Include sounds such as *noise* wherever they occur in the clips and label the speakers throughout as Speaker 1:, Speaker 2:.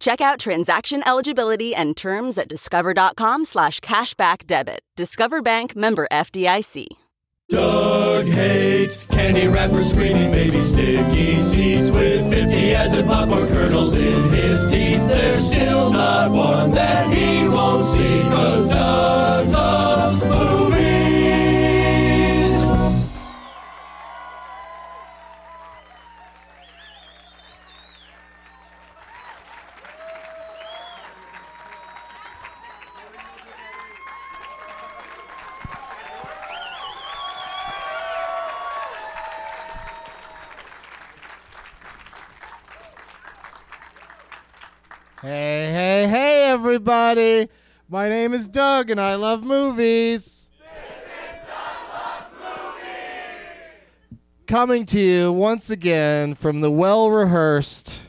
Speaker 1: Check out transaction eligibility and terms at discover.com slash cashback debit. Discover Bank member FDIC.
Speaker 2: Doug hates candy wrappers, screaming baby sticky seeds with 50 as in popcorn kernels in his teeth. There's still not one that he won't see, cause Doug loves movies.
Speaker 3: Hey, hey, hey, everybody. My name is Doug, and I love movies. This is Doug Movies. Coming to you once again from the well rehearsed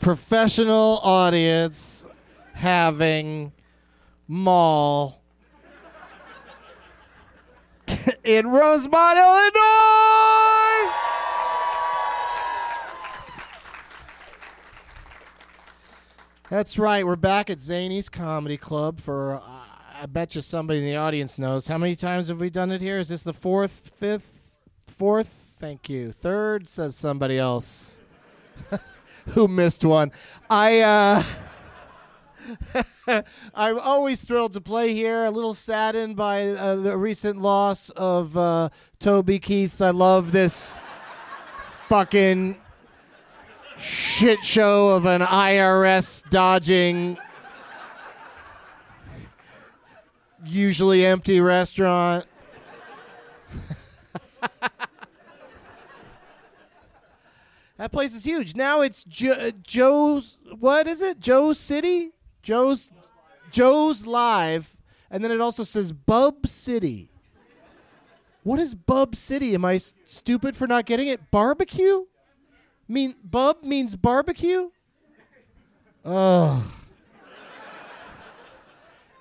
Speaker 3: professional audience having mall *laughs* in Rosemont, Illinois. That's right. We're back at Zanies Comedy Club for, uh, I bet you somebody in the audience knows. How many times have we done it here? Is this the fourth, fifth, fourth? Thank you. Third, says somebody else *laughs* who missed one. I, uh, *laughs* I'm always thrilled to play here. A little saddened by uh, the recent loss of uh, Toby Keith's. I love this fucking shit show of an IRS dodging usually empty restaurant. *laughs* that place is huge. Now it's jo- Joe's what is it? Joe's City? Joe's Joe's Live and then it also says Bub City. What is Bub City? Am I stupid for not getting it? Barbecue? Mean bub means barbecue? Ugh.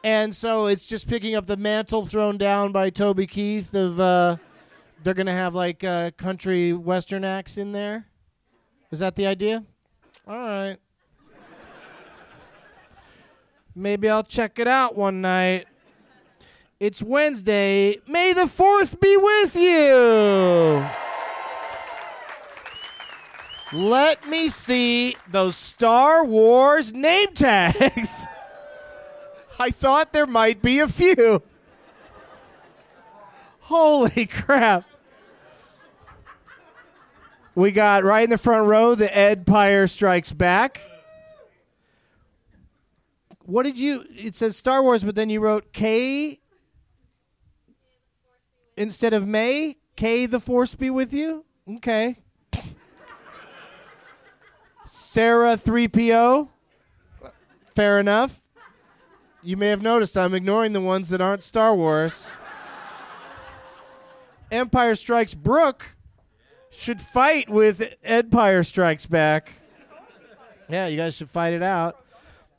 Speaker 3: And so it's just picking up the mantle thrown down by Toby Keith of uh, they're gonna have like uh, country western acts in there. Is that the idea? All right. Maybe I'll check it out one night. It's Wednesday. May the 4th be with you. Let me see those Star Wars name tags. *laughs* I thought there might be a few. Holy crap. We got right in the front row the Empire Strikes Back. What did you? It says Star Wars, but then you wrote K instead of May. K the Force be with you. Okay. Sarah 3PO. Fair enough. You may have noticed I'm ignoring the ones that aren't Star Wars. Empire Strikes Brooke should fight with Empire Strikes Back. Yeah, you guys should fight it out.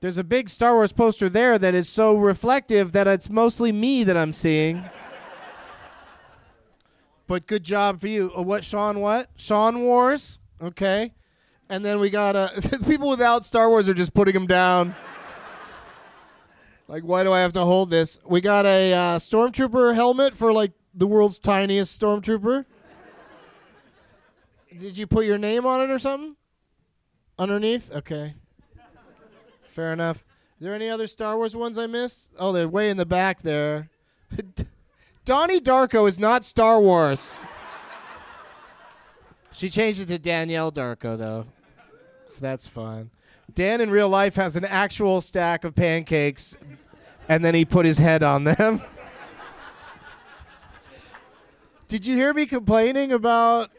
Speaker 3: There's a big Star Wars poster there that is so reflective that it's mostly me that I'm seeing. but good job for you. Uh, what, Sean? What? Sean Wars? Okay. And then we got uh, *laughs* people without Star Wars are just putting them down. like, why do I have to hold this? We got a uh, stormtrooper helmet for like the world's tiniest stormtrooper. Did you put your name on it or something? Underneath? Okay. Fair enough. Is there any other Star Wars ones I missed? Oh, they're way in the back there. *laughs* Donnie Darko is not Star Wars. she changed it to Danielle Darko, though. So that's fun. Dan in real life has an actual stack of pancakes, and then he put his head on them. *laughs* Did you hear me complaining about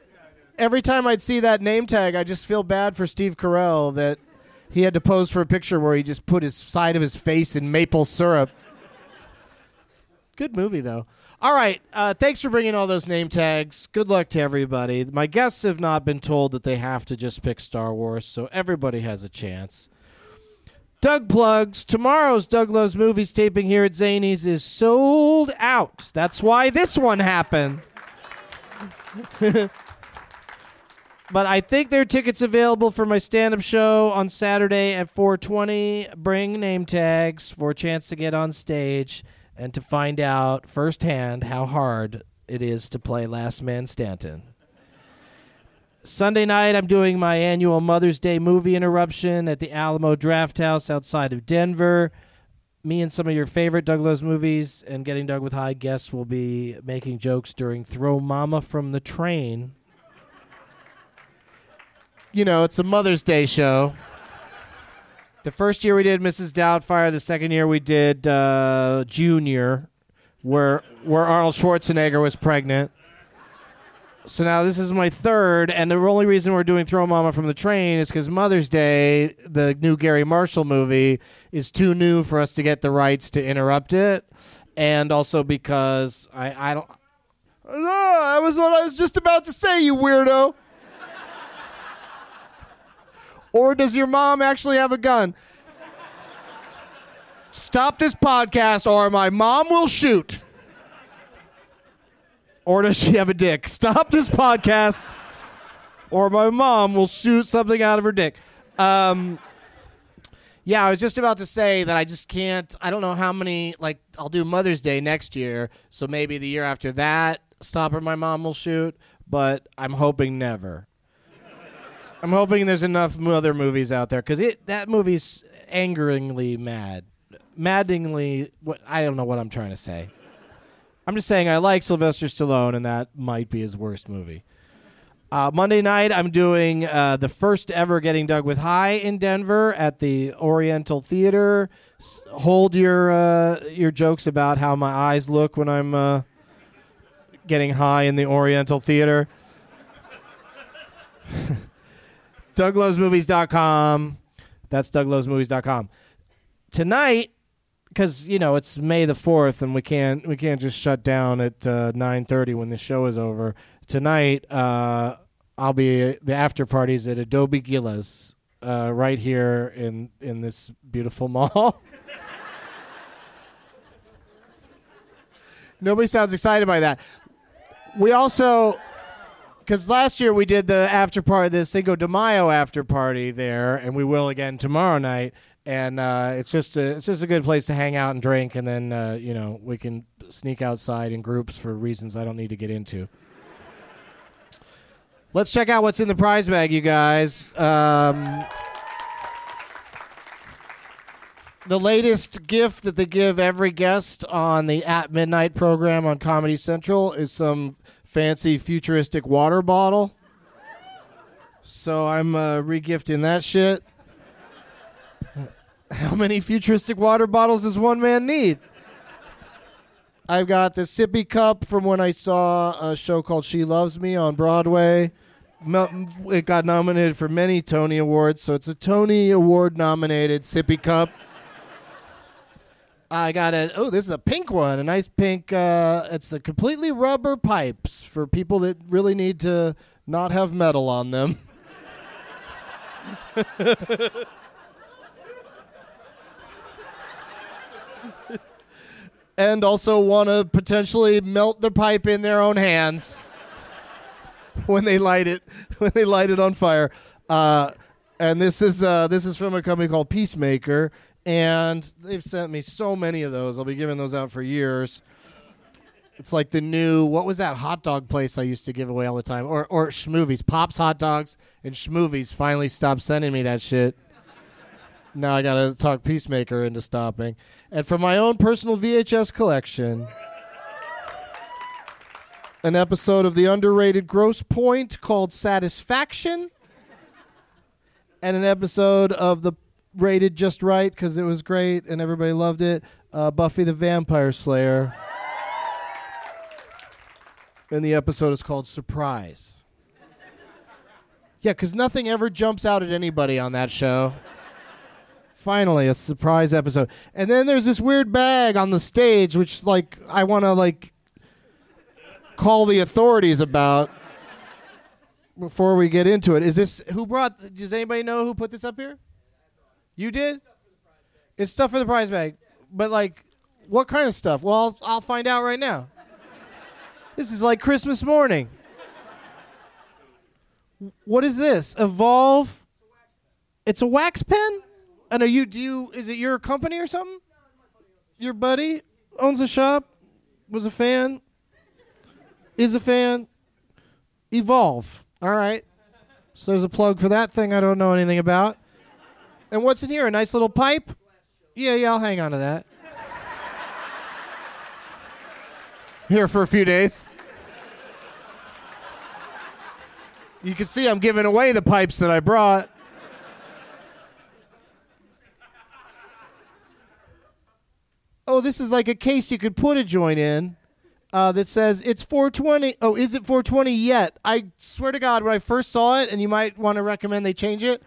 Speaker 3: every time I'd see that name tag, I just feel bad for Steve Carell that he had to pose for a picture where he just put his side of his face in maple syrup. Good movie, though. All right. Uh, thanks for bringing all those name tags. Good luck to everybody. My guests have not been told that they have to just pick Star Wars, so everybody has a chance. Doug plugs. Tomorrow's Doug Loves Movies taping here at Zanies is sold out. That's why this one happened. *laughs* but I think there are tickets available for my stand-up show on Saturday at 4:20. Bring name tags for a chance to get on stage and to find out firsthand how hard it is to play Last Man Standing. Sunday night, I'm doing my annual Mother's Day movie interruption at the Alamo Draft House outside of Denver. Me and some of your favorite Doug Loves movies and Getting Doug with High guests will be making jokes during Throw Mama from the Train. You know, it's a Mother's Day show. The first year we did Mrs. Doubtfire. The second year we did uh, Junior, where where Arnold Schwarzenegger was pregnant. So now this is my third, and the only reason we're doing Throw Mama from the Train is because Mother's Day, the new Gary Marshall movie, is too new for us to get the rights to interrupt it, and also because I I don't. No, that was what I was just about to say, you weirdo. Or does your mom actually have a gun? Stop this podcast, or my mom will shoot. Or does she have a dick? Stop this podcast, or my mom will shoot something out of her dick. Um, yeah, I was just about to say that I just can't. I don't know how many. Like, I'll do Mother's Day next year, so maybe the year after that, stop or my mom will shoot. But I'm hoping never. I'm hoping there's enough other movies out there because it that movie's angeringly mad, maddeningly. What I don't know what I'm trying to say. I'm just saying I like Sylvester Stallone, and that might be his worst movie. Uh, Monday night, I'm doing uh, the first ever Getting Doug with High in Denver at the Oriental Theater. S- hold your uh, your jokes about how my eyes look when I'm uh, getting high in the Oriental Theater. DougLovesMovies.com. That's DougLovesMovies.com. Tonight, because you know it's May the fourth, and we can't we can't just shut down at uh, nine thirty when the show is over. Tonight, uh, I'll be the after parties at Adobe Gila's, uh, right here in in this beautiful *laughs* mall. Nobody sounds excited by that. We also, because last year we did the after party, the Cinco de Mayo after party there, and we will again tomorrow night. And uh, it's just a it's just a good place to hang out and drink, and then uh, you know we can sneak outside in groups for reasons I don't need to get into. Let's check out what's in the prize bag, you guys. Um, the latest gift that they give every guest on the At Midnight program on Comedy Central is some fancy futuristic water bottle. So I'm uh, regifting that shit. *laughs* How many futuristic water bottles does one man need? I've got the sippy cup from when I saw a show called She Loves Me on Broadway. It got nominated for many Tony Awards, so it's a Tony Award nominated sippy cup. I got a oh, this is a pink one, a nice pink. Uh, it's a completely rubber pipes for people that really need to not have metal on them. *laughs* and also want to potentially melt the pipe in their own hands *laughs* when they light it *laughs* when they light it on fire. Uh, and this is uh, this is from a company called Piecemaker, and they've sent me so many of those. I'll be giving those out for years. It's like the new what was that hot dog place I used to give away all the time, or or Schmovies, Pops Hot Dogs and Schmovies finally stopped sending me that shit. Now I gotta talk Piecemaker into stopping. And for my own personal VHS collection, an episode of the underrated Grosse Pointe called Satisfaction, and an episode of the rated just right because it was great and everybody loved it. Uh, Buffy the Vampire Slayer. And the episode is called Surprise. Yeah, because nothing ever jumps out at anybody on that show. Finally, a surprise episode. And then there's this weird bag on the stage, which, like, I want to, like, call the authorities about before we get into it. Is this, who brought, does anybody know who put this up here? You did? It's stuff for the prize bag. But, like, what kind of stuff? Well, I'll, I'll find out right now. This is like Christmas morning. What is this? Evolve. It's a wax pen? And are you do you is it your company or something? Your buddy owns a shop, was a fan, is a fan. Evolve. All right. So there's a plug for that thing I don't know anything about. And what's in here? A nice little pipe? Yeah, yeah, I'll hang on to that. Here for a few days. You can see I'm giving away the pipes that I brought. Oh, this is like a case you could put a joint in uh, that says it's 420. Oh, is it 420 yet? I swear to God, when I first saw it, and you might want to recommend they change it,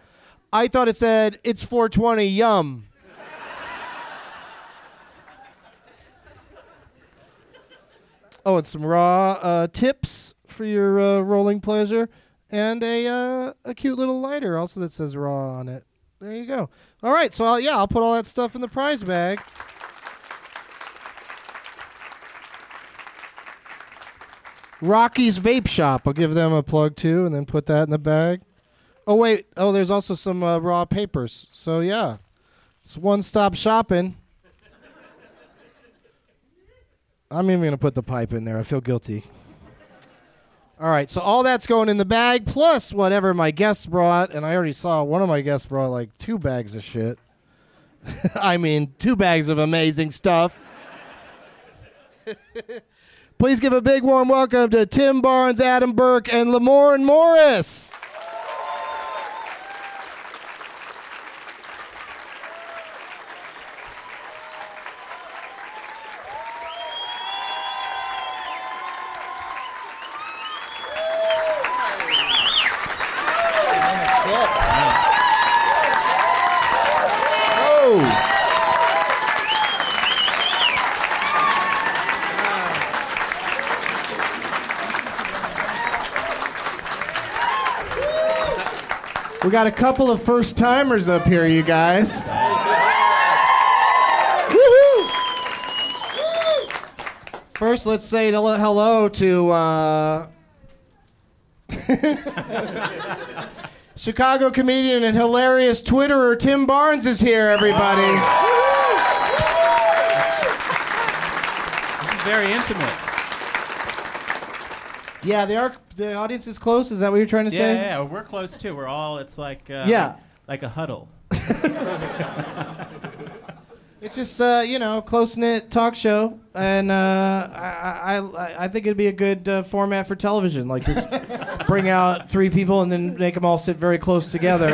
Speaker 3: I thought it said it's 420. Yum. oh, and some raw uh, tips for your uh, rolling pleasure, and a uh, a cute little lighter also that says raw on it. There you go. All right, so I'll, yeah, I'll put all that stuff in the prize bag. Rocky's Vape Shop. I'll give them a plug too, and then put that in the bag. Oh wait, oh there's also some uh, raw papers. So yeah, it's one-stop shopping. I'm even gonna put the pipe in there. I feel guilty. All right, so all that's going in the bag, plus whatever my guests brought, and I already saw one of my guests brought like two bags of shit. *laughs* I mean, two bags of amazing stuff. *laughs* Please give a big warm welcome to Tim Barnes, Adam Burke, and Lamorne Morris. We got a couple of first timers up here, you guys. First, let's say hello to uh, *laughs* Chicago comedian and hilarious Twitterer Tim Barnes is here. Everybody.
Speaker 4: This is very intimate.
Speaker 3: Yeah, the arc, the audience is close. Is that what you're trying to
Speaker 4: Yeah,
Speaker 3: say?
Speaker 4: yeah, yeah, we're close too. We're all. It's like uh,
Speaker 3: Yeah.
Speaker 4: like a huddle. *laughs*
Speaker 3: It's just uh, you know close knit talk show, and uh, I, I I think it'd be a good uh, format for television. Like just *laughs* bring out three people and then make them all sit very close together.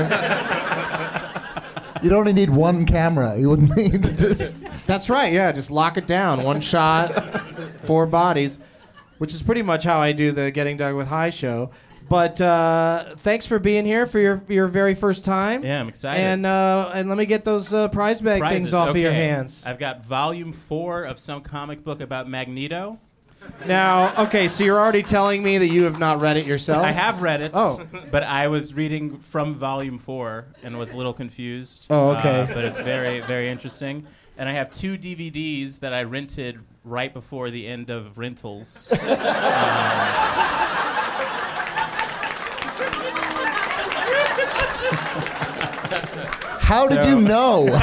Speaker 5: You'd only need one camera. You wouldn't *laughs* need just.
Speaker 3: That's right. Yeah, just lock it down. One shot, four bodies, which is pretty much how I do the Getting Doug with High show. But uh, thanks for being here for your your very first time.
Speaker 4: Yeah, I'm excited.
Speaker 3: And uh, and let me get those uh, prize bag
Speaker 4: Prizes,
Speaker 3: things off of your hands.
Speaker 4: I've got volume four of some comic book about Magneto.
Speaker 3: Now, okay, so you're already telling me that you have not read it yourself.
Speaker 4: I have read it.
Speaker 3: Oh.
Speaker 4: but I was reading from volume four and was a little confused.
Speaker 3: Oh, okay.
Speaker 4: Uh, but it's very, very interesting. And I have two DVDs that I rented right before the end of rentals. *laughs*
Speaker 5: How did you know? *laughs*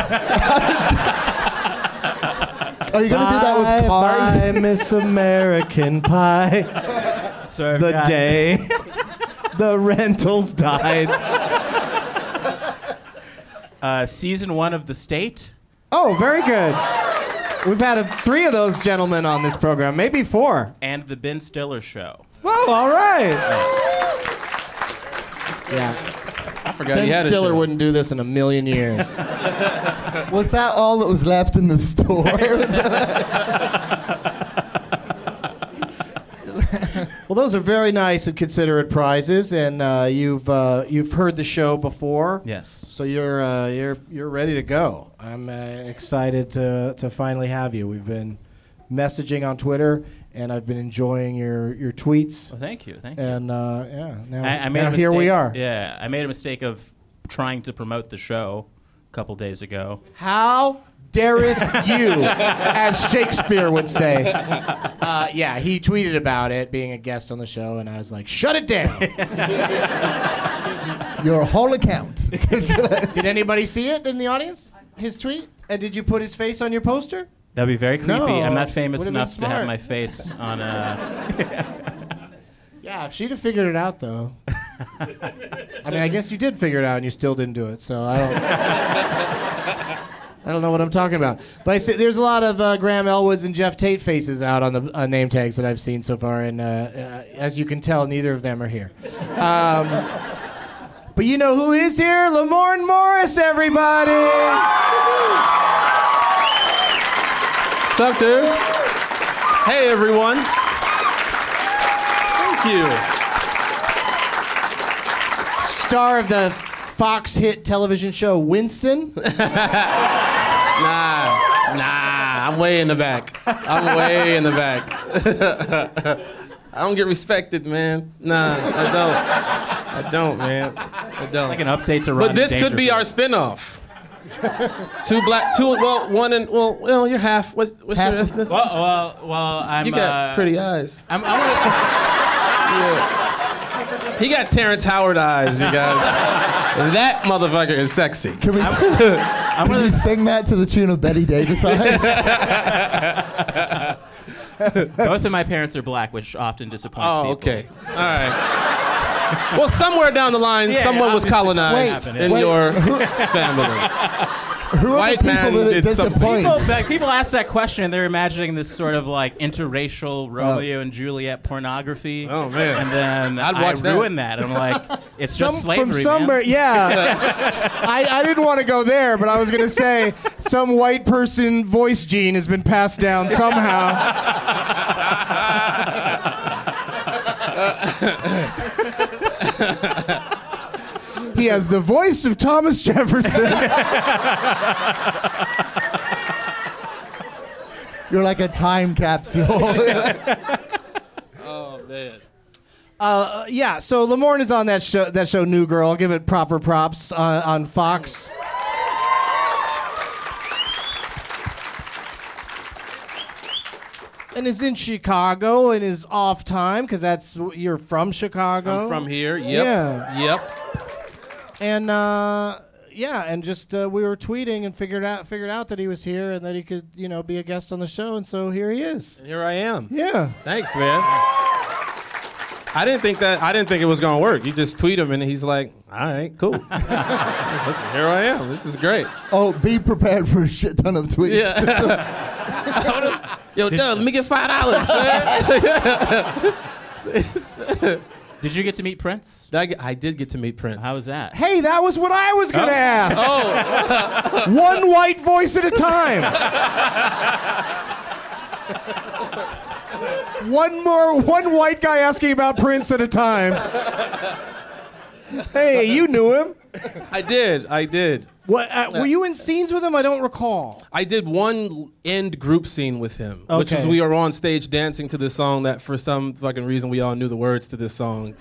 Speaker 5: Are you gonna do that with
Speaker 3: Bye,
Speaker 5: cars?
Speaker 3: bye, Miss American Pie.
Speaker 4: So I've
Speaker 3: the
Speaker 4: got-
Speaker 3: day the rentals died.
Speaker 4: uh, season one of The State.
Speaker 3: Oh, very good. We've had a, three of those gentlemen on this program, maybe four.
Speaker 4: and The Ben Stiller Show.
Speaker 3: Whoa, all right. Yeah,
Speaker 6: I forgot he
Speaker 3: Ben
Speaker 6: had a
Speaker 3: Stiller
Speaker 6: show.
Speaker 3: wouldn't do this in a million years. *laughs*
Speaker 5: Was that all that was left in the store? *laughs* *laughs*
Speaker 3: well, those are very nice and considerate prizes, and uh, you've uh, you've heard the show before.
Speaker 4: Yes.
Speaker 3: So you're uh, you're you're ready to go. I'm uh, excited to to finally have you. We've been messaging on Twitter, and I've been enjoying your your tweets.
Speaker 4: Well, thank you. Thank you.
Speaker 3: And uh, yeah, now,
Speaker 4: I, I
Speaker 3: now here we are.
Speaker 4: Yeah, I made a mistake of trying to promote the show a couple days ago.
Speaker 3: How dareth you, as Shakespeare would say. Uh, yeah, he tweeted about it being a guest on the show, and I was like, shut it down.
Speaker 5: Your whole account. *laughs*
Speaker 3: did anybody see it in the audience? His tweet? And did you put his face on your poster?
Speaker 4: That'd be very creepy.
Speaker 3: No,
Speaker 4: I'm not famous enough to have my face on a.
Speaker 3: Yeah, if she'd have figured it out, though. I mean, I guess you did figure it out, and you still didn't do it. So I don't. I don't know what I'm talking about. But I see there's a lot of uh, Graham Elwoods and Jeff Tate faces out on the uh, name tags that I've seen so far, and uh, uh, as you can tell, neither of them are here. Um, but you know who is here? Lamorne Morris, everybody.
Speaker 6: What's up, dude? Hey, everyone. Thank you.
Speaker 3: Star of the Fox hit television show Winston. *laughs*
Speaker 6: Nah, nah, I'm way in the back. I'm way in the back. *laughs* I don't get respected, man. Nah, I don't. I don't, man. I don't.
Speaker 4: Like an update to Rodney
Speaker 6: but this could be our spin-off. two black, two, well, one and, well, well, you're half. What's, what's
Speaker 5: Half-
Speaker 6: your ethnicity?
Speaker 4: Well, well, well. I'm.
Speaker 6: you got
Speaker 4: uh,
Speaker 6: pretty eyes.
Speaker 4: I'm, I wanna,
Speaker 6: Yeah. He got Terrence Howard eyes, you guys. *laughs* that motherfucker is sexy.
Speaker 5: Can *laughs* we?
Speaker 4: I'm
Speaker 5: Can
Speaker 4: one
Speaker 5: you
Speaker 4: of those,
Speaker 5: sing that to the tune of Bette Davis eyes? *laughs*
Speaker 4: both of my parents are black, which often disappoints
Speaker 6: Oh,
Speaker 4: people.
Speaker 6: okay. All right. Well, somewhere down the line,
Speaker 4: Yeah,
Speaker 6: someone was colonized
Speaker 4: something
Speaker 6: in
Speaker 5: happened.
Speaker 6: your family.
Speaker 5: Who are
Speaker 6: White
Speaker 5: the
Speaker 6: man
Speaker 5: people that it
Speaker 6: did something.
Speaker 5: disappoints?
Speaker 4: People, like, people ask that question, and they're imagining this sort of like interracial oh. Romeo and Juliet pornography.
Speaker 6: Oh, man.
Speaker 4: And then
Speaker 6: I'd
Speaker 4: I
Speaker 6: watch that.
Speaker 4: ruin that. I'm like, it's just
Speaker 3: Some-
Speaker 4: slavery,
Speaker 3: from somewhere,
Speaker 4: man.
Speaker 3: yeah. *laughs* I, I didn't want to go there, but I was gonna say some white person voice gene has been passed down somehow. *laughs* he has the voice of Thomas Jefferson. *laughs*
Speaker 5: You're like a time capsule. *laughs*
Speaker 6: Oh, man.
Speaker 3: Uh, yeah, so Lamorne is on that show. That show, New Girl. I'll give it proper props on, on Fox. and is in Chicago and is off time because that's you're from Chicago.
Speaker 6: I'm from here. Yep.
Speaker 3: Yeah.
Speaker 6: Yep.
Speaker 3: And uh, yeah, and just uh, we were tweeting and figured out figured out that he was here and that he could you know be a guest on the show, and so here he is.
Speaker 6: And here I am.
Speaker 3: Yeah.
Speaker 6: Thanks, man. I didn't think that. I didn't think it was gonna work. You just tweet him, and he's like, "All right, cool. *laughs* here I am. This is great."
Speaker 5: Oh, be prepared for a shit ton of tweets.
Speaker 6: Yeah. *laughs* Yo, *laughs* Doug, let me get five dollars, man.
Speaker 4: Did you get to meet Prince?
Speaker 6: I, I did get to meet Prince.
Speaker 4: How was that?
Speaker 3: Hey, that was what I was gonna oh. ask.
Speaker 6: Oh, *laughs*
Speaker 3: One white voice at a time. *laughs* one more, one white guy asking about Prince at a time. Hey, you knew him.
Speaker 6: I did. I did.
Speaker 3: What? Uh, were you in scenes with him? I don't recall.
Speaker 6: I did one end group scene with him, which
Speaker 3: Okay.
Speaker 6: is we are on stage dancing to this song that for some fucking reason we all knew the words to this song.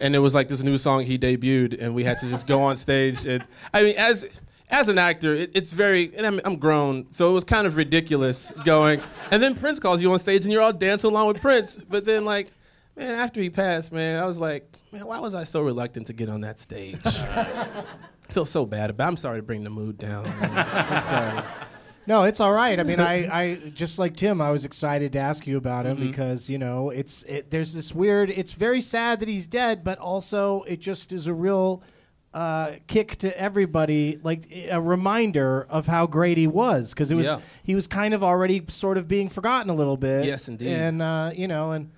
Speaker 6: And it was like this new song he debuted, and we had to just go on stage. And I mean, as as an actor, it, it's very, and I'm, I'm grown, so it was kind of ridiculous going. And then Prince calls you on stage, and you're all dancing along with Prince. But then, like, man, after he passed, man, I was like, man, why was I so reluctant to get on that stage? *laughs* I feel so bad about. I'm sorry to bring the mood down. *laughs* I'm sorry.
Speaker 3: No, it's all right. I mean, I, I just like Tim, I was excited to ask you about him
Speaker 6: Mm-hmm.
Speaker 3: because you know it's it, there's this weird. It's very sad that he's dead, but also it just is a real uh, kick to everybody, like a reminder of how great he was because it was
Speaker 6: Yeah.
Speaker 3: he was kind of already sort of being forgotten a little bit.
Speaker 6: Yes, indeed.
Speaker 3: And uh, you know, and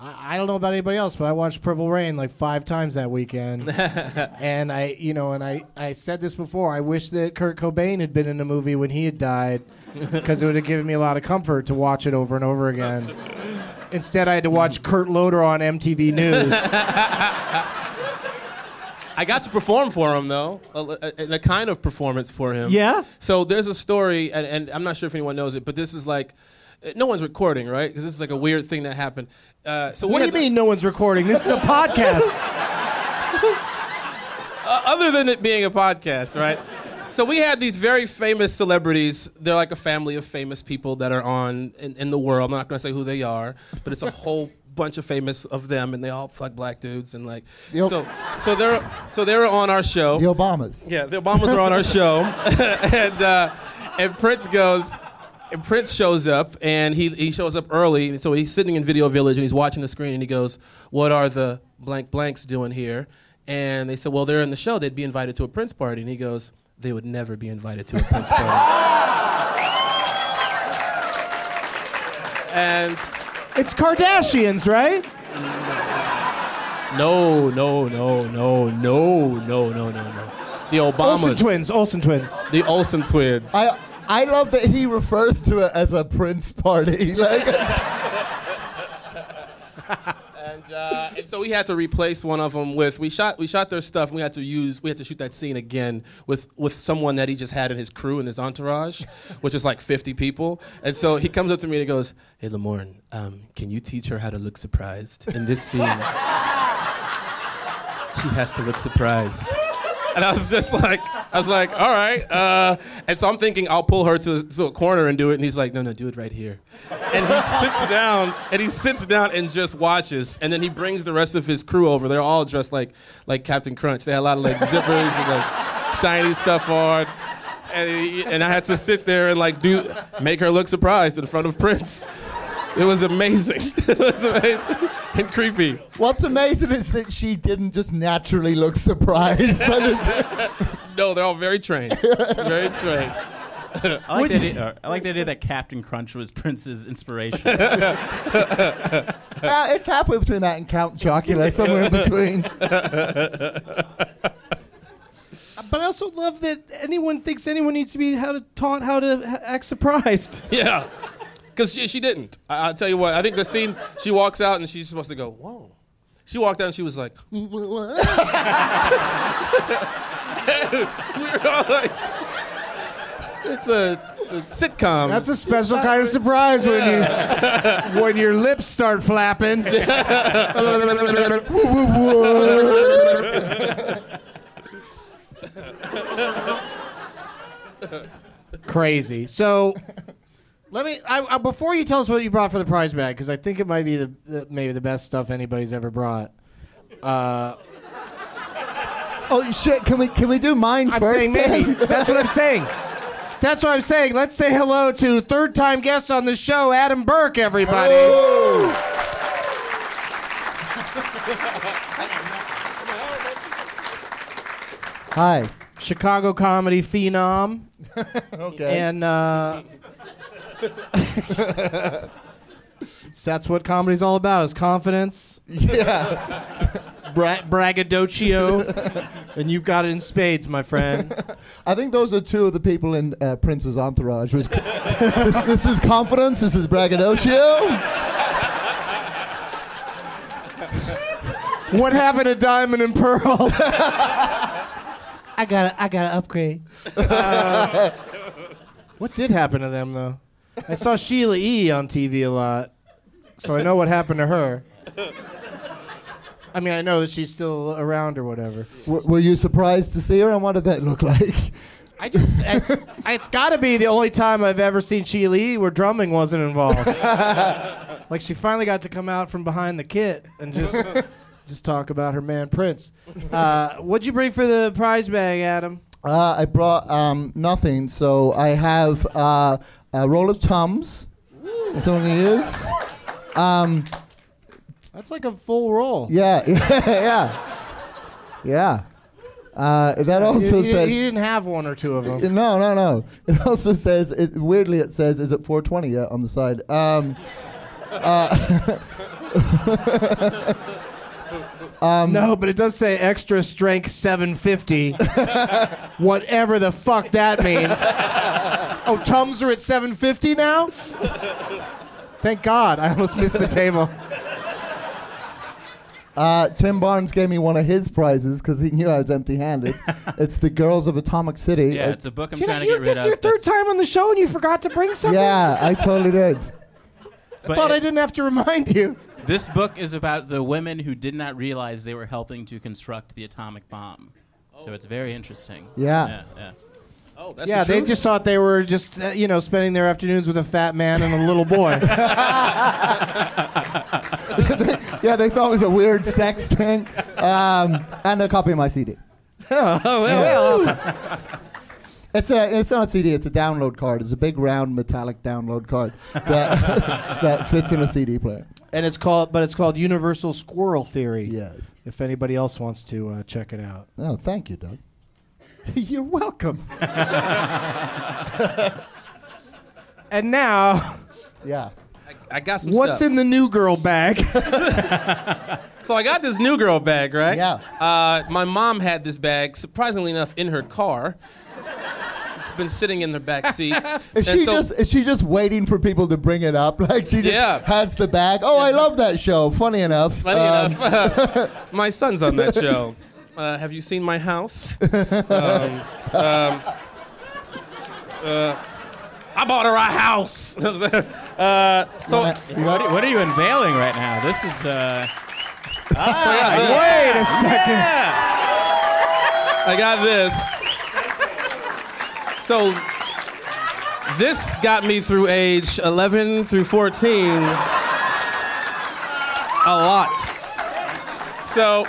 Speaker 3: I, I don't know about anybody else, but I watched Purple Rain like five times that weekend. *laughs* and I, you know, and I, I said this before. I wish that Kurt Cobain had been in the movie when he had died, because it would have given me a lot of comfort to watch it over and over again. Instead, I had to watch Kurt Loder on MTV News. *laughs*
Speaker 6: I got to perform for him though, a, a, a kind of performance for him.
Speaker 3: Yeah?
Speaker 6: So there's a story, and, and I'm not sure if anyone knows it, but this is like, no one's recording, right? Because this is like a weird thing that happened. Uh, so
Speaker 3: what do you
Speaker 6: the-
Speaker 3: mean no one's recording? This is a podcast. *laughs*
Speaker 6: uh, other than it being a podcast, right? so we had these very famous celebrities. They're like a family of famous people that are on in, in the world. I'm not going to say who they are, but it's a whole bunch of famous of them, and they all fuck black dudes and like.
Speaker 5: Yep.
Speaker 6: So so they're so they were on our show.
Speaker 5: The Obamas.
Speaker 6: Yeah, the Obamas are on our show, *laughs* and uh, and Prince goes, and Prince shows up, and he he shows up early, so he's sitting in Video Village and he's watching the screen, and he goes, "What are the blank blanks doing here?" And they said, "Well, they're in the show. They'd be invited to a Prince party," and he goes, "They would never be invited to a Prince party." *laughs* and
Speaker 3: it's Kardashians, right?
Speaker 6: no, no, no, no, no, no, no, no, no. The Obamas,
Speaker 3: Olsen twins. Olsen twins.
Speaker 6: the Olsen twins.
Speaker 5: I I love that he refers to it as a Prince party. *laughs* Like, *laughs*
Speaker 6: and, uh, and so we had to replace one of them with we shot we shot their stuff and we had to use we had to shoot that scene again with with someone that he just had in his crew and his entourage *laughs* which is like 50 people. And so he comes up to me and he goes hey Lamorne um, can you teach her how to look surprised in this scene? She has to look surprised and I was just like, I was like, all right. Uh, and so I'm thinking I'll pull her to, to a corner and do it. And he's like, no, no, do it right here. And he sits down and he sits down and just watches. And then he brings the rest of his crew over. They're all dressed like like Captain Crunch. They had a lot of like zippers and like shiny stuff on. And, he, and I had to sit there and like do make her look surprised in front of Prince. It was amazing. *laughs* it was amazing and creepy.
Speaker 5: what's amazing is that she didn't just naturally look surprised. by this. *laughs*
Speaker 6: No, they're all very trained. Very trained.
Speaker 4: I like, the idea, uh, I like the idea that Captain Crunch was Prince's inspiration. *laughs*
Speaker 5: Uh, it's halfway between that and Count Chocula, somewhere in between.
Speaker 3: But I also love that anyone thinks anyone needs to be how to, taught how to ha- act surprised.
Speaker 6: Yeah. Because she, she didn't. I, I'll tell you what, I think the scene, she walks out and she's supposed to go, whoa. She walked out and she was like, *laughs* we were all like, it's a, it's a sitcom.
Speaker 3: That's a special kind of surprise when you when your lips start flapping. *laughs* Crazy. So Let me. I, I, before you tell us what you brought for the prize bag, because I think it might be the, the maybe the best stuff anybody's ever brought. Uh,
Speaker 5: Oh shit! Can we can we do mine
Speaker 3: I'm
Speaker 5: first?
Speaker 3: saying maybe. *laughs* That's what I'm saying. That's what I'm saying. Let's say hello to third time guest on the show, Adam Burke, everybody.
Speaker 5: Hi.
Speaker 3: Chicago comedy phenom. *laughs*
Speaker 5: Okay.
Speaker 3: And uh, that's what comedy's all about: is confidence,
Speaker 5: yeah. *laughs*
Speaker 3: bra- braggadocio, and you've got it in spades, my friend.
Speaker 5: I think those are two of the people in uh, Prince's entourage. Was *laughs* this, this is confidence. This is braggadocio.
Speaker 3: what happened to Diamond and Pearl? *laughs* I got to I got to upgrade. Uh, what did happen to them though? I saw Sheila E. on TV a lot, so I know what happened to her. I mean, I know that she's still around or whatever.
Speaker 5: W- were you surprised to see her, and what did that look like?
Speaker 3: I just it's, it's got to be the only time I've ever seen Sheila E. where drumming wasn't involved. *laughs* like she finally got to come out from behind the kit and just just talk about her man Prince. Uh, what'd you bring for the prize bag, Adam?
Speaker 5: Uh, I brought um, nothing, so I have uh, a roll of Tums. Someone can use. Um,
Speaker 3: That's like a full roll.
Speaker 5: yeah, *laughs* yeah, yeah. Uh, that also said.
Speaker 3: you didn't have one or two of them.
Speaker 5: No, no, no. It also says, it, weirdly, it says, is it 420 yet on the side? Um, *laughs*
Speaker 3: no, but it does say extra strength 750. *laughs* Whatever the fuck that means. oh, Tums are at 750 now? Thank God. I almost missed the table.
Speaker 5: uh, Tim Barnes gave me one of his prizes because he knew I was empty handed. *laughs* it's The Girls of Atomic City.
Speaker 4: Yeah,
Speaker 5: Uh,
Speaker 4: it's a book I'm
Speaker 3: You know,
Speaker 4: trying to
Speaker 3: you-
Speaker 4: get rid of.
Speaker 3: this is your
Speaker 4: of.
Speaker 3: third
Speaker 4: that's-
Speaker 3: time on the show and you forgot to bring something?
Speaker 5: yeah, I totally did.
Speaker 3: I
Speaker 4: but
Speaker 3: thought
Speaker 4: it-
Speaker 3: I didn't have to remind you.
Speaker 4: This book is about the women who did not realize they were helping to construct the atomic bomb. So it's very interesting.
Speaker 5: Yeah.
Speaker 4: Yeah, yeah.
Speaker 6: Oh, that's
Speaker 3: yeah,
Speaker 6: the
Speaker 3: they
Speaker 6: truth?
Speaker 3: just thought they were just, uh, you know, spending their afternoons with a fat man and a little boy. *laughs* *laughs*
Speaker 5: Yeah, they thought it was a weird sex thing. Um, and a copy of my CD. *laughs*
Speaker 3: oh, well, well,
Speaker 5: It's a it's not a CD. It's a download card. It's a big round metallic download card *laughs* that *laughs* that fits in a CD player.
Speaker 3: and it's called, but it's called Universal Squirrel Theory.
Speaker 5: Yes.
Speaker 3: If anybody else wants to uh, check it out.
Speaker 5: Oh, thank you, Doug. *laughs*
Speaker 3: You're welcome. and now,
Speaker 5: Yeah.
Speaker 6: I got some
Speaker 3: what's
Speaker 6: stuff.
Speaker 3: in the new girl bag?
Speaker 6: So I got this new girl bag, right?
Speaker 5: Yeah.
Speaker 6: Uh, my mom had this bag, surprisingly enough, in her car. It's been sitting in the back *laughs* seat.
Speaker 5: Is she
Speaker 6: so-
Speaker 5: just is she just waiting for people to bring it up? *laughs* Like she just
Speaker 6: Yeah.
Speaker 5: has the bag. Oh, I love that show. Funny enough.
Speaker 6: Funny
Speaker 5: Um,
Speaker 6: enough, *laughs* my son's on that show. Uh, have you seen my house? um, um, uh, I bought her a house. uh, so
Speaker 4: What, are- what are you unveiling right now? This is. Uh,
Speaker 3: Wait a second.
Speaker 6: I got this. So this got me through age 11 through 14 a lot. So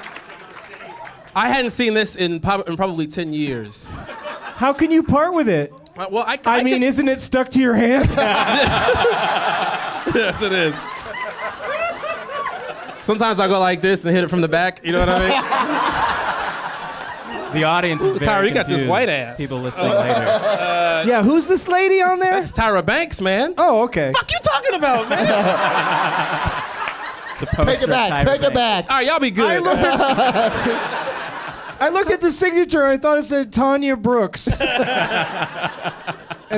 Speaker 6: I hadn't seen this in, prob- in probably 10 years.
Speaker 3: How can you part with it?
Speaker 6: Uh, Well, I,
Speaker 3: I, mean,
Speaker 6: could-
Speaker 3: isn't it stuck to your hand? *laughs* *laughs*
Speaker 6: yes, it is. Sometimes I go like this and hit it from the back. You know what I mean?
Speaker 4: The audience is very
Speaker 6: Tyra, you got this
Speaker 4: confused.
Speaker 6: white ass.
Speaker 4: People listening later. *laughs*
Speaker 3: Uh, yeah, who's this lady on there?
Speaker 6: That's Tyra Banks, man.
Speaker 3: Oh, okay.
Speaker 6: What you talking about, man?
Speaker 4: It's a poster
Speaker 5: take it
Speaker 4: of
Speaker 5: back.
Speaker 4: Tyra
Speaker 5: Take it
Speaker 4: Banks.
Speaker 5: back.
Speaker 6: All right, y'all be good.
Speaker 3: I looked at *laughs* I looked at the signature. I thought it said Tanya Brooks, and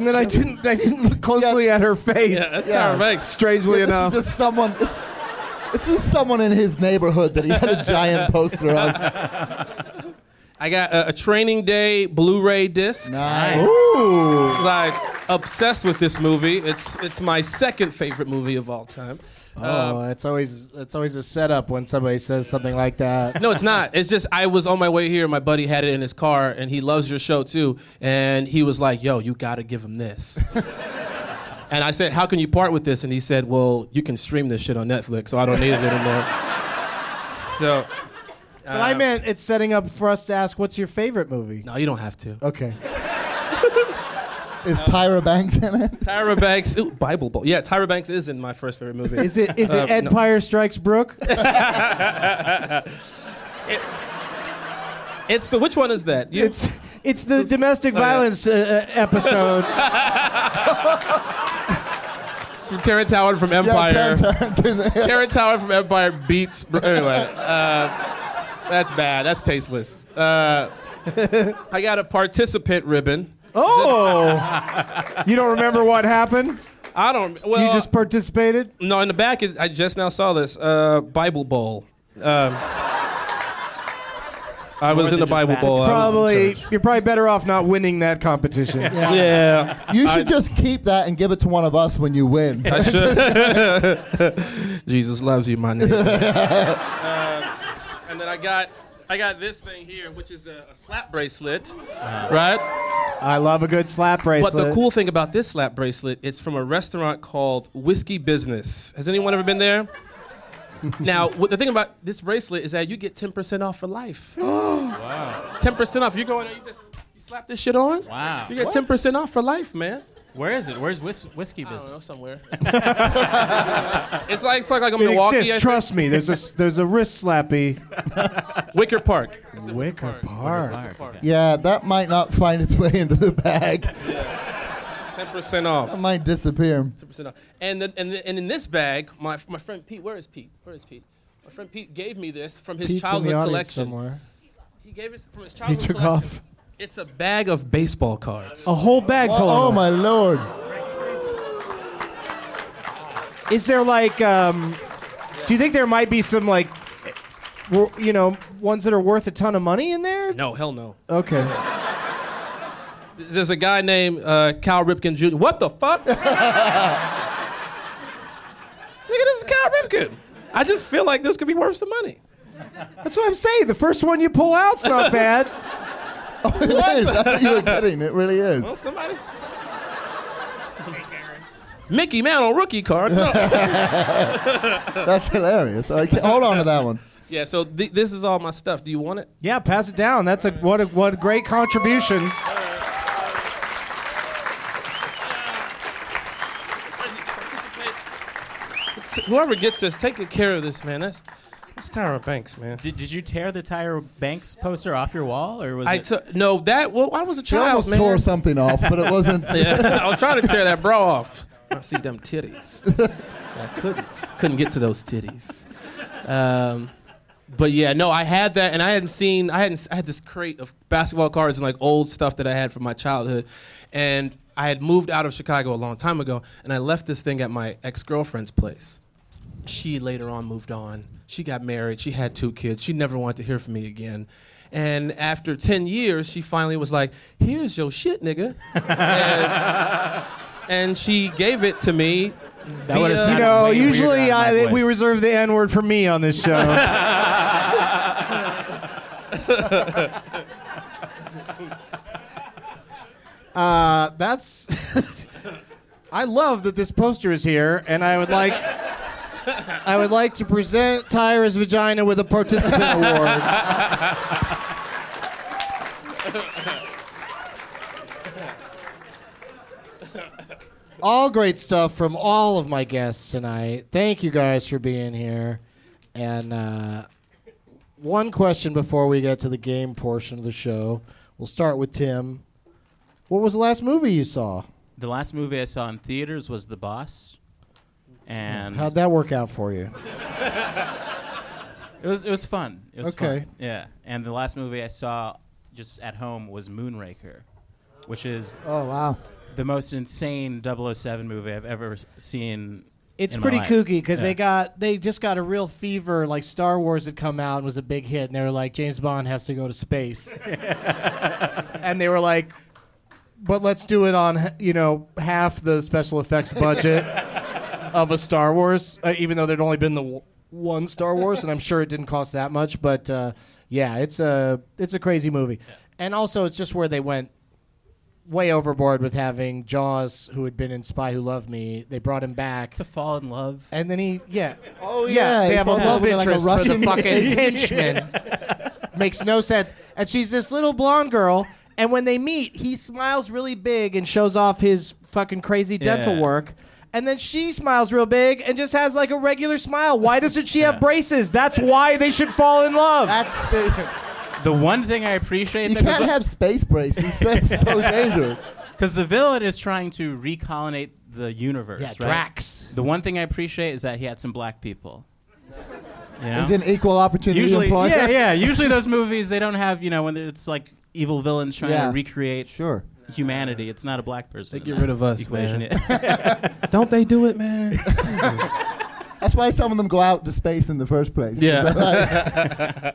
Speaker 3: then I didn't. I didn't look closely at her face.
Speaker 6: yeah, that's
Speaker 5: Yeah.
Speaker 6: Tyra Banks.
Speaker 3: Strangely
Speaker 5: This is
Speaker 3: enough,
Speaker 5: just someone. It's, it's just someone in his neighborhood that he had a giant poster of. *laughs*
Speaker 6: I got a, a training day Blu-ray disc.
Speaker 5: Nice. Ooh.
Speaker 6: Like obsessed with this movie. It's it's my second favorite movie of all time.
Speaker 3: oh, um, it's always it's always a setup when somebody says something like that.
Speaker 6: No, it's not. It's just I was on my way here. My buddy had it in his car, and he loves your show too. And he was like, "Yo, you got to give him this." *laughs* And I said, "How can you part with this?" And he said, "Well, you can stream this shit on Netflix, so I don't need it anymore." *laughs* so,
Speaker 3: But I meant it's setting up for us to ask, what's your favorite movie?
Speaker 6: no, you don't have to.
Speaker 3: Okay. *laughs*
Speaker 5: Is Tyra Banks in it?
Speaker 6: Tyra Banks, ooh, Bible Bowl. Yeah, Tyra Banks is in my first favorite movie.
Speaker 3: Is it is it
Speaker 6: Uh,
Speaker 3: Ed
Speaker 6: no.
Speaker 3: Empire Strikes Brooke? *laughs*
Speaker 6: It's the which one is that? You-
Speaker 3: It's it's the domestic violence uh, uh, episode. *laughs*
Speaker 6: from Terrence Howard from Empire.
Speaker 5: Yeah, Terrence Howard's in.
Speaker 6: Terrence Howard from Empire beats. Anyway, uh, that's bad. That's tasteless. Uh, I got a participant ribbon.
Speaker 3: Oh, you don't remember what happened?
Speaker 6: I don't. Well,
Speaker 3: you just participated.
Speaker 6: no. In the back, it, I just now saw this uh, Bible Bowl. Um, I was in the Bible
Speaker 4: that.
Speaker 6: Bowl. I was in
Speaker 3: Probably you're probably better off not winning that competition.
Speaker 6: Yeah.
Speaker 5: You should just keep that and give it to one of us when you win.
Speaker 6: I should. *laughs* *laughs* Jesus loves you, my nigga. Uh, *laughs* and then I got I got this thing here, which is a, a slap bracelet, right?
Speaker 3: I love a good slap bracelet.
Speaker 6: But the cool thing about this slap bracelet, it's from a restaurant called Whiskey Business. Has anyone ever been there? *laughs* now, what the thing about this bracelet is that you get 10% off for life. *gasps* wow. 10% off. You go in there, you just you slap this shit on.
Speaker 4: Wow.
Speaker 6: You get 10% off for life, man.
Speaker 4: Where is it? Where's whis- whiskey
Speaker 6: I don't know,
Speaker 4: business?
Speaker 6: somewhere. *laughs* *laughs* it's like it's like, like a
Speaker 3: it
Speaker 6: Milwaukee.
Speaker 3: Exists. Trust me. There's a s- there's a wrist slappy. *laughs*
Speaker 6: Wicker Park.
Speaker 3: Wicker Park.
Speaker 4: Park.
Speaker 5: Yeah, that might not find its way into the bag.
Speaker 6: 10% off.
Speaker 5: It might disappear.
Speaker 6: 10% off. And, the, and, the, and in this bag, my, my friend Pete, where is Pete? Where is Pete? My friend Pete gave me this from his
Speaker 3: Pete's in
Speaker 6: childhood
Speaker 3: the
Speaker 6: collection.
Speaker 3: somewhere.
Speaker 6: He gave it from his
Speaker 3: He took
Speaker 6: collection.
Speaker 3: off
Speaker 6: It's a bag of baseball cards.
Speaker 3: a whole bag full
Speaker 5: Oh,
Speaker 3: of them.
Speaker 5: my lord.
Speaker 3: Is there like, um, do you think there might be some like, w- you know, ones that are worth a ton of money in there?
Speaker 6: No, hell no.
Speaker 3: Okay.
Speaker 6: There's a guy named uh, Cal Ripken Jr. What the fuck? *laughs* Nigga, this is Cal Ripken. I just feel like this could be worth some money.
Speaker 3: That's what I'm saying. The first one you pull out's not *laughs* bad. *laughs*
Speaker 5: Oh, it is. I thought you were kidding. It really is.
Speaker 6: Well, somebody. *laughs* Mickey Mantle rookie card. No. *laughs*
Speaker 5: That's hilarious. I can't- hold on to that one.
Speaker 6: yeah, so th- this is all my stuff. Do you want it?
Speaker 3: Yeah, pass it down. That's a what a, what great contributions.
Speaker 6: Whoever gets this, take good care of this, man. That's that's Tyra Banks, man.
Speaker 4: Did, did you tear the Tyra Banks poster off your wall, or was
Speaker 6: I
Speaker 4: it?
Speaker 6: took no that. Well, I was a
Speaker 5: She
Speaker 6: child,
Speaker 5: almost
Speaker 6: man.
Speaker 5: tore something off, but it *laughs* wasn't.
Speaker 6: Yeah, I was trying to tear that bra off. I see them titties. I couldn't. Couldn't get to those titties. Um, but yeah, no, I had that, and I hadn't seen. I hadn't. I had this crate of basketball cards and like old stuff that I had from my childhood, and I had moved out of Chicago a long time ago, and I left this thing at my ex girlfriend's place. She later on moved on. She got married. She had two kids. She never wanted to hear from me again. And after 10 years, she finally was like, Here's your shit, nigga. *laughs* and, and she gave it to me.
Speaker 4: That would've
Speaker 3: You know,
Speaker 4: way
Speaker 3: usually
Speaker 4: weirder on my
Speaker 3: I, we reserve the N word for me on this show. *laughs* uh, that's. *laughs* I love that this poster is here, and I would like. I would like to present Tyra's vagina with a participant *laughs* award. all great stuff from all of my guests tonight. Thank you guys for being here. And uh, one question before we get to the game portion of the show. We'll start with Tim. What was the last movie you saw?
Speaker 4: The last movie I saw in theaters was The Boss, and
Speaker 3: How'd that work out for you? *laughs*
Speaker 4: it was it was fun. It was
Speaker 3: Okay.
Speaker 4: fun. Yeah, and the last movie I saw just at home was Moonraker, which is
Speaker 5: Oh wow.
Speaker 4: the most insane 007 movie I've ever s- seen.
Speaker 3: It's pretty kooky because
Speaker 4: Yeah.
Speaker 3: they got they just got a real fever. Like Star Wars had come out and was a big hit, and they were like, James Bond has to go to space, *laughs* and they were like, but let's do it on you know half the special effects budget *laughs* of a Star Wars, uh, even though there'd only been the w- one Star Wars, and I'm sure it didn't cost that much. But uh, yeah, it's a it's a crazy movie, and also it's just where they went way overboard with having Jaws, who had been in Spy Who Loved Me. They brought him back.
Speaker 4: To fall in love.
Speaker 3: And then he, yeah.
Speaker 5: Oh
Speaker 3: yeah,
Speaker 5: yeah,
Speaker 3: they have a love
Speaker 5: over like a
Speaker 3: interest for the fucking *laughs* henchman. Makes no sense. And she's this little blonde girl, and when they meet, he smiles really big and shows off his fucking crazy dental
Speaker 4: Yeah.
Speaker 3: work. And then she smiles real big and just has like a regular smile. Why doesn't she have braces? That's why they should fall in love.
Speaker 5: That's the. *laughs*
Speaker 4: The one thing I appreciate
Speaker 5: You
Speaker 4: that
Speaker 5: can't have space braces. That's so *laughs* dangerous.
Speaker 4: because the villain is trying to recolonate the universe.
Speaker 3: Yeah,
Speaker 4: right?
Speaker 3: Drax.
Speaker 4: The one thing I appreciate is that he had some black people. You know?
Speaker 5: He's an equal opportunity
Speaker 4: usually,
Speaker 5: employer.
Speaker 4: yeah, yeah. Usually those movies they don't have you know when it's like evil villains trying
Speaker 5: Yeah.
Speaker 4: to recreate
Speaker 5: Sure.
Speaker 4: Humanity. It's not a black person.
Speaker 6: They get rid of us,
Speaker 4: equation.
Speaker 6: man. *laughs* *laughs* Don't they do it, man? *laughs*
Speaker 5: That's why some of them go out to space in the first place.
Speaker 6: Yeah.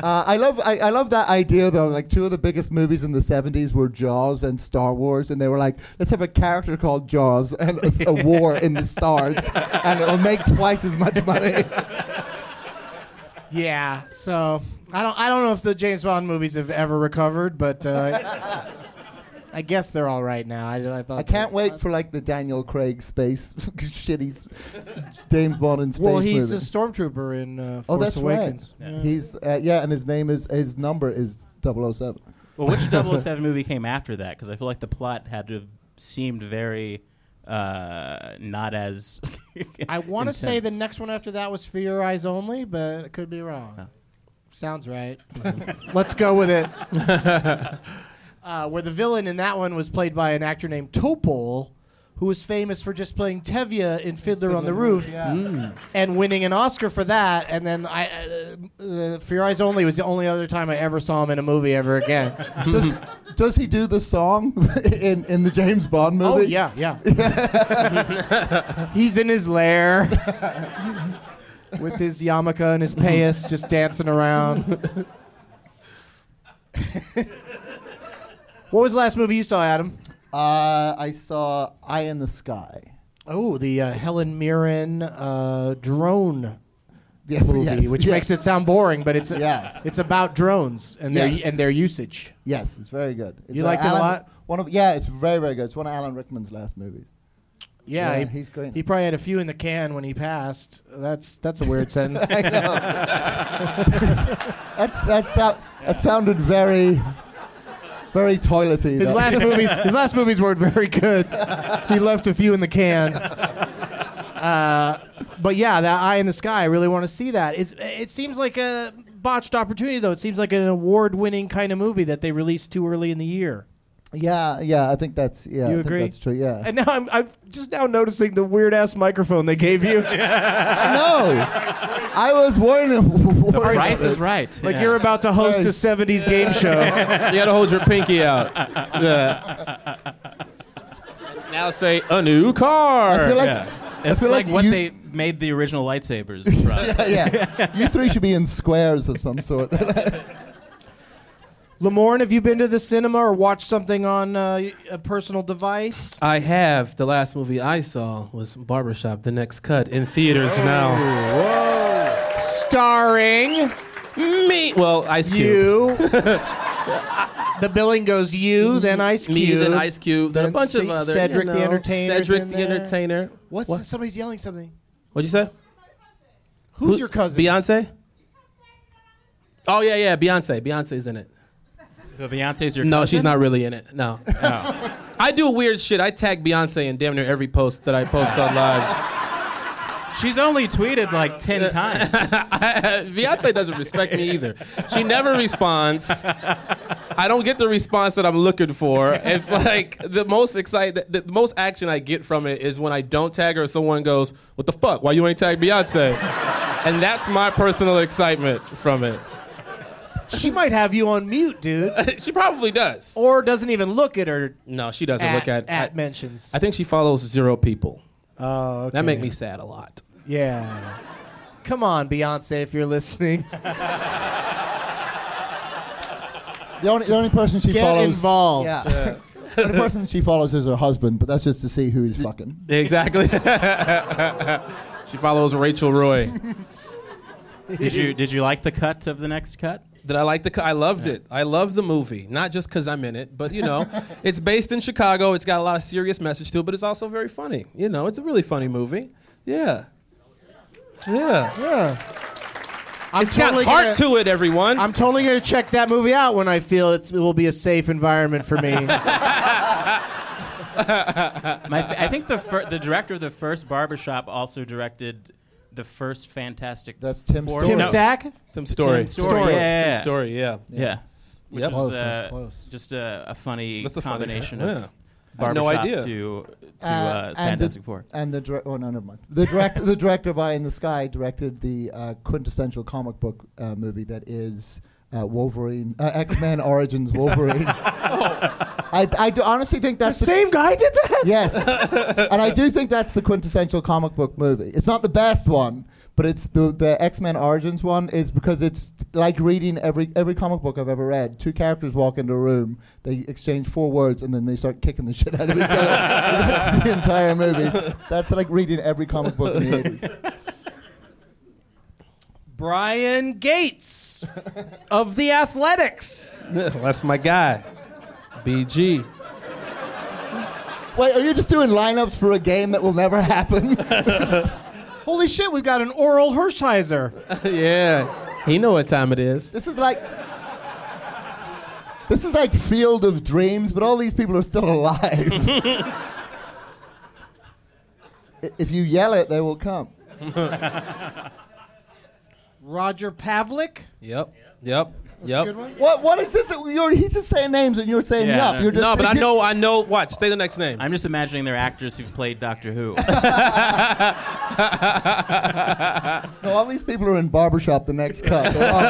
Speaker 5: uh, I love I, I love that idea though. Like two of the biggest movies in the '70s were Jaws and Star Wars, and they were like, let's have a character called Jaws and a, a war in the stars, and it'll make twice as much money.
Speaker 3: Yeah, so I don't I don't know if the James Bond movies have ever recovered, but uh, I guess they're all right now. I, I thought
Speaker 5: I can't wait for like the Daniel Craig space *laughs* shitty James Bond in space.
Speaker 3: Well, he's
Speaker 5: movie.
Speaker 3: a stormtrooper in uh,
Speaker 5: oh, that's
Speaker 3: Awakens.
Speaker 5: right.
Speaker 3: Yeah.
Speaker 5: He's uh, yeah, and his name is his number is 007.
Speaker 4: Well, which *laughs* 007 movie came after that? Because I feel like the plot had to have seemed very uh, not as. *laughs*
Speaker 3: I want to say the next one after that was For Your Eyes Only, but I could be wrong. Sounds right. Let's go with it. Uh, where the villain in that one was played by an actor named Topol, who was famous for just playing Tevye in Fiddler on the Roof and winning an Oscar for that. And then I, uh, uh, For Your Eyes Only was the only other time I ever saw him in a movie ever again. *laughs*
Speaker 5: does, does he do the song *laughs* in, in the James Bond movie?
Speaker 3: oh yeah, yeah. *laughs* He's in his lair with his yarmulke and his payas, just dancing around. What was the last movie you saw, Adam?
Speaker 5: Uh, I saw Eye in the Sky.
Speaker 3: Oh, the uh, Helen Mirren uh, drone *laughs*
Speaker 5: Yeah,
Speaker 3: movie,
Speaker 5: yes,
Speaker 3: which
Speaker 5: yeah.
Speaker 3: makes it sound boring, but it's
Speaker 5: Yeah.
Speaker 3: it's about drones and
Speaker 5: Yes.
Speaker 3: their and their usage.
Speaker 5: Yes, it's very good. It's
Speaker 3: You
Speaker 5: uh,
Speaker 3: liked it a lot?
Speaker 5: One of yeah, it's very very good. It's one of Alan Rickman's last movies.
Speaker 3: Yeah,
Speaker 5: Yeah,
Speaker 3: he,
Speaker 5: he's great.
Speaker 3: He probably had a few in the can when he passed. That's that's a weird sentence. *laughs* *laughs*
Speaker 5: That's that's that, that sounded very very toilety.
Speaker 3: His last movies, his last movies weren't very good. *laughs* He left a few in the can. Uh, but yeah, that Eye in the Sky, I really want to see that. It's, it seems like a botched opportunity, though. It seems like an award-winning kind of movie that they released too early in the year.
Speaker 5: Yeah, yeah, I think that's yeah.
Speaker 3: You
Speaker 5: I think
Speaker 3: agree?
Speaker 5: that's true. Yeah.
Speaker 3: And now I'm, I'm just now noticing the weird ass microphone they gave you. *laughs*
Speaker 5: no, I was worried. worried about
Speaker 4: Price
Speaker 5: this.
Speaker 4: is right.
Speaker 3: like
Speaker 4: Yeah.
Speaker 3: you're about to host a
Speaker 5: Right.
Speaker 3: '70s game show. *laughs*
Speaker 6: You gotta hold your pinky out. Yeah. Now say a new car.
Speaker 5: I feel like
Speaker 4: Yeah. It's
Speaker 5: feel
Speaker 4: like,
Speaker 5: like
Speaker 4: what
Speaker 5: you-
Speaker 4: they made the original lightsabers *laughs* from.
Speaker 5: yeah, yeah, you three should be in squares of some sort.
Speaker 3: Lamorne, have you been to the cinema or watched something on uh, a personal device?
Speaker 6: I have. The last movie I saw was Barbershop, The Next Cut, in theaters now. Whoa.
Speaker 3: Starring
Speaker 6: Me. Well, Ice Cube.
Speaker 3: you. *laughs* the billing goes you, then Ice Cube.
Speaker 6: Me, then Ice Cube, then, a
Speaker 3: then
Speaker 6: bunch of other.
Speaker 3: Cedric
Speaker 6: you
Speaker 3: the
Speaker 6: know,
Speaker 3: Entertainer's
Speaker 6: Cedric the
Speaker 3: there.
Speaker 6: Entertainer.
Speaker 3: What's
Speaker 6: What?
Speaker 3: somebody's yelling something?
Speaker 6: What'd you say?
Speaker 3: Who's
Speaker 6: Who-
Speaker 3: your cousin?
Speaker 6: Beyonce. Oh yeah, yeah. Beyonce. Beyonce's in it.
Speaker 4: So Beyonce's your
Speaker 6: No, she's not really in it. No. *laughs* Oh. I do weird shit. I tag Beyonce in damn near every post that I post *laughs* on live.
Speaker 4: She's only tweeted like *laughs* ten times.
Speaker 6: Beyonce doesn't respect me either. She never responds. I don't get the response that I'm looking for. If like the most excited, the, the most action I get from it is when I don't tag her. Someone goes, "What the fuck? Why you ain't tag Beyonce?" And that's my personal excitement from it.
Speaker 3: She might have you on mute, dude. *laughs*
Speaker 6: she probably does.
Speaker 3: or doesn't even look at her
Speaker 6: No, she doesn't
Speaker 3: at,
Speaker 6: look at.
Speaker 3: at
Speaker 6: I,
Speaker 3: mentions.
Speaker 6: I think she follows zero people.
Speaker 3: Oh, okay.
Speaker 6: That make me sad a lot.
Speaker 3: Yeah. Come on, Beyonce, if you're listening. *laughs*
Speaker 5: the only the only person she
Speaker 3: Get
Speaker 5: follows
Speaker 3: involved.
Speaker 5: Yeah. the only person she follows is her husband, but that's just to see who he's fucking.
Speaker 6: Exactly. *laughs* she follows Rachel Roy.
Speaker 4: did you did you like the cut of the next cut?
Speaker 6: Did I like the? I loved it. I love the movie, not just because I'm in it, but you know, *laughs* it's based in Chicago. It's got a lot of serious message to it, but it's also very funny. You know, it's a really funny movie. Yeah, yeah.
Speaker 3: Yeah. I'm
Speaker 6: It's got heart to it, everyone.
Speaker 3: I'm totally gonna check that movie out when I feel it's, it will be a safe environment for me. *laughs*
Speaker 4: My, I think the fir- the director of the first Barbershop also directed the first Fantastic.
Speaker 5: That's Tim
Speaker 4: Four.
Speaker 5: Story.
Speaker 3: Tim
Speaker 4: No,
Speaker 3: Sack.
Speaker 6: Tim Story.
Speaker 4: Tim Story. Yeah,
Speaker 6: Tim
Speaker 4: yeah.
Speaker 6: Story. Yeah.
Speaker 4: Yeah. Which
Speaker 6: Yep.
Speaker 4: is
Speaker 5: Close,
Speaker 4: uh,
Speaker 5: close.
Speaker 4: just a, a funny
Speaker 6: That's a funny
Speaker 4: combination
Speaker 6: fact.
Speaker 4: of
Speaker 6: Yeah. I had no
Speaker 4: Barbershop
Speaker 6: idea.
Speaker 4: to to
Speaker 5: Uh,
Speaker 4: uh,
Speaker 5: and
Speaker 4: Fantastic
Speaker 5: the,
Speaker 4: Four.
Speaker 5: And the dir- oh no, never mind. The director, *laughs* the director of Eye in the Sky directed the uh, quintessential comic book uh, movie that is uh, Wolverine, uh, X Men Origins Wolverine. *laughs* I, I do honestly think that's the
Speaker 3: Same guy did that.
Speaker 5: Yes, and I do think that's the quintessential comic book movie. It's not the best one, but it's the the X Men Origins one is because it's like reading every every comic book I've ever read. Two characters walk into a room, they exchange four words, and then they start kicking the shit out of each other. *laughs* that's the entire movie. That's like reading every comic book in the eighties.
Speaker 3: Brent Gates of the Athletics. *laughs*
Speaker 6: That's my guy. BG.
Speaker 5: Wait, are you just doing lineups for a game that will never happen? *laughs*
Speaker 3: Holy shit, we've got an Orel Hershiser. *laughs*
Speaker 6: yeah. He know what time it is.
Speaker 5: this is like. This is like Field of Dreams, but all these people are still alive. If you yell it, they will come.
Speaker 3: Roger Pavlik.
Speaker 6: Yep. Yep.
Speaker 3: That's
Speaker 6: yep.
Speaker 3: a good one.
Speaker 5: What? What is this? That you're, he's just saying names and you're saying
Speaker 4: Yeah,
Speaker 5: yup.
Speaker 4: no.
Speaker 5: You're just
Speaker 6: No, but I know. I know. Watch. Say the next name.
Speaker 4: I'm just imagining they're actors who've played Doctor Who. *laughs*
Speaker 5: No, all these people are in barbershop. The next cut. They're all-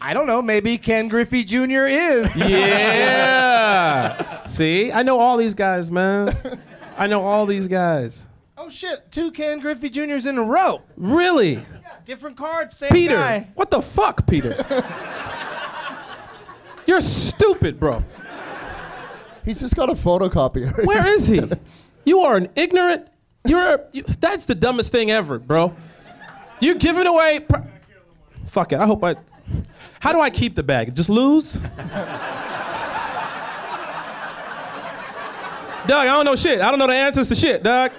Speaker 3: I don't know. Maybe Ken Griffey Jr. is.
Speaker 6: yeah. See, I know all these guys, man. I know all these guys.
Speaker 3: Oh shit, two Ken Griffey Jr.'s in a row.
Speaker 6: Really,
Speaker 3: Different cards, same
Speaker 6: Peter?
Speaker 3: guy.
Speaker 6: What the fuck, Peter? *laughs* You're stupid, bro.
Speaker 5: he's just got a photocopier.
Speaker 6: Where is he? *laughs* You are an ignorant. You're. A, you, that's the dumbest thing ever, bro. You're giving away. Pr- fuck it. I hope I. How do I keep the bag? Just lose? *laughs* Doug, I don't know shit. I don't know the answers to shit, Doug.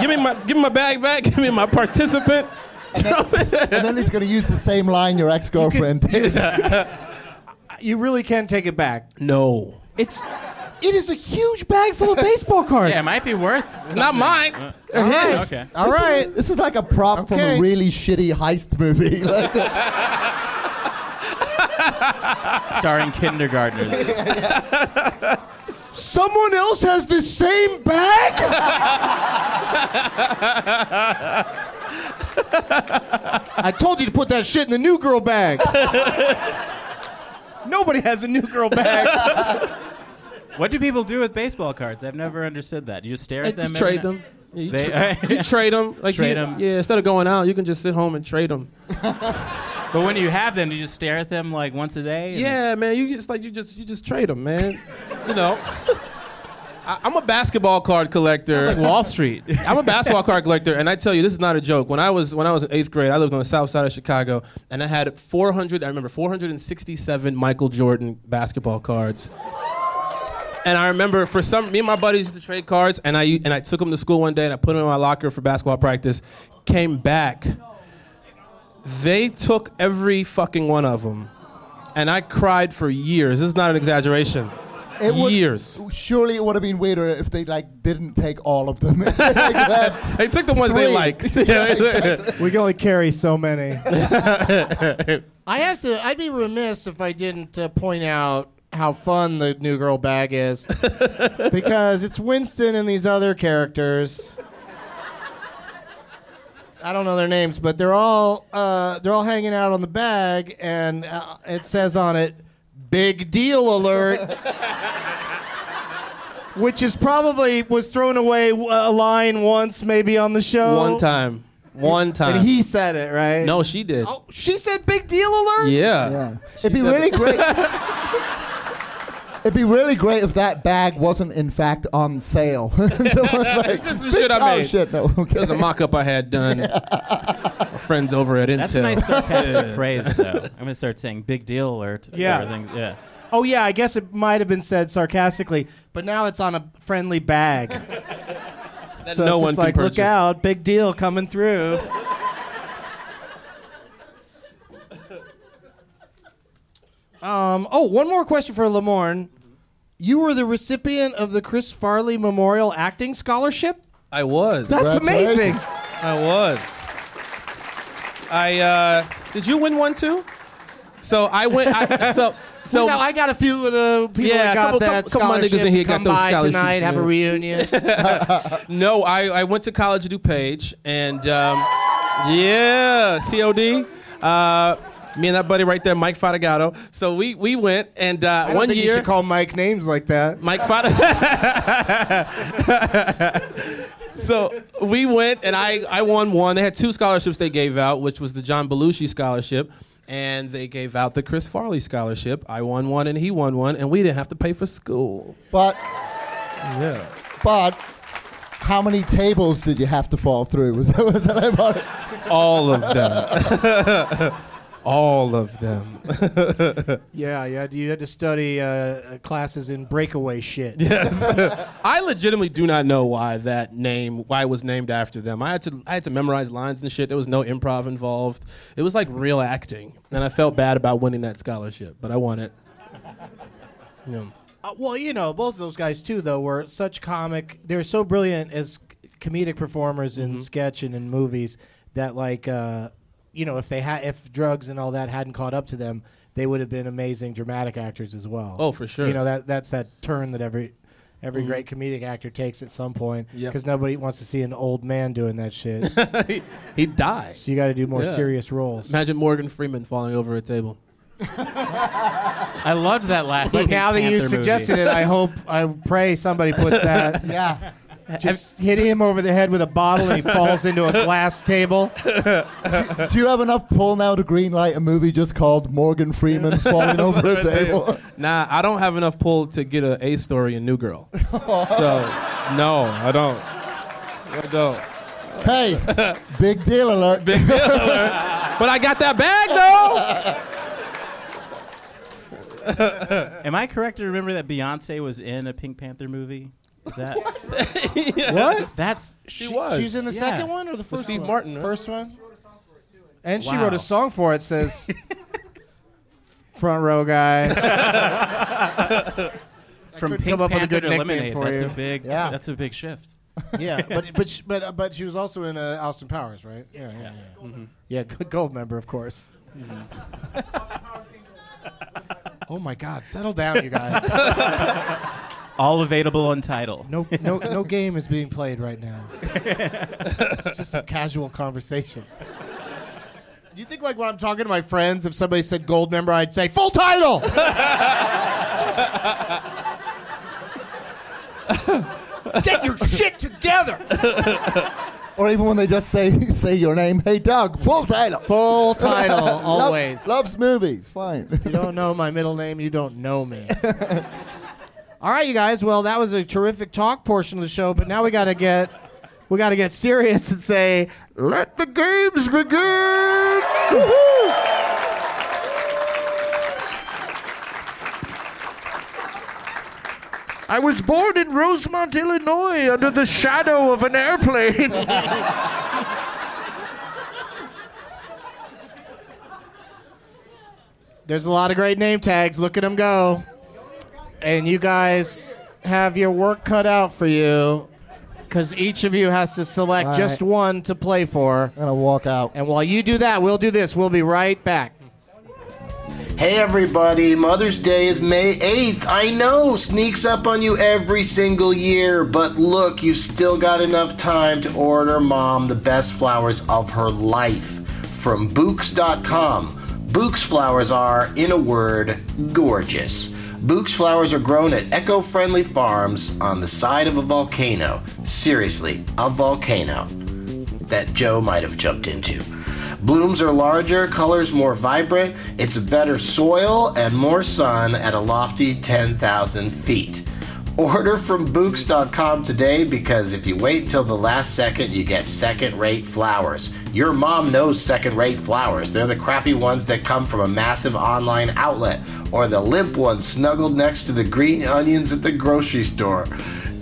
Speaker 6: Give me my give me my bag back. *laughs* Give me my participant.
Speaker 5: and then he's going to use the same line your ex-girlfriend *laughs* did.
Speaker 3: You really can't take it back.
Speaker 6: no,
Speaker 3: It's it is a huge bag full of baseball *laughs* cards.
Speaker 4: yeah, it might be worth.
Speaker 6: it's not mine. They're
Speaker 3: All right.
Speaker 6: his.
Speaker 4: Okay.
Speaker 3: All right.
Speaker 5: This is like a prop from
Speaker 3: Okay.
Speaker 5: a really shitty heist movie. Like,
Speaker 4: Starring kindergartners.
Speaker 3: Someone else has the same bag? I told you to put that shit in the new girl bag. Nobody has a new girl bag.
Speaker 4: what do people do with baseball cards? I've never understood that. You just stare
Speaker 6: Hey,
Speaker 4: at them.
Speaker 6: just trade them. Yeah, you,
Speaker 4: They-
Speaker 6: tra- *laughs* you trade them. Like
Speaker 4: Trade
Speaker 6: you-
Speaker 4: 'em.
Speaker 6: Yeah, instead of going out, you can just sit home and trade them.
Speaker 4: But when you have them, do you just stare at them like once a day?
Speaker 6: Yeah, man. You just like you just you just trade them, man. you know. *laughs* I, I'm a basketball card collector.
Speaker 4: Like Wall Street. *laughs*
Speaker 6: I'm a basketball card collector, and I tell you, this is not a joke. When I was when I was in eighth grade, I lived on the south side of Chicago, and I had 400. I remember 467 Michael Jordan basketball cards. And I remember for some, me and my buddies used to trade cards, and I and I took them to school one day, and I put them in my locker for basketball practice. Came back, they took every fucking one of them, and I cried for years. This is not an exaggeration.
Speaker 5: it would-
Speaker 6: years.
Speaker 5: Surely it would have been weirder if they like didn't take all of them. *laughs* Like, *laughs*
Speaker 6: They took the ones they
Speaker 5: three.
Speaker 6: liked. *laughs*
Speaker 5: Yeah, exactly.
Speaker 3: We can only carry so many. I have to. I'd be remiss if I didn't uh, point out how fun the new girl bag is, because it's Winston and these other characters. I don't know their names, but they're all uh, they're all hanging out on the bag, and uh, it says on it, "Big deal alert." *laughs* Which is probably was thrown away a line once, maybe on the show.
Speaker 6: One time. One time.
Speaker 3: And he said it, right?
Speaker 6: no, she did.
Speaker 3: Oh, she said big deal alert?
Speaker 6: Yeah.
Speaker 5: Yeah. It'd be really
Speaker 6: that-
Speaker 5: great. *laughs* It'd be really great if that bag wasn't in fact on sale. *laughs* Someone's *laughs* like,
Speaker 6: It's just some shit I made.
Speaker 5: oh shit, no. Okay.
Speaker 6: It was a mock up I had done. a friends over at Intel.
Speaker 4: That's a nice sarcastic *laughs* phrase, though. I'm gonna start saying "big deal" alert.
Speaker 3: Yeah.
Speaker 4: everything. Yeah.
Speaker 3: Oh yeah, I guess it might have been said sarcastically, but now it's on a friendly bag.
Speaker 6: That
Speaker 3: so
Speaker 6: no
Speaker 3: it's
Speaker 6: one
Speaker 3: just
Speaker 6: can
Speaker 3: like, look out, big deal coming through. um. Oh, one more question for Lamorne. You were the recipient of the Chris Farley Memorial Acting Scholarship.
Speaker 6: I was.
Speaker 3: That's amazing.
Speaker 6: I was. I uh, did you win one too? So I went. I, so *laughs* so
Speaker 3: well, I got a few of the people
Speaker 6: Yeah,
Speaker 3: that
Speaker 6: a
Speaker 3: got
Speaker 6: couple-
Speaker 3: that
Speaker 6: couple- couple of niggas
Speaker 3: scholarship
Speaker 6: in here
Speaker 3: to
Speaker 6: got
Speaker 3: come
Speaker 6: those
Speaker 3: by
Speaker 6: scholarships,
Speaker 3: tonight, have a reunion. *laughs*
Speaker 6: no, I, I went to college at DuPage, and um, yeah, COD. Uh, me and that buddy right there, Mike Fatigato. So we we went, and uh,
Speaker 3: I don't
Speaker 6: one
Speaker 3: think
Speaker 6: year.
Speaker 3: you should call Mike names like that.
Speaker 6: Mike Fada. *laughs* so we went and I, I won one. They had two scholarships they gave out, which was the John Belushi scholarship, and they gave out the Chris Farley scholarship. I won one and he won one, and we didn't have to pay for school.
Speaker 5: But
Speaker 6: Yeah.
Speaker 5: but how many tables did you have to fall through? Was that, was that about it?
Speaker 6: All of them. *laughs* All of them. *laughs*
Speaker 3: Yeah, yeah. You had to study uh, classes in breakaway shit.
Speaker 6: Yes. *laughs* *laughs* I legitimately do not know why that name, why it was named after them. I had to, I had to memorize lines and shit. There was no improv involved. It was like real acting, and I felt bad about winning that scholarship, but I won it. Yeah.
Speaker 3: Uh, well, you know, both of those guys too, though, were such comic. They were so brilliant as comedic performers
Speaker 6: Mm-hmm.
Speaker 3: in sketch and in movies that, like, uh, you know, if they had, if drugs and all that hadn't caught up to them, they would have been amazing dramatic actors as well.
Speaker 6: Oh, for sure.
Speaker 3: You know that that's that turn that every every mm-hmm. great comedic actor takes at some point
Speaker 6: Yep.
Speaker 3: because nobody wants to see an old man doing that shit. *laughs*
Speaker 6: he, he dies.
Speaker 3: so you got to do more
Speaker 6: Yeah.
Speaker 3: serious roles.
Speaker 6: Imagine Morgan Freeman falling over a table. *laughs*
Speaker 4: I loved that last.
Speaker 3: But now that you suggested
Speaker 4: movie.
Speaker 3: it, I hope, I pray somebody puts that. *laughs*
Speaker 5: Yeah.
Speaker 3: Just hit him over the head with a bottle and he falls into a glass table. *laughs*
Speaker 5: Do you have enough pull now to green light a movie just called Morgan Freeman falling over a *laughs* table?
Speaker 6: Nah, I don't have enough pull to get a A story in New Girl. *laughs* so, no, I don't. I don't.
Speaker 5: hey, big deal alert.
Speaker 6: Big deal alert. But I got that bag though.
Speaker 4: Am I correct to remember that Beyonce was in a Pink Panther movie? Is that
Speaker 3: What? *laughs*
Speaker 4: that's
Speaker 6: She was.
Speaker 3: She's in the
Speaker 4: Yeah.
Speaker 3: second one or the first
Speaker 6: Steve
Speaker 3: one?
Speaker 6: Martin, right?
Speaker 3: First one? And she
Speaker 4: Wow.
Speaker 3: wrote a song for it, says *laughs* Front Row Guy. *laughs*
Speaker 4: from
Speaker 3: couldn't
Speaker 4: Pink
Speaker 3: come up with a
Speaker 4: Panther
Speaker 3: good
Speaker 4: to
Speaker 3: nickname
Speaker 4: Lemonade.
Speaker 3: for
Speaker 4: That's
Speaker 3: you.
Speaker 4: a big.
Speaker 5: Yeah.
Speaker 4: That's a big shift.
Speaker 3: yeah, but but sh- but uh, but she was also in uh, Austin Powers, right? Yeah, yeah, yeah. Yeah, good Goldmember, of course. oh my God, settle down, you guys.
Speaker 4: All available on title.
Speaker 3: No, no, no game is being played right now. *laughs* it's just a casual conversation. Do you think, like, when I'm talking to my friends, if somebody said Goldmember, I'd say full title? *laughs* Get your shit together.
Speaker 5: Or even when they just say *laughs* say your name, hey Doug, full title.
Speaker 3: Full title,
Speaker 5: Love-
Speaker 3: always.
Speaker 5: loves movies. Fine.
Speaker 3: If you don't know my middle name, you don't know me. All right, you guys. Well, that was a terrific talk portion of the show, but now we got to get we got to get serious and say, "Let the games begin." Woohoo! I was born in Rosemont, Illinois, under the shadow of an airplane. *laughs* There's a lot of great name tags. Look at them go. And you guys have your work cut out for you because each of you has to select
Speaker 5: All
Speaker 3: just
Speaker 5: right.
Speaker 3: one to play for.
Speaker 5: I'm gonna walk out.
Speaker 3: And while you do that, we'll do this. We'll be right back.
Speaker 7: Hey everybody, Mother's Day is May 8th. I know, sneaks up on you every single year, but look, you've still got enough time to order mom the best flowers of her life from Bouqs.com. Bouqs flowers are, in a word, gorgeous. Bouqs flowers are grown at eco friendly farms on the side of a volcano. Seriously, a volcano that Joe might have jumped into. Blooms are larger, colors more vibrant, it's better soil and more sun at a lofty 10,000 feet. Order from Bouqs.com today because if you wait till the last second, you get second rate flowers. Your mom knows second rate flowers. They're the crappy ones that come from a massive online outlet, or the limp ones snuggled next to the green onions at the grocery store.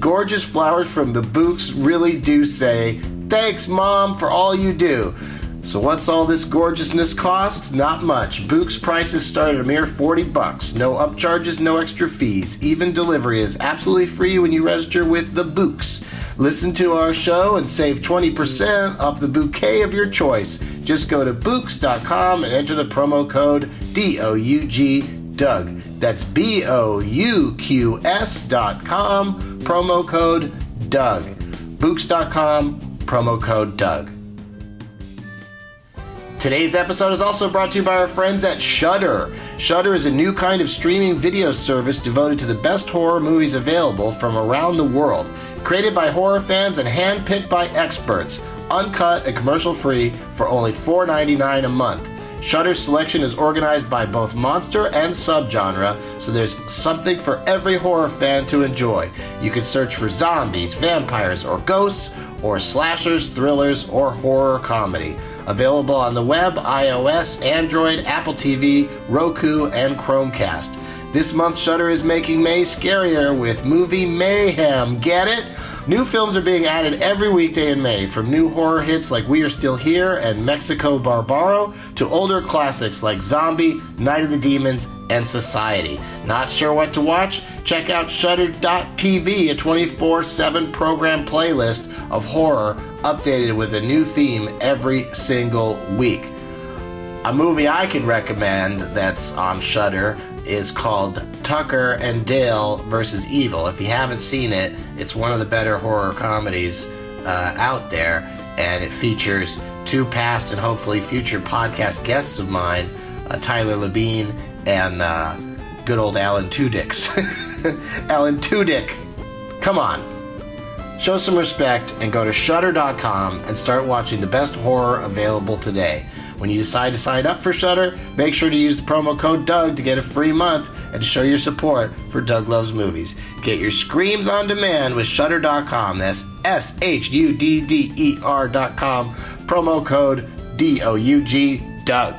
Speaker 7: Gorgeous flowers from the Bouqs really do say, Thanks, Mom, for all you do. So what's all this gorgeousness cost? Not much. Bouqs' prices start at a mere 40 bucks. No upcharges, no extra fees. Even delivery is absolutely free when you register with the Bouqs. Listen to our show and save 20% off the bouquet of your choice. Just go to bouqs.com and enter the promo code DOUG Doug. That's B O U Q S dot com, promo code Doug. Bouqs.com, promo code Doug. Today's episode is also brought to you by our friends at Shudder. Shudder is a new kind of streaming video service devoted to the best horror movies available from around the world. Created by horror fans and handpicked by experts, uncut and commercial free for only $4.99 a month. Shudder's selection is organized by both monster and subgenre, so there's something for every horror fan to enjoy. You can search for zombies, vampires, or ghosts, or slashers, thrillers, or horror comedy. Available on the web, iOS, Android, Apple TV, Roku, and Chromecast. This month, Shudder is making May scarier with movie mayhem. Get it? New films are being added every weekday in May, from new horror hits like We Are Still Here and Mexico Barbaro to older classics like Zombie, Night of the Demons, and Society. Not sure what to watch? Check out Shudder.tv, a 24 7 program playlist of horror updated with a new theme every single week. A movie I can recommend that's on Shudder is called Tucker and Dale versus Evil. If you haven't seen it, it's one of the better horror comedies uh, out there, and it features two past and hopefully future podcast guests of mine, uh, Tyler Labine and uh, good old Alan Tudyk. *laughs* *laughs* Alan Tudyk, come on. Show some respect and go to shudder.com and start watching the best horror available today. When you decide to sign up for Shudder, make sure to use the promo code Doug to get a free month and show your support for Doug Loves Movies. Get your screams on demand with shudder.com. That's S H U D D E R.com. Promo code D O U G Doug.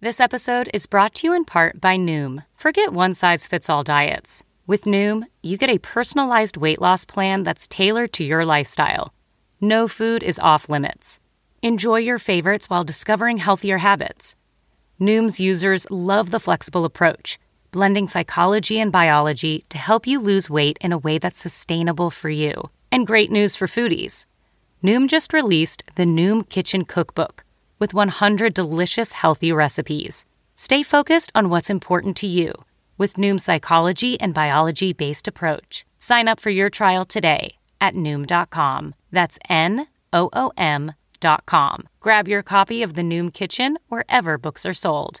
Speaker 8: This episode is brought to you in part by Noom. Forget one size fits all diets. With Noom, you get a personalized weight loss plan that's tailored to your lifestyle. No food is off limits. Enjoy your favorites while discovering healthier habits. Noom's users love the flexible approach, blending psychology and biology to help you lose weight in a way that's sustainable for you. And great news for foodies. Noom just released the Noom Kitchen Cookbook with 100 delicious healthy recipes. Stay focused on what's important to you with Noom's psychology and biology based approach. Sign up for your trial today at Noom.com. That's N O O M. Dot com. Grab your copy of The Noom Kitchen wherever books are sold.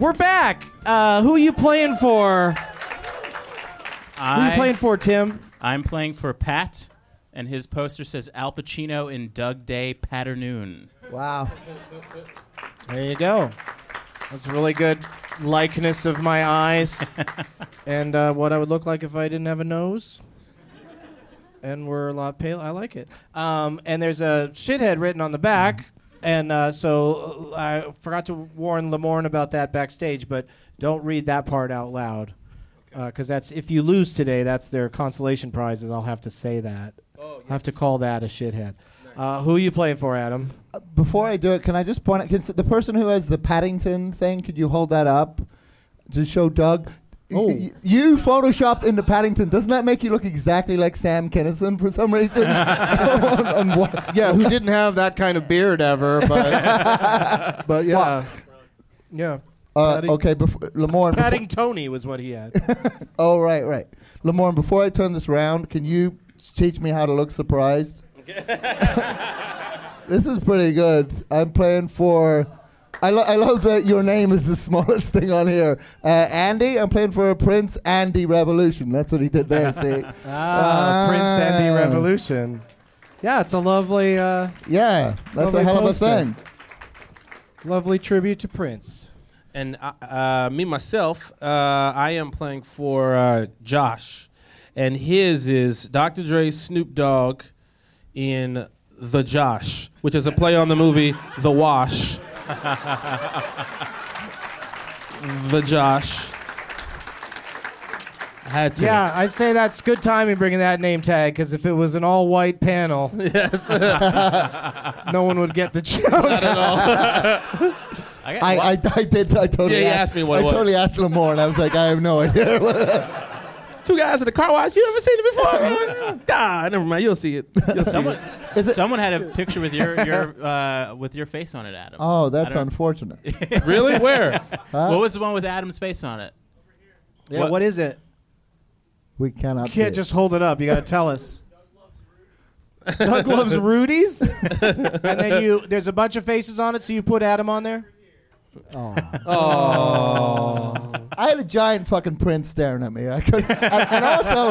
Speaker 3: We're back. Uh, who are you playing for? Who are you playing for, Tim?
Speaker 4: I'm playing for Pat, and his poster says Al Pacino in Doug Day Patternoon.
Speaker 5: Wow.
Speaker 3: There you go. That's a really good likeness of my eyes *laughs* and uh, what I would look like if I didn't have a nose. And we're a lot pale. I like it. Um, and there's a shithead written on the back. And uh, so uh, I forgot to warn Lamorne about that backstage, but don't read that part out loud. Because that's if you lose today, that's their consolation prizes. I'll have to say that. I'll have to call that a shithead. Uh, who are you playing for, Adam?
Speaker 5: Before I do it, can I just point out can the person who has the Paddington thing? Could you hold that up to show Doug?
Speaker 3: Oh.
Speaker 5: Y- you photoshopped into Paddington. Doesn't that make you look exactly like Sam Kinison for some reason? *laughs* On- on
Speaker 3: Yeah, who didn't have that kind of beard ever, but *laughs* but yeah, yeah.
Speaker 5: Uh,
Speaker 3: Patting-
Speaker 5: okay, before Lamorne. before-
Speaker 3: Patting Tony was what he had. *laughs*
Speaker 5: Oh, right, right. Lamorne, before I turn this round, can you teach me how to look surprised? this is pretty good. I'm playing for. I, lo- I love that your name is the smallest *laughs* thing on here. Uh, Andy, I'm playing for Prince Andy Revolution. That's what he did there, see? *laughs*
Speaker 3: Ah, Prince Andy
Speaker 5: Ah.
Speaker 3: Revolution. Yeah, it's a lovely, uh,
Speaker 5: Yeah, that's
Speaker 3: Lovely
Speaker 5: a hell of a thing.
Speaker 3: lovely tribute to Prince.
Speaker 6: And uh, uh, me myself, uh, I am playing for uh, Josh, and his is Dr. Dre, Snoop Dogg, in The Josh, which is a play on the movie The Wash. The Josh. Had to.
Speaker 3: Yeah, I'd say that's good timing bringing that name tag because if it was an all white panel, *laughs*
Speaker 6: Yes. *laughs*
Speaker 3: no one would get the joke.
Speaker 6: Not at all.
Speaker 4: I *laughs*
Speaker 5: I, I, I did. I totally
Speaker 6: Yeah, he
Speaker 5: asked,
Speaker 6: asked me what
Speaker 5: I
Speaker 6: it was.
Speaker 5: totally asked Lamorne. I was like, I have no idea.
Speaker 6: Two guys at the car wash. You ever seen it before? Man? *laughs* ah, never mind. You'll see it. You'll see
Speaker 4: someone,
Speaker 6: it. *laughs*
Speaker 5: Is it-
Speaker 4: someone had a picture with your your uh, with your face on it, Adam.
Speaker 5: oh, that's unfortunate. *laughs*
Speaker 6: Really? Where?
Speaker 4: What was the one with Adam's face on it?
Speaker 3: Yeah,
Speaker 4: What-
Speaker 3: what is it?
Speaker 5: We cannot.
Speaker 3: You can't
Speaker 5: it.
Speaker 3: just hold it up. You got to tell us. Doug loves Rudy's, and then you there's a bunch of faces on it, so you put Adam on there.
Speaker 6: Oh.
Speaker 5: I had a giant fucking prince staring at me. I could, and, and also,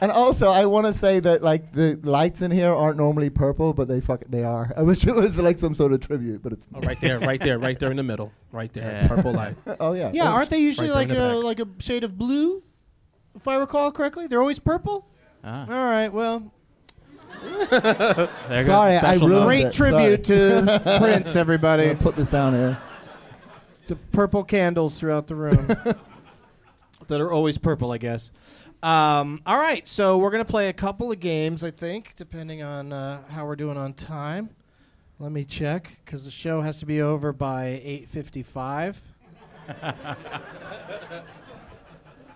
Speaker 5: and also, I want to say that like the lights in here aren't normally purple, but they fuck they are. I wish it was like some sort of tribute, but it's.
Speaker 6: Oh, right there, right there, right there in the middle, right there,
Speaker 4: Yeah.
Speaker 6: purple light. *laughs*
Speaker 5: Oh yeah.
Speaker 3: Yeah, aren't they usually
Speaker 6: Right
Speaker 3: like
Speaker 6: there in
Speaker 3: a
Speaker 6: back.
Speaker 3: like a shade of blue? If I recall correctly, they're always purple.
Speaker 4: Ah,
Speaker 3: All right, well, *laughs*
Speaker 4: there goes
Speaker 5: Sorry, I
Speaker 4: special
Speaker 5: ruined
Speaker 3: great
Speaker 5: it.
Speaker 3: tribute to Prince, *laughs*
Speaker 5: I'm
Speaker 3: everybody.
Speaker 5: gonna put this down here.
Speaker 3: The purple candles throughout the room *laughs* that are always purple, I guess. Um, all right, so we're gonna play a couple of games, I think, depending on uh, how we're doing on time. Let me check because the show has to be over by eight fifty-five. *laughs*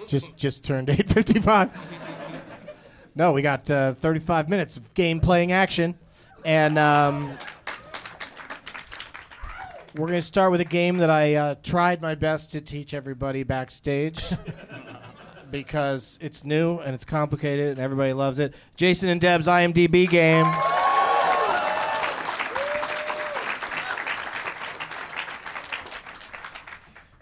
Speaker 3: just just turned eight fifty-five. No, we got uh, thirty-five minutes of game playing action, and. Um, we're going to start with a game that I uh, tried my best to teach everybody backstage *laughs* because it's new and it's complicated and everybody loves it. Jason and Deb's IMDb game.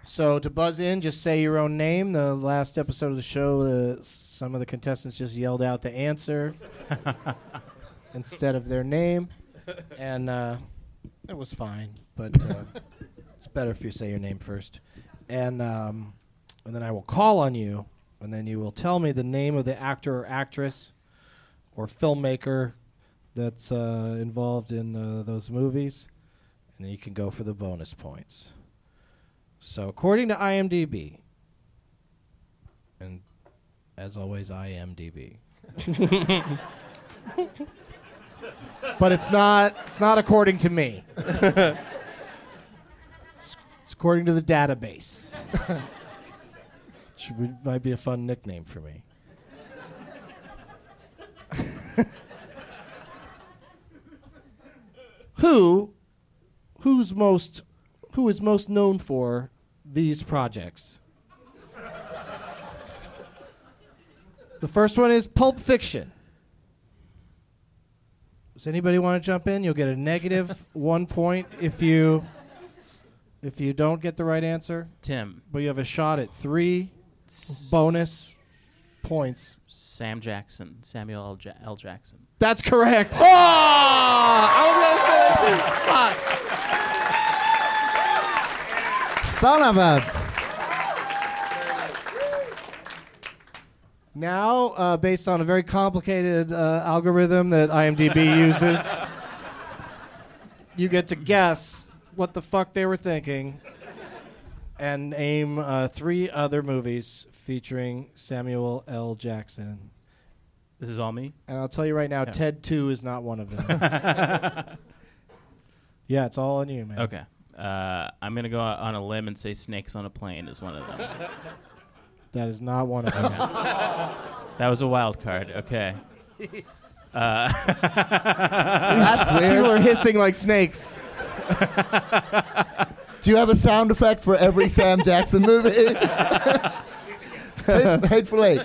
Speaker 3: So to buzz in, just say your own name. The last episode of the show, uh, some of the contestants just yelled out the answer *laughs* instead of their name, and uh, it was fine. But uh, *laughs* it's better if you say your name first, and um, and then I will call on you, and then you will tell me the name of the actor or actress or filmmaker that's uh, involved in uh, those movies, and then you can go for the bonus points. So, according to IMDb, and as always, IMDb. *laughs* but it's not. It's not according to me. *laughs* it's, according to the database. Which would- might be a fun nickname for me. who, who's most, who is most known for these projects? The first one is Pulp Fiction. Does anybody want to jump in? You'll get a negative one point if you if you don't get the right answer.
Speaker 4: Tim,
Speaker 3: But you have a shot at three bonus points.
Speaker 4: Sam Jackson, Samuel L. Ja- L. Jackson.
Speaker 3: That's correct.
Speaker 6: Oh, I was gonna say that too. Fuck.
Speaker 5: Son of a.
Speaker 3: Now, uh, based on a very complicated uh, algorithm that IMDb *laughs* uses, you get to guess what the fuck they were thinking and name uh, three other movies featuring Samuel L. Jackson.
Speaker 4: This is all me.
Speaker 3: And I'll tell you right now, Ted 2 is not one of them. *laughs* yeah, it's all on you, man.
Speaker 4: Okay. Uh, I'm gonna go on a limb and say Snakes on a Plane is one of them. *laughs*
Speaker 3: That is not one of them.
Speaker 4: that was a wild card. Okay. *laughs*
Speaker 5: That's weird.
Speaker 3: People are hissing like snakes.
Speaker 5: Do you have a sound effect for every Sam Jackson movie? Hate- *laughs* *laughs* Hateful Eight.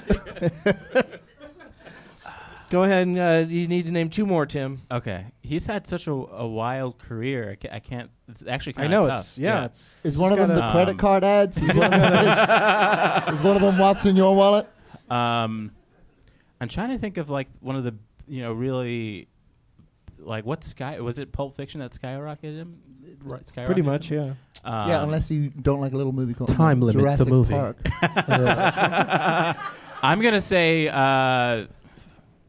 Speaker 3: Go ahead and uh, you need to name two more, Tim.
Speaker 4: Okay, he's had such a, a wild career. I can't, I can't. It's actually
Speaker 3: I
Speaker 4: kind
Speaker 3: know
Speaker 4: of tough.
Speaker 3: it's yeah, it's
Speaker 5: Is one of them
Speaker 3: gotta-
Speaker 5: the credit
Speaker 4: Um,
Speaker 5: card ads? Is *laughs* one, of them, is one of them what's in your wallet?
Speaker 4: Um, I'm trying to think of like one of the you know really like what sky was it Pulp Fiction that skyrocketed him? Right, skyrocketed
Speaker 3: pretty
Speaker 4: him?
Speaker 3: much, yeah.
Speaker 4: Um,
Speaker 5: yeah, unless you don't like a little movie called
Speaker 6: Time Limit, the
Speaker 5: Jurassic
Speaker 6: movie.
Speaker 5: Park. *laughs* *laughs*
Speaker 4: I'm gonna say uh,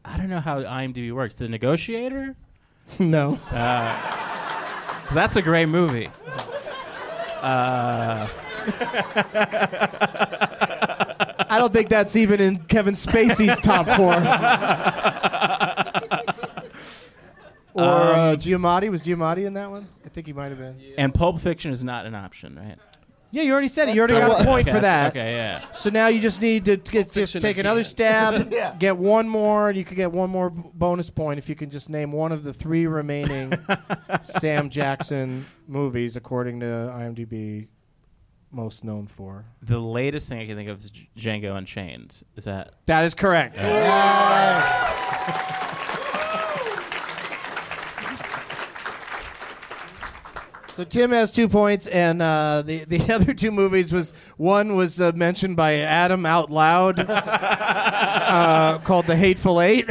Speaker 4: I don't know how IMDb works. The Negotiator. *laughs*
Speaker 3: no.
Speaker 4: Uh, 'cause that's a great movie. Uh,
Speaker 3: I don't think that's even in Kevin Spacey's top four. Or uh, Giamatti was Giamatti in that one? I think he might have been.
Speaker 4: and Pulp Fiction is not an option, right?
Speaker 3: Yeah, you already said it. You already got a point
Speaker 4: Okay, *laughs*
Speaker 3: for that.
Speaker 4: Okay, yeah.
Speaker 3: So now you just need to get, just
Speaker 6: Fiction
Speaker 3: take another stab, *laughs*
Speaker 5: Yeah.
Speaker 3: get one more, and you could get one more b- bonus point if you can just name one of the three remaining *laughs* Sam Jackson movies, according to IMDb, most known for.
Speaker 4: The latest thing I can think of is J- Django Unchained. Is that?
Speaker 3: That is correct. So Tim has two points, and uh, the the *laughs* other two movies was one was uh, mentioned by Adam out loud, *laughs* uh, called The Hateful Eight,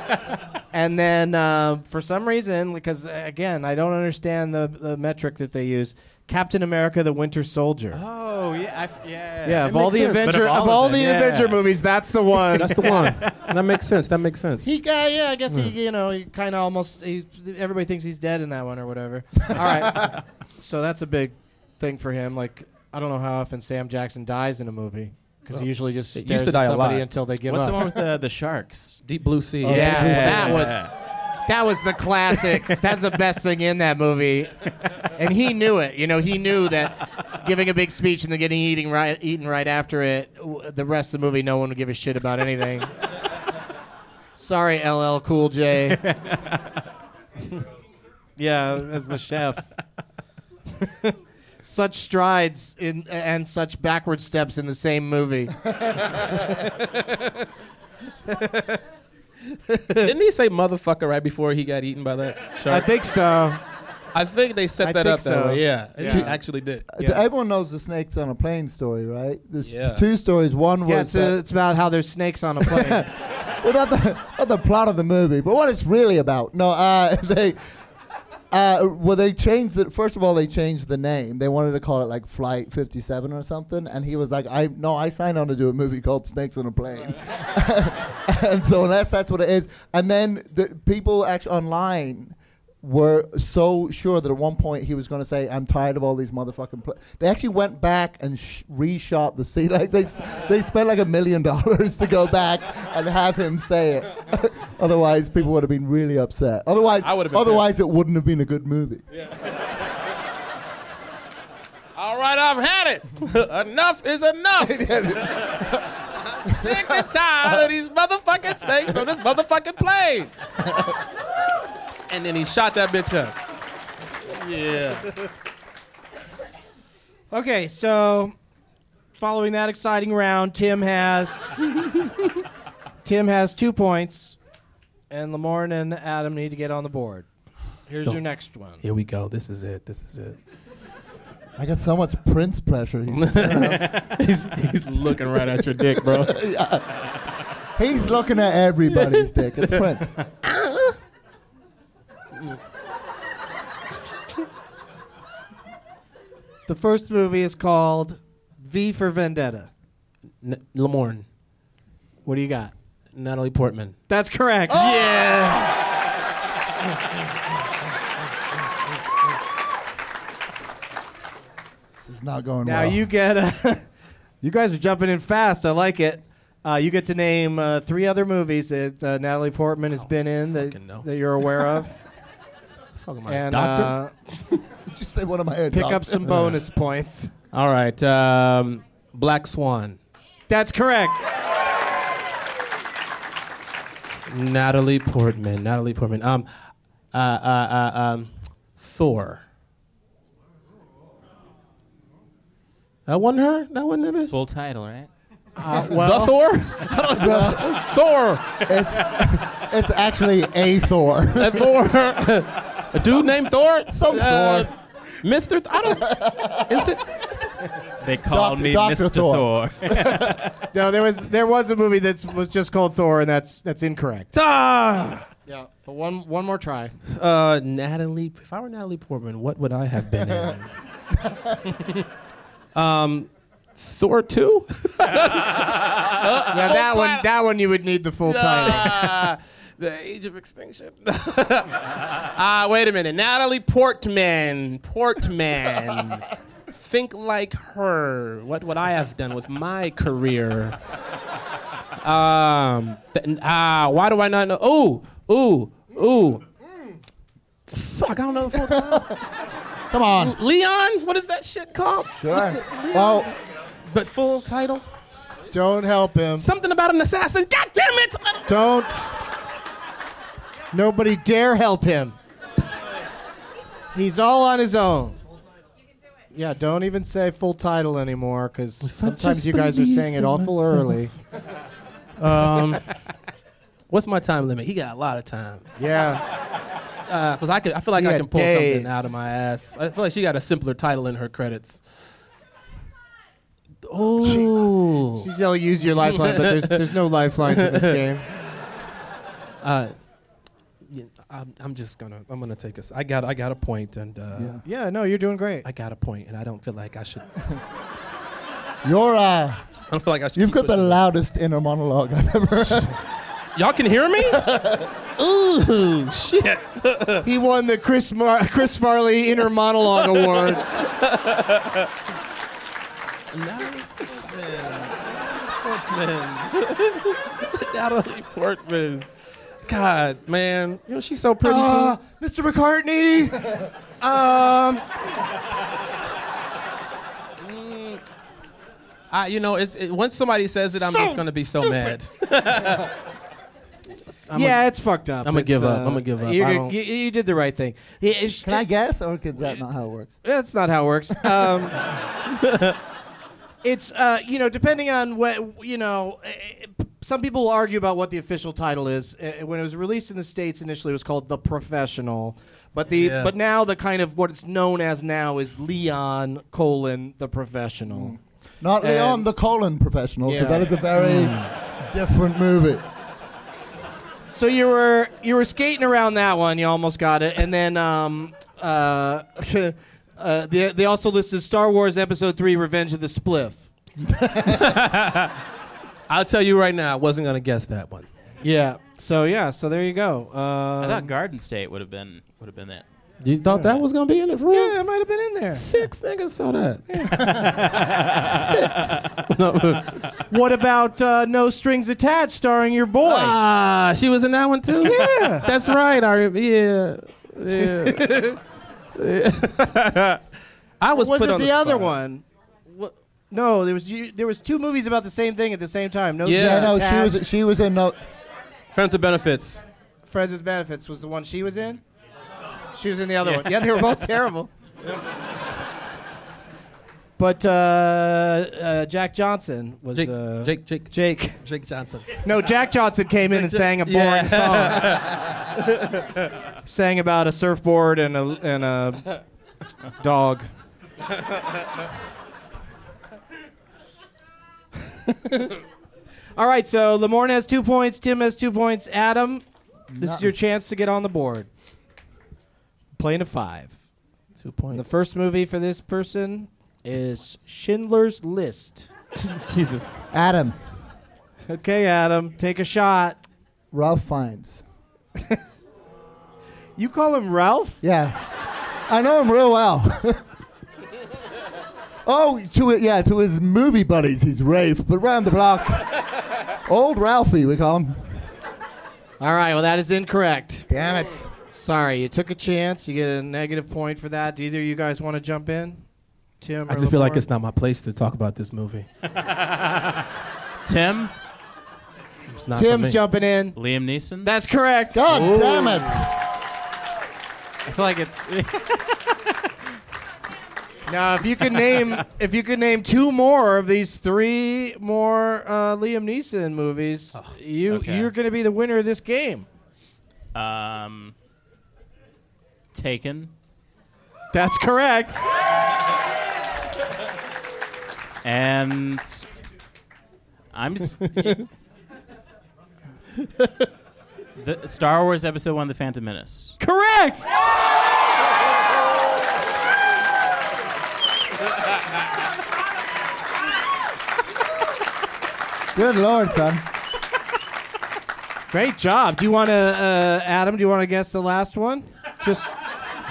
Speaker 3: *laughs* and then uh, for some reason, because again I don't understand the the metric that they use, Captain America: The Winter Soldier.
Speaker 4: Oh yeah, yeah.
Speaker 3: yeah, of all the
Speaker 6: makes sense.
Speaker 3: Avenger
Speaker 4: But of
Speaker 3: of
Speaker 4: all
Speaker 3: all
Speaker 4: of
Speaker 3: the
Speaker 4: them, yeah.
Speaker 3: Avenger movies, that's the one.
Speaker 6: That's the one. *laughs* that makes sense. That makes sense.
Speaker 3: He, uh, yeah, I guess he, you know, he kind of almost. He, everybody thinks he's dead in that one or whatever. *laughs* All right, so that's a big thing for him. Like, I don't know how often Sam Jackson dies in a movie because he usually just
Speaker 6: It used
Speaker 3: stares
Speaker 6: to
Speaker 3: at
Speaker 6: die a
Speaker 3: somebody
Speaker 6: lot.
Speaker 3: until they give
Speaker 4: What's
Speaker 3: up.
Speaker 4: What's the one with the the sharks?
Speaker 6: Deep Blue Sea.
Speaker 3: Oh, yeah,
Speaker 5: Yeah.
Speaker 3: that was
Speaker 4: Yeah.
Speaker 3: That was the classic. That's the best thing in that movie, and he knew it. You know, he knew that giving a big speech and then getting eating right eaten right after it, w- the rest of the movie, no one would give a shit about anything. Sorry, LL Cool J. *laughs* yeah, as the chef. *laughs* such strides in and such backward steps in the same movie. *laughs*
Speaker 6: Didn't he say motherfucker right before he got eaten by that shark?
Speaker 3: I think so.
Speaker 6: I think they set
Speaker 3: I
Speaker 6: that
Speaker 3: think
Speaker 6: up that
Speaker 3: so.
Speaker 6: way. Yeah,
Speaker 3: Yeah.
Speaker 6: he actually did.
Speaker 5: Uh,
Speaker 3: Yeah.
Speaker 5: Everyone knows the snakes on a plane story, right? There's
Speaker 6: Yeah.
Speaker 5: two stories. One
Speaker 3: Yeah,
Speaker 5: was
Speaker 3: it's,
Speaker 5: that-
Speaker 3: it's about how there's snakes on a plane. *laughs*
Speaker 5: well, not the, not the plot of the movie, but what it's really about. No, uh, *laughs* they. Uh, well, they changed it. First of all, they changed the name. They wanted to call it like Flight 57 or something, and he was like, "I no, I signed on to do a movie called Snakes on a Plane." *laughs* and so, unless that's what it is, and then the people actually online were so sure that at one point he was going to say, "I'm tired of all these motherfucking." Pl-. They actually went back and sh- reshot the scene. *laughs* Like they, s- they spent like a million *laughs* dollars to go back and have him say it. *laughs* otherwise, people would have been really upset. Otherwise,
Speaker 6: I would've been
Speaker 5: otherwise it wouldn't have been a good movie.
Speaker 6: All right, I've had it. enough is enough. Sick and tired of these motherfucking snakes on this motherfucking plane. And then he shot that bitch up. Yeah.
Speaker 3: Okay, so following that exciting round, Tim has *laughs* Tim has two points, and Lamorne and Adam need to get on the board. Here's
Speaker 6: Go.
Speaker 3: your next one.
Speaker 6: Here we go. This is it. This is it.
Speaker 5: I got so much Prince pressure. He's, *laughs*
Speaker 6: he's, he's looking right at your dick, bro. *laughs*
Speaker 5: he's looking at everybody's dick. It's Prince. *laughs*
Speaker 3: The first movie is called V for Vendetta.
Speaker 6: N- Lamorne,
Speaker 3: What do you got?
Speaker 6: Natalie Portman.
Speaker 3: That's correct.
Speaker 6: Yeah. *laughs*
Speaker 5: This is not going
Speaker 3: Now
Speaker 5: well.
Speaker 3: you get uh, *laughs* you guys are jumping in fast. I like it. Uh, you get to name uh, three other movies that uh, Natalie Portman has been in that, that you're aware of,
Speaker 6: Fucking my
Speaker 3: and
Speaker 6: doctor.
Speaker 3: uh, *laughs*
Speaker 5: Did you say one of my head
Speaker 3: pick up some bonus points. *laughs*
Speaker 6: All right. Um, Black Swan.
Speaker 3: That's correct.
Speaker 6: Natalie Portman. Natalie Portman. Um, uh, uh, uh, um, Thor. That wasn't her. That wasn't it.
Speaker 4: Full title, right?
Speaker 3: Uh,
Speaker 6: the
Speaker 3: well,
Speaker 6: Thor. *laughs* Thor.
Speaker 5: It's it's actually a Thor.
Speaker 6: That Thor. A dude named Thor. *laughs*
Speaker 5: Some
Speaker 6: Uh,
Speaker 5: Thor.
Speaker 6: Mister. Th- I don't. Is it?
Speaker 4: They called
Speaker 5: Dr.
Speaker 4: me
Speaker 5: Dr.
Speaker 4: Mr.
Speaker 5: Thor.
Speaker 4: Thor. *laughs*
Speaker 3: no, there was there was a movie that was just called Thor, and that's that's incorrect.
Speaker 6: Ah.
Speaker 3: Yeah, but one one more try.
Speaker 6: Uh, Natalie. If I were Natalie Portman, what would I have been in? *laughs* um, Thor two.
Speaker 3: yeah, that one that one you would need the full title.
Speaker 6: The age of extinction. *laughs* Ah, wait a minute. Natalie Portman. Portman. Think like her. What would I have done with my career? Um. th- ah. why do I not know? Ooh. Ooh. Ooh. Fuck. I don't know. the full.
Speaker 5: Come on.
Speaker 6: Leon. What is that shit called?
Speaker 5: Sure.
Speaker 6: Leon.
Speaker 5: Well,
Speaker 6: But full title.
Speaker 3: Don't help him.
Speaker 6: Something about an assassin. God damn it!
Speaker 3: Don't. Nobody dare help him. He's all on his own. Yeah, don't even say full title anymore because sometimes you guys are saying it awful
Speaker 6: myself.
Speaker 3: early.
Speaker 6: Um. What's my time limit? He got a lot of time.
Speaker 3: Yeah.
Speaker 6: Because I could, I feel like
Speaker 3: You
Speaker 6: I can pull
Speaker 3: days.
Speaker 6: something out of my ass. I feel like she got a simpler title in her credits. Oh,
Speaker 3: She's yelling, use your lifeline, but there's there's no lifelines in this *laughs* game.
Speaker 6: uh, yeah, I'm, I'm just gonna I'm gonna take us. I got I got a point, and uh,
Speaker 5: Yeah.
Speaker 3: Yeah, no, you're doing great.
Speaker 6: I got a point, and I don't feel like I should. *laughs*
Speaker 5: you're uh,
Speaker 6: I don't feel like I should.
Speaker 5: you've got the loudest inner monologue I've ever heard.
Speaker 6: Y'all can hear me? *laughs* Ooh, shit. *laughs*
Speaker 3: He won the Chris Mar- Chris Farley Inner Monologue Award.
Speaker 6: Natalie Portman. Portman. Natalie Portman. God, man. You know, she's so pretty,
Speaker 3: Uh,
Speaker 6: too.
Speaker 3: Mr. McCartney. um,
Speaker 6: I, you know, it's, it, once somebody says it, I'm
Speaker 3: So
Speaker 6: just going to be so mad. *laughs* I'm
Speaker 3: yeah, it's fucked up.
Speaker 6: I'ma
Speaker 3: It's,
Speaker 6: give up.
Speaker 3: uh,
Speaker 6: I'ma give up.
Speaker 3: you're-
Speaker 6: I don't-
Speaker 3: You, you did the right thing. Yeah, it's-
Speaker 5: Can I guess, or is that not how it works?
Speaker 3: That's not how it works. Um, *laughs* it's uh, you know depending on what you know. eh, eh, Some people will argue about what the official title is. Eh, When it was released in the states initially, it was called The Professional, but the
Speaker 6: Yeah.
Speaker 3: but now the kind of what it's known as now is Leon colon The Professional.
Speaker 5: Not
Speaker 3: And-
Speaker 5: Leon the colon professional, because
Speaker 3: Yeah.
Speaker 5: that is a very different movie.
Speaker 3: So you were you were skating around that one. You almost got it, and then um, uh, *laughs* uh, they they also listed Star Wars Episode Three: Revenge of the Spliff. *laughs*
Speaker 6: I'll tell you right now, I wasn't going to guess that one.
Speaker 3: Yeah. So yeah. So there you go.
Speaker 4: I
Speaker 3: Uh,
Speaker 4: thought Garden State would have been would have been that.
Speaker 6: You thought that was going to be in it for real?
Speaker 3: yeah, it might have been in there.
Speaker 6: Six niggas saw that. *laughs* Six. No. *laughs*
Speaker 3: What about uh, No Strings Attached, starring your boy?
Speaker 6: Ah, she was in that one too?
Speaker 3: Yeah.
Speaker 6: That's right. I, yeah. Yeah. *laughs* I was
Speaker 3: was
Speaker 6: put
Speaker 3: it
Speaker 6: on
Speaker 3: the,
Speaker 6: the
Speaker 3: other
Speaker 6: spot.
Speaker 3: one? No, there was there was two movies about the same thing at the same time. No
Speaker 6: Yeah.
Speaker 5: Yeah,
Speaker 3: Strings
Speaker 5: no, she was she was in no.
Speaker 6: Friends of benefits.
Speaker 3: Friends with Benefits was the one she was in. She was in the other one. Yeah, they were both *laughs* terrible. But uh, uh, Jack Johnson was
Speaker 6: Jake,
Speaker 3: uh,
Speaker 6: Jake, Jake,
Speaker 3: Jake.
Speaker 6: Jake Johnson.
Speaker 3: No, Jack Johnson came in and sang a boring
Speaker 6: Yeah.
Speaker 3: song. *laughs* sang about a surfboard and a and a dog. *laughs* All right, so Lamorne has two points. Tim has two points. Adam, this is your chance to get on the board. Playing a five.
Speaker 6: Two points.
Speaker 3: The first movie for this person is Schindler's List. *laughs*
Speaker 6: Jesus.
Speaker 5: Adam,
Speaker 3: Okay, Adam, take a shot.
Speaker 5: Ralph Fiennes. *laughs*
Speaker 3: You call him Ralph?
Speaker 5: Yeah, I know him real well. Oh, to it, yeah, to his movie buddies, he's Rafe, but round the block, *laughs* old Ralphie, we call him.
Speaker 3: All right, well, that is incorrect.
Speaker 5: Damn it.
Speaker 3: Sorry, you took a chance. You get a negative point for that. Do either of you guys want to jump in? Tim
Speaker 6: I
Speaker 3: or
Speaker 6: just feel like it's not my place to talk about this movie. *laughs*
Speaker 4: Tim,
Speaker 6: It's not for
Speaker 3: Tim's jumping in.
Speaker 4: Liam Neeson.
Speaker 3: That's correct.
Speaker 5: God damn it.
Speaker 4: I feel like it. *laughs*
Speaker 3: Now, if you could name, *laughs* if you could name two more of these three more uh, Liam Neeson movies, you
Speaker 4: okay.
Speaker 3: you're going to be the winner of this game.
Speaker 4: Um, Taken
Speaker 3: That's correct.
Speaker 4: and I'm s- *laughs* the Star Wars Episode One: The Phantom Menace.
Speaker 3: Correct.
Speaker 5: Good lord, son.
Speaker 3: Great job. Do you want to, uh, Adam? Do you want to guess the last one? Just,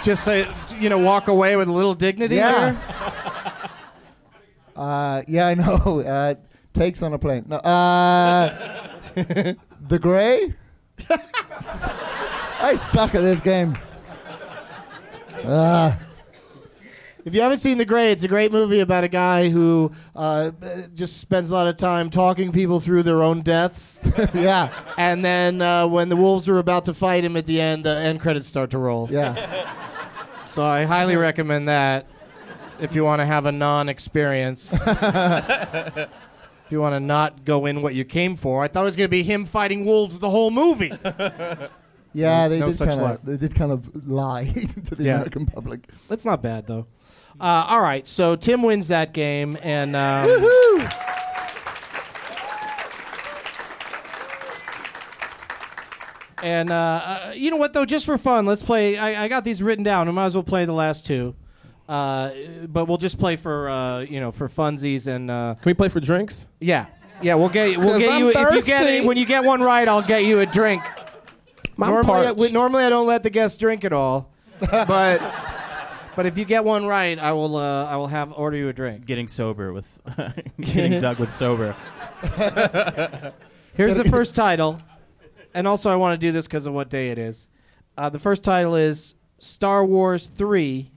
Speaker 3: just say, you know, walk away with a little dignity.
Speaker 5: Yeah.
Speaker 3: there?
Speaker 5: Uh, yeah, I know. *laughs* Uh, takes on a plane. No, uh, *laughs* the Grey. *laughs* I suck at this game. Uh,
Speaker 3: If you haven't seen The Grey, it's a great movie about a guy who uh, uh, just spends a lot of time talking people through their own deaths. *laughs*
Speaker 5: yeah,
Speaker 3: and then uh, when the wolves are about to fight him at the end, the end credits start to roll.
Speaker 5: yeah. *laughs*
Speaker 3: So I highly recommend that if you want to have a non-experience. *laughs* if you want to not go in what you came for. I thought it was going to be him fighting wolves the whole movie.
Speaker 5: Yeah, they
Speaker 3: No
Speaker 5: did kinda, they did kind of lie to the
Speaker 3: Yeah.
Speaker 5: American public.
Speaker 3: That's not bad though. Uh, all right, so Tim wins that game, and um, and uh, uh, you know what though, just for fun, let's play. I, I got these written down. We might as well play the last two, uh, but we'll just play for uh, you know for funsies and uh,
Speaker 6: Can we play for drinks?
Speaker 3: yeah, yeah. We'll get we'll
Speaker 6: 'Cause
Speaker 3: get
Speaker 6: I'm
Speaker 3: you if you get
Speaker 6: thirsty.
Speaker 3: when you get one right, I'll get you a drink.
Speaker 6: I'm
Speaker 3: normally, I, normally I don't let the guests drink at all, but but if you get one right, I will uh, I will have order you a drink.
Speaker 4: Getting sober with *laughs* getting Doug with sober. *laughs*
Speaker 3: Here's the first title, and also I want to do this because of what day it is. Uh, the first title is Star Wars Three,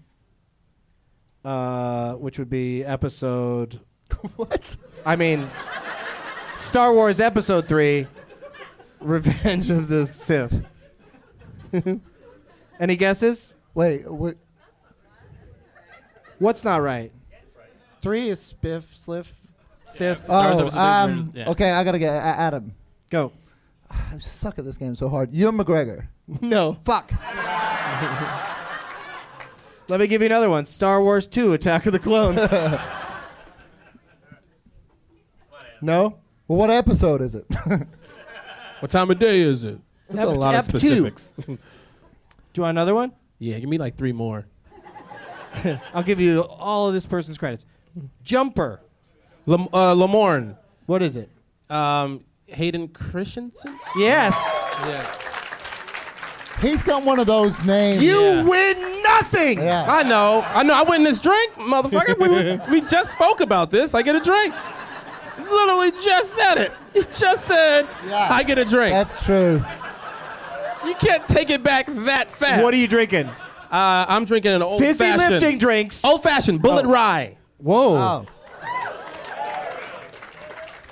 Speaker 3: uh, which would be Episode. *laughs*
Speaker 5: what?
Speaker 3: I mean, Star Wars Episode Three, Revenge of the Sith. Any guesses?
Speaker 5: Wait, wait.
Speaker 3: What's not right? Three is Spiff, Sliff, Sith.
Speaker 4: Wars
Speaker 5: Oh, um,
Speaker 4: yeah.
Speaker 5: okay. I gotta get a- Adam.
Speaker 3: Go. *sighs*
Speaker 5: I suck at this game so hard. Ewan McGregor. *laughs*
Speaker 3: No.
Speaker 5: Fuck. *laughs*
Speaker 3: Let me give you another one. Star Wars 2, Attack of the Clones. *laughs* no?
Speaker 5: Well, what episode is it?
Speaker 6: What time of day is it? That's a lot of
Speaker 3: ep two.
Speaker 6: specifics.
Speaker 3: Do you want another one?
Speaker 6: yeah, give me like three more. *laughs*
Speaker 3: I'll give you all of this person's credits. Jumper.
Speaker 6: Lam- uh, Lamorne.
Speaker 3: What is it?
Speaker 6: Um, Hayden Christensen?
Speaker 3: Yes.
Speaker 6: Yes.
Speaker 5: He's got one of those names.
Speaker 3: You
Speaker 6: Yeah.
Speaker 3: win nothing.
Speaker 5: Yeah.
Speaker 6: I know. I know. I win this drink, motherfucker. we, we just spoke about this. I get a drink. Literally just said it. You just said
Speaker 5: Yeah.
Speaker 6: I get a drink.
Speaker 5: That's true.
Speaker 6: you can't take it back that fast.
Speaker 3: What are you drinking?
Speaker 6: Uh, I'm drinking an old
Speaker 3: Fizzy
Speaker 6: fashioned.
Speaker 3: lifting drinks.
Speaker 6: Old fashioned Bulleit
Speaker 3: Oh.
Speaker 6: rye.
Speaker 3: Whoa.
Speaker 5: Oh.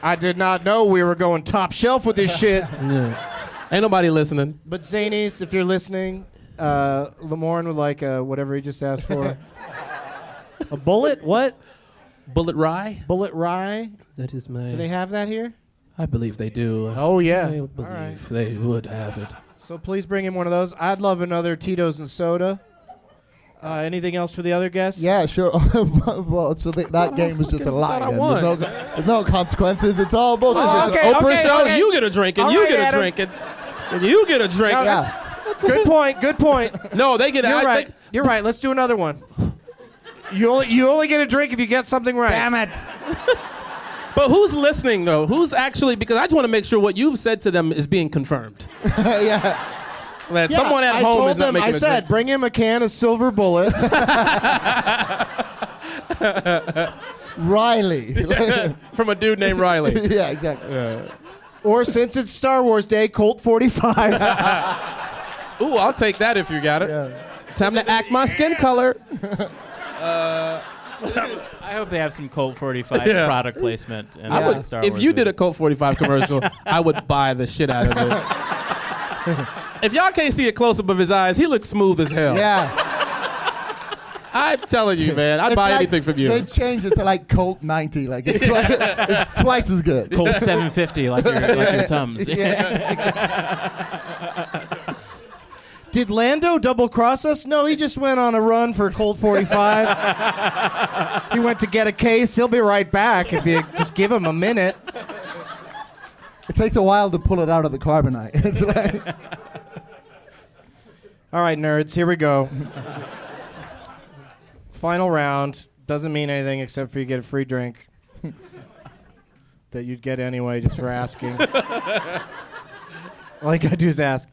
Speaker 3: I did not know we were going top shelf with this shit. *laughs*
Speaker 6: Ain't nobody listening.
Speaker 3: But Zanies, if you're listening, uh, Lamorne would like uh, whatever he just asked for. *laughs* a Bulleit? What?
Speaker 6: Bulleit rye.
Speaker 3: Bulleit rye?
Speaker 6: That is my.
Speaker 3: Do they have that here?
Speaker 6: I believe they do.
Speaker 3: Oh yeah.
Speaker 6: I believe
Speaker 3: right.
Speaker 6: they would have it.
Speaker 3: So please bring in one of those. I'd love another Tito's and soda. Uh, anything else for the other guests?
Speaker 5: Yeah, sure. *laughs* well, so th- that game was just a lie. then. There's, no, there's no consequences. It's all bullshit.
Speaker 3: Oh,
Speaker 6: This
Speaker 3: okay,
Speaker 6: Oprah
Speaker 3: okay,
Speaker 6: show.
Speaker 3: okay.
Speaker 6: You get a drink, and
Speaker 3: All
Speaker 6: you
Speaker 3: right,
Speaker 6: get a drink, and, and you get a drink.
Speaker 3: No,
Speaker 5: Yeah.
Speaker 3: Good point. Good point. *laughs*
Speaker 6: No, they get.
Speaker 3: You're
Speaker 6: I
Speaker 3: right.
Speaker 6: think-
Speaker 3: You're right. Let's do another one. You only you only get a drink if you get something right.
Speaker 5: Damn it. *laughs*
Speaker 6: but who's listening though? Who's actually? Because I just want to make sure what you've said to them is being confirmed.
Speaker 5: yeah.
Speaker 6: That
Speaker 3: Yeah,
Speaker 6: someone at
Speaker 3: I
Speaker 6: home
Speaker 3: told
Speaker 6: is not
Speaker 3: them,
Speaker 6: making
Speaker 3: I
Speaker 6: a
Speaker 3: said,
Speaker 6: drink.
Speaker 3: bring him a can of Silver Bullet. *laughs*
Speaker 5: Riley. *laughs*
Speaker 6: from a dude named Riley. *laughs*
Speaker 5: yeah, exactly.
Speaker 3: or since it's Star Wars Day, Colt 45.
Speaker 6: Ooh, I'll take that if you got it. Time to act my skin color.
Speaker 4: Uh, I hope they have some Colt 45
Speaker 6: Yeah.
Speaker 4: product placement. In
Speaker 6: I
Speaker 4: the
Speaker 6: would,
Speaker 4: Star
Speaker 6: if
Speaker 4: Wars
Speaker 6: you did a Colt 45 commercial, I would buy the shit out of it. If y'all can't see a close up of his eyes, he looks smooth as hell.
Speaker 5: Yeah.
Speaker 6: I'm telling you, man. I'd
Speaker 5: It's
Speaker 6: buy
Speaker 5: like
Speaker 6: anything from you.
Speaker 5: They changed it to like Colt 90. Like it's, twice, *laughs* *laughs* it's twice as good.
Speaker 4: Colt 750, like your, like your Tums. *laughs*
Speaker 3: Did Lando double cross us? No, he just went on a run for Colt 45. he went to get a case. He'll be right back if you just give him a minute.
Speaker 5: It takes a while to pull it out of the carbonite. It's like,
Speaker 3: All right, nerds, here we go. Final round. Doesn't mean anything except for you get a free drink. that you'd get anyway just for asking. All you gotta do is ask.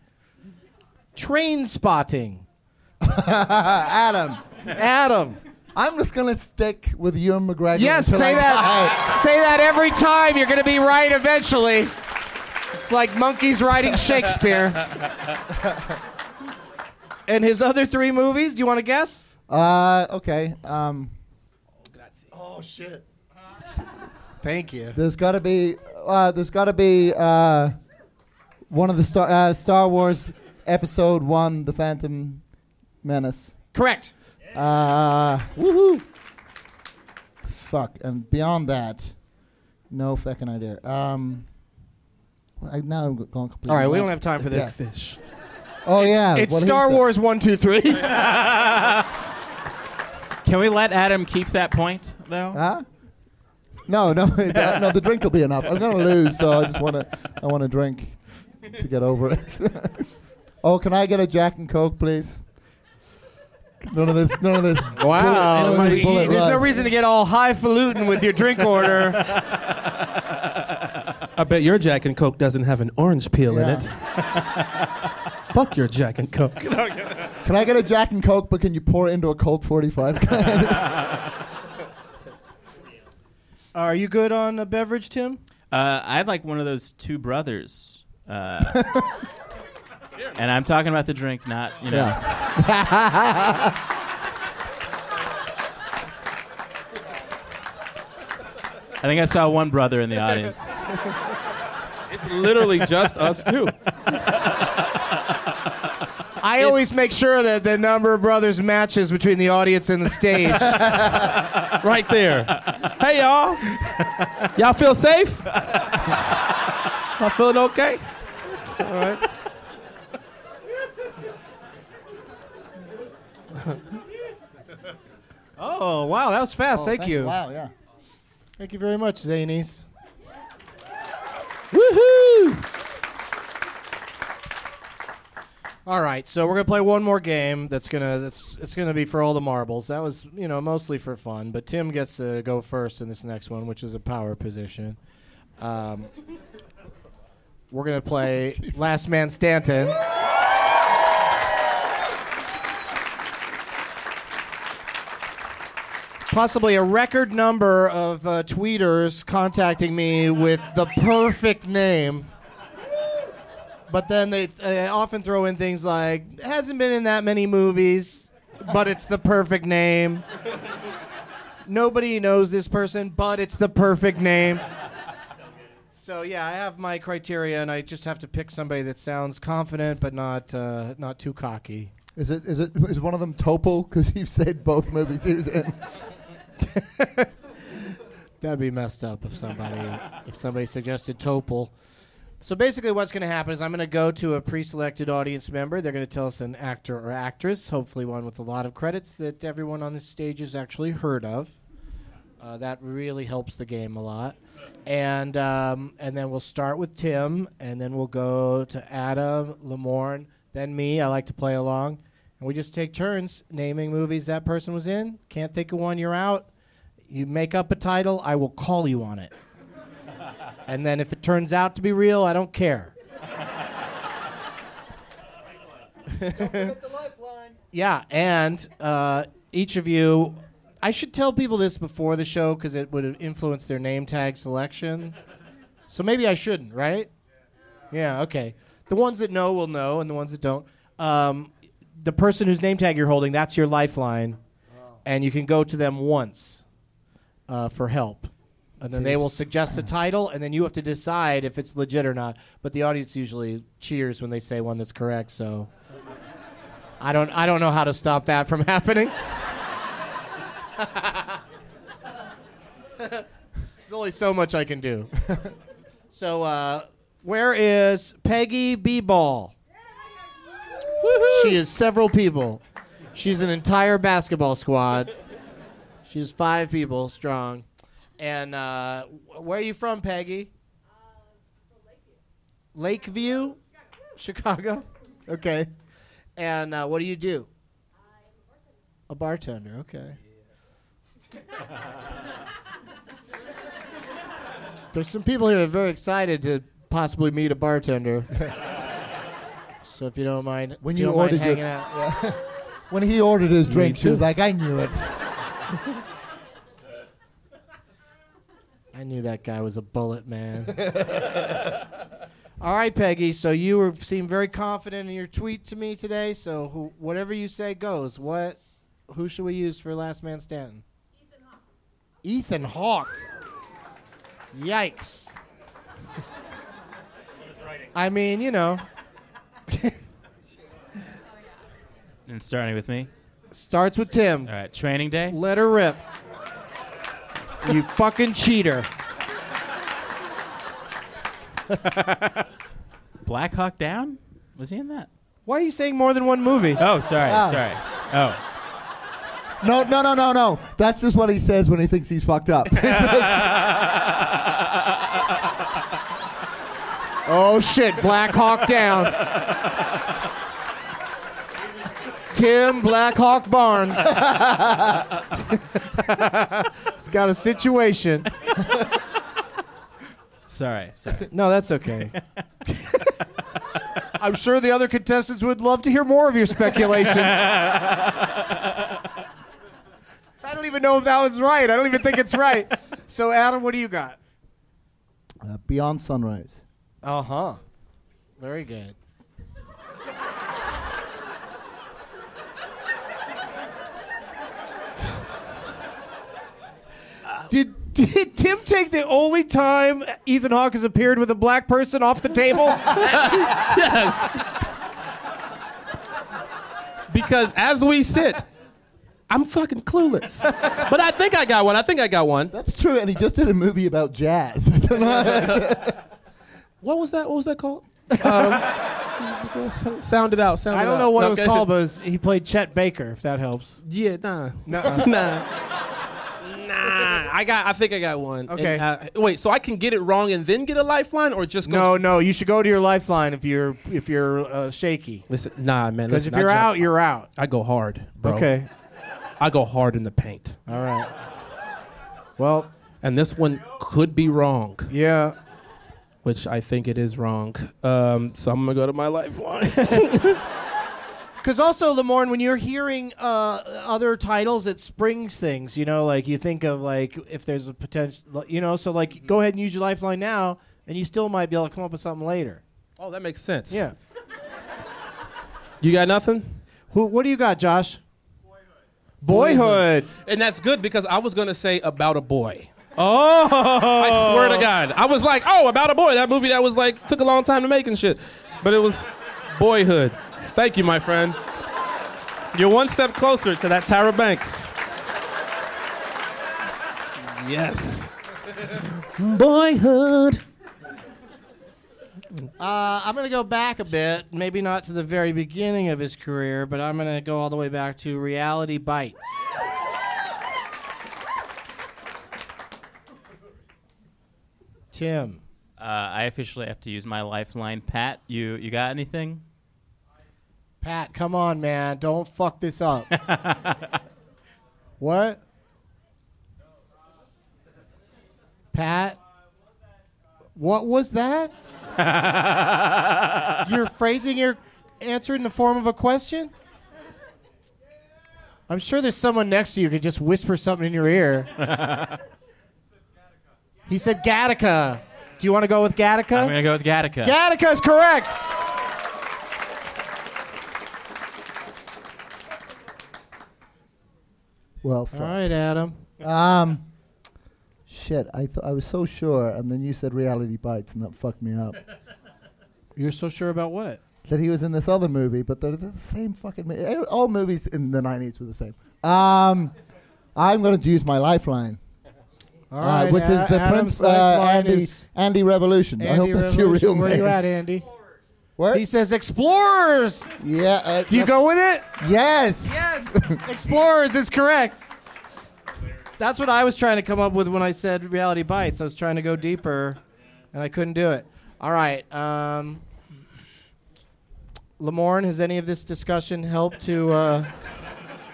Speaker 3: Trainspotting. *laughs*
Speaker 5: Adam.
Speaker 3: Adam.
Speaker 5: I'm just gonna stick with Ewan McGregor.
Speaker 3: Yes, say
Speaker 5: I
Speaker 3: that. Say that every time. You're to be right eventually. It's like monkeys writing Shakespeare. *laughs* and his other three movies, do you want to guess?
Speaker 5: Uh, okay. Um,
Speaker 3: Oh shit. Thank you.
Speaker 5: there's got to be. Uh, there's got to be uh, one of the Star uh, Star Wars Episode One, The Phantom Menace.
Speaker 3: Correct.
Speaker 5: Uh,
Speaker 3: Woohoo.
Speaker 5: fuck. And beyond that, no fucking idea. Um, I now I'm going completely.
Speaker 3: All right, we don't have time for this.
Speaker 5: Yeah.
Speaker 6: Fish.
Speaker 5: Oh yeah,
Speaker 3: It's
Speaker 5: what
Speaker 3: Star? Wars 1, 2, 3. *laughs*
Speaker 4: Can we let Adam keep that point, though?
Speaker 5: Huh? No, no, *laughs* uh, no. The drink will be enough. I'm gonna lose, so I just want to. I want to drink to get over it. *laughs* oh, can I get a Jack and Coke, please? None of this. None of this.
Speaker 3: wow.
Speaker 5: Bulleit, none of this
Speaker 3: You-
Speaker 5: Bulleit
Speaker 3: There's no reason to get all highfalutin with your drink order.
Speaker 6: I bet your Jack and Coke doesn't have an orange peel in it. *laughs* Fuck your Jack and Coke. *laughs*
Speaker 5: Can I get a Jack and Coke, but can you pour it into a Colt 45? *laughs*
Speaker 3: Are you good on a beverage, Tim?
Speaker 4: Uh, I'd like one of those two brothers. Uh, and I'm talking about the drink, not, you know.
Speaker 5: yeah.
Speaker 4: I think I saw one brother in the audience. *laughs*
Speaker 6: It's literally just us two.
Speaker 3: I always make sure that the number of brothers matches between the audience and the stage. *laughs*
Speaker 6: Right there. Hey, y'all. Y'all feel safe? Y'all feeling okay? All right. *laughs*
Speaker 3: oh, wow, that was fast. Oh, thank, you.
Speaker 5: Wow, yeah.
Speaker 3: Thank you very much, Zanies.
Speaker 6: Woohoo!
Speaker 3: All right, so we're gonna play one more game. That's gonna that's it's gonna be for all the marbles. That was you know mostly for fun, but Tim gets to go first in this next one, which is a power position. Um, we're gonna play *laughs* Last Man Standing. Possibly a record number of uh, tweeters contacting me with the perfect name but then they uh, often throw in things like hasn't been in that many movies, but it's the perfect name. Nobody knows this person, but it's the perfect name. So yeah, I have my criteria, and I just have to pick somebody that sounds confident but not uh, not too cocky.
Speaker 5: Is it? Is it? Is one of them Topol? Because you've said both movies he was in. *laughs*
Speaker 3: That'd be messed up if somebody if somebody suggested Topol. So basically, what's going to happen is I'm going to go to a pre-selected audience member. They're going to tell us an actor or actress, hopefully one with a lot of credits that everyone on the stage has actually heard of. Uh, that really helps the game a lot. And um, and then we'll start with Tim, and then we'll go to Adam, Lamorne, then me. I like to play along, and we just take turns naming movies that person was in. Can't think of one, you're out. You make up a title, I will call you on it. *laughs* and then if it turns out to be real, I don't care. *laughs* Yeah, and uh, each of you, I should tell people this before the show because it would influence their name tag selection. So maybe I shouldn't, right? Yeah, okay. The ones that know will know, and the ones that don't. Um, the person whose name tag you're holding, that's your lifeline, and you can go to them once uh, for help. And then they will suggest a title, and then you have to decide if it's legit or not. But the audience usually cheers when they say one that's correct, so I don't I don't know how to stop that from happening. *laughs* There's only so much I can do. *laughs* so, uh, where is Peggy B Ball? She is several people. She's an entire basketball squad. She's five people strong. And uh, where are you from, Peggy? Lakeview, Chicago. Okay. And uh, what do you do? A bartender. Okay. *laughs* There's some people here that are very excited to possibly meet a bartender. *laughs* so if you don't mind,
Speaker 5: When
Speaker 3: if
Speaker 5: you
Speaker 3: don't
Speaker 5: ordered your-
Speaker 3: hanging out, *laughs*
Speaker 5: When he ordered his drink, she was like, I knew it. *laughs*
Speaker 3: I knew that guy was a bullet man. All right, Peggy. So you were seem very confident in your tweet to me today. So who, whatever you say goes. What? Who should we use for Last Man Standing? Ethan Hawke. Yikes. I mean, you know, *laughs*
Speaker 4: And starting with me.
Speaker 3: starts with Tim.
Speaker 4: All right, training day.
Speaker 3: Let her rip. You fucking cheater. *laughs*
Speaker 4: Black Hawk Down. Was he in that?
Speaker 3: Why are you saying more than one movie?
Speaker 4: Oh, sorry,
Speaker 5: Ah.
Speaker 4: sorry. Oh,
Speaker 5: No, no, no, no, no. That's just what he says when he thinks he's fucked up. *laughs*
Speaker 3: Oh shit, Black Hawk down. Tim Black Hawk Barnes. *laughs* He's got a situation.
Speaker 4: sorry, sorry.
Speaker 3: No, that's okay. I'm sure the other contestants would love to hear more of your speculation. I don't even know if that was right. I don't even think it's right. So, Adam, what do you got?
Speaker 5: uh, Beyond Sunrise.
Speaker 3: Uh huh. Very good. Did, did Tim take the only time Ethan Hawke has appeared with a black person off the table? *laughs*
Speaker 6: yes. Because as we sit, I'm fucking clueless. But I think I got one. I think I got one.
Speaker 5: That's true, and he just did a movie about jazz. *laughs* *laughs* I don't know.
Speaker 6: What was that? What was that called? Um, *laughs* sound it out. Sound
Speaker 3: I
Speaker 6: it
Speaker 3: don't
Speaker 6: out.
Speaker 3: know what
Speaker 6: No,
Speaker 3: it was
Speaker 6: okay.
Speaker 3: called, but it was- he played Chet Baker, if that helps.
Speaker 6: Yeah, nah.
Speaker 3: Nuh-uh. *laughs*
Speaker 6: nah. Nah. I got I think I got one.
Speaker 3: Okay.
Speaker 6: And, uh, wait, so I can get it wrong and then get a lifeline or just go
Speaker 3: No, no, you should go to your lifeline if you're if you're uh, shaky.
Speaker 6: Listen, nah, man.
Speaker 3: Because if you're
Speaker 6: jump-
Speaker 3: out, you're out.
Speaker 6: I go hard, bro.
Speaker 3: Okay.
Speaker 6: I go hard in the paint.
Speaker 3: All right. Well,
Speaker 6: And this one could be wrong,
Speaker 3: yeah.
Speaker 6: Which I think it is wrong. Um, so I'm gonna go to my lifeline.
Speaker 3: Because *laughs* also, Lamorne, when you're hearing uh, other titles, it springs things. You know, like you think of like if there's a potential. You know, so like go ahead and use your lifeline now, and you still might be able to come up with something later.
Speaker 6: oh, that makes sense.
Speaker 3: Yeah. *laughs*
Speaker 6: You got nothing?
Speaker 3: Who? What do you got, Josh? Boyhood. Boyhood.
Speaker 6: And that's good because I was gonna say about a boy.
Speaker 3: Oh.
Speaker 6: I swear to God. I was like, oh, about a boy. That movie that was like took a long time to make and shit. But it was boyhood. Thank you, my friend. You're one step closer to that Tyra Banks. Yes. Boyhood.
Speaker 3: Uh, I'm gonna go back a bit, maybe not to the very beginning of his career, but I'm gonna go all the way back to Reality Bites. Tim.
Speaker 4: Uh, I officially have to use my lifeline. Pat, you you got anything?
Speaker 3: Pat, come on, man. Don't fuck this up. *laughs* what? Pat? What was that? *laughs* You're phrasing your answer in the form of a question? I'm sure there's someone next to you who could just whisper something in your ear. *laughs* he said Gattaca. Do you want to go with Gattaca?
Speaker 4: I'm gonna go with Gattaca.
Speaker 3: Gattaca is correct.
Speaker 5: well,
Speaker 3: All
Speaker 5: fuck.
Speaker 3: right, Adam.
Speaker 5: Um, shit. I th- I was so sure, and then you said Reality Bites, and that fucked me up. *laughs*
Speaker 3: You're so sure about what?
Speaker 5: that he was in this other movie, but they're, they're the same fucking. mo- All movies in the '90s were the same. Um, I'm going to use my lifeline.
Speaker 3: All
Speaker 5: uh,
Speaker 3: right,
Speaker 5: which is the
Speaker 3: Adam's
Speaker 5: Prince uh,
Speaker 3: lifeline
Speaker 5: Andy,
Speaker 3: is
Speaker 5: Andy Revolution. I
Speaker 3: Andy
Speaker 5: hope that's your
Speaker 3: Revolution.
Speaker 5: real
Speaker 3: Where
Speaker 5: name.
Speaker 3: you at, Andy?
Speaker 5: Where?
Speaker 3: He says explorers.
Speaker 5: Yeah. Uh,
Speaker 3: Do you go with it?
Speaker 5: Yes.
Speaker 3: Yes. *laughs* explorers is correct. That's what I was trying to come up with when I said reality bites. I was trying to go deeper, and I couldn't do it. All right. Um, Lamorne, has any of this discussion helped to uh,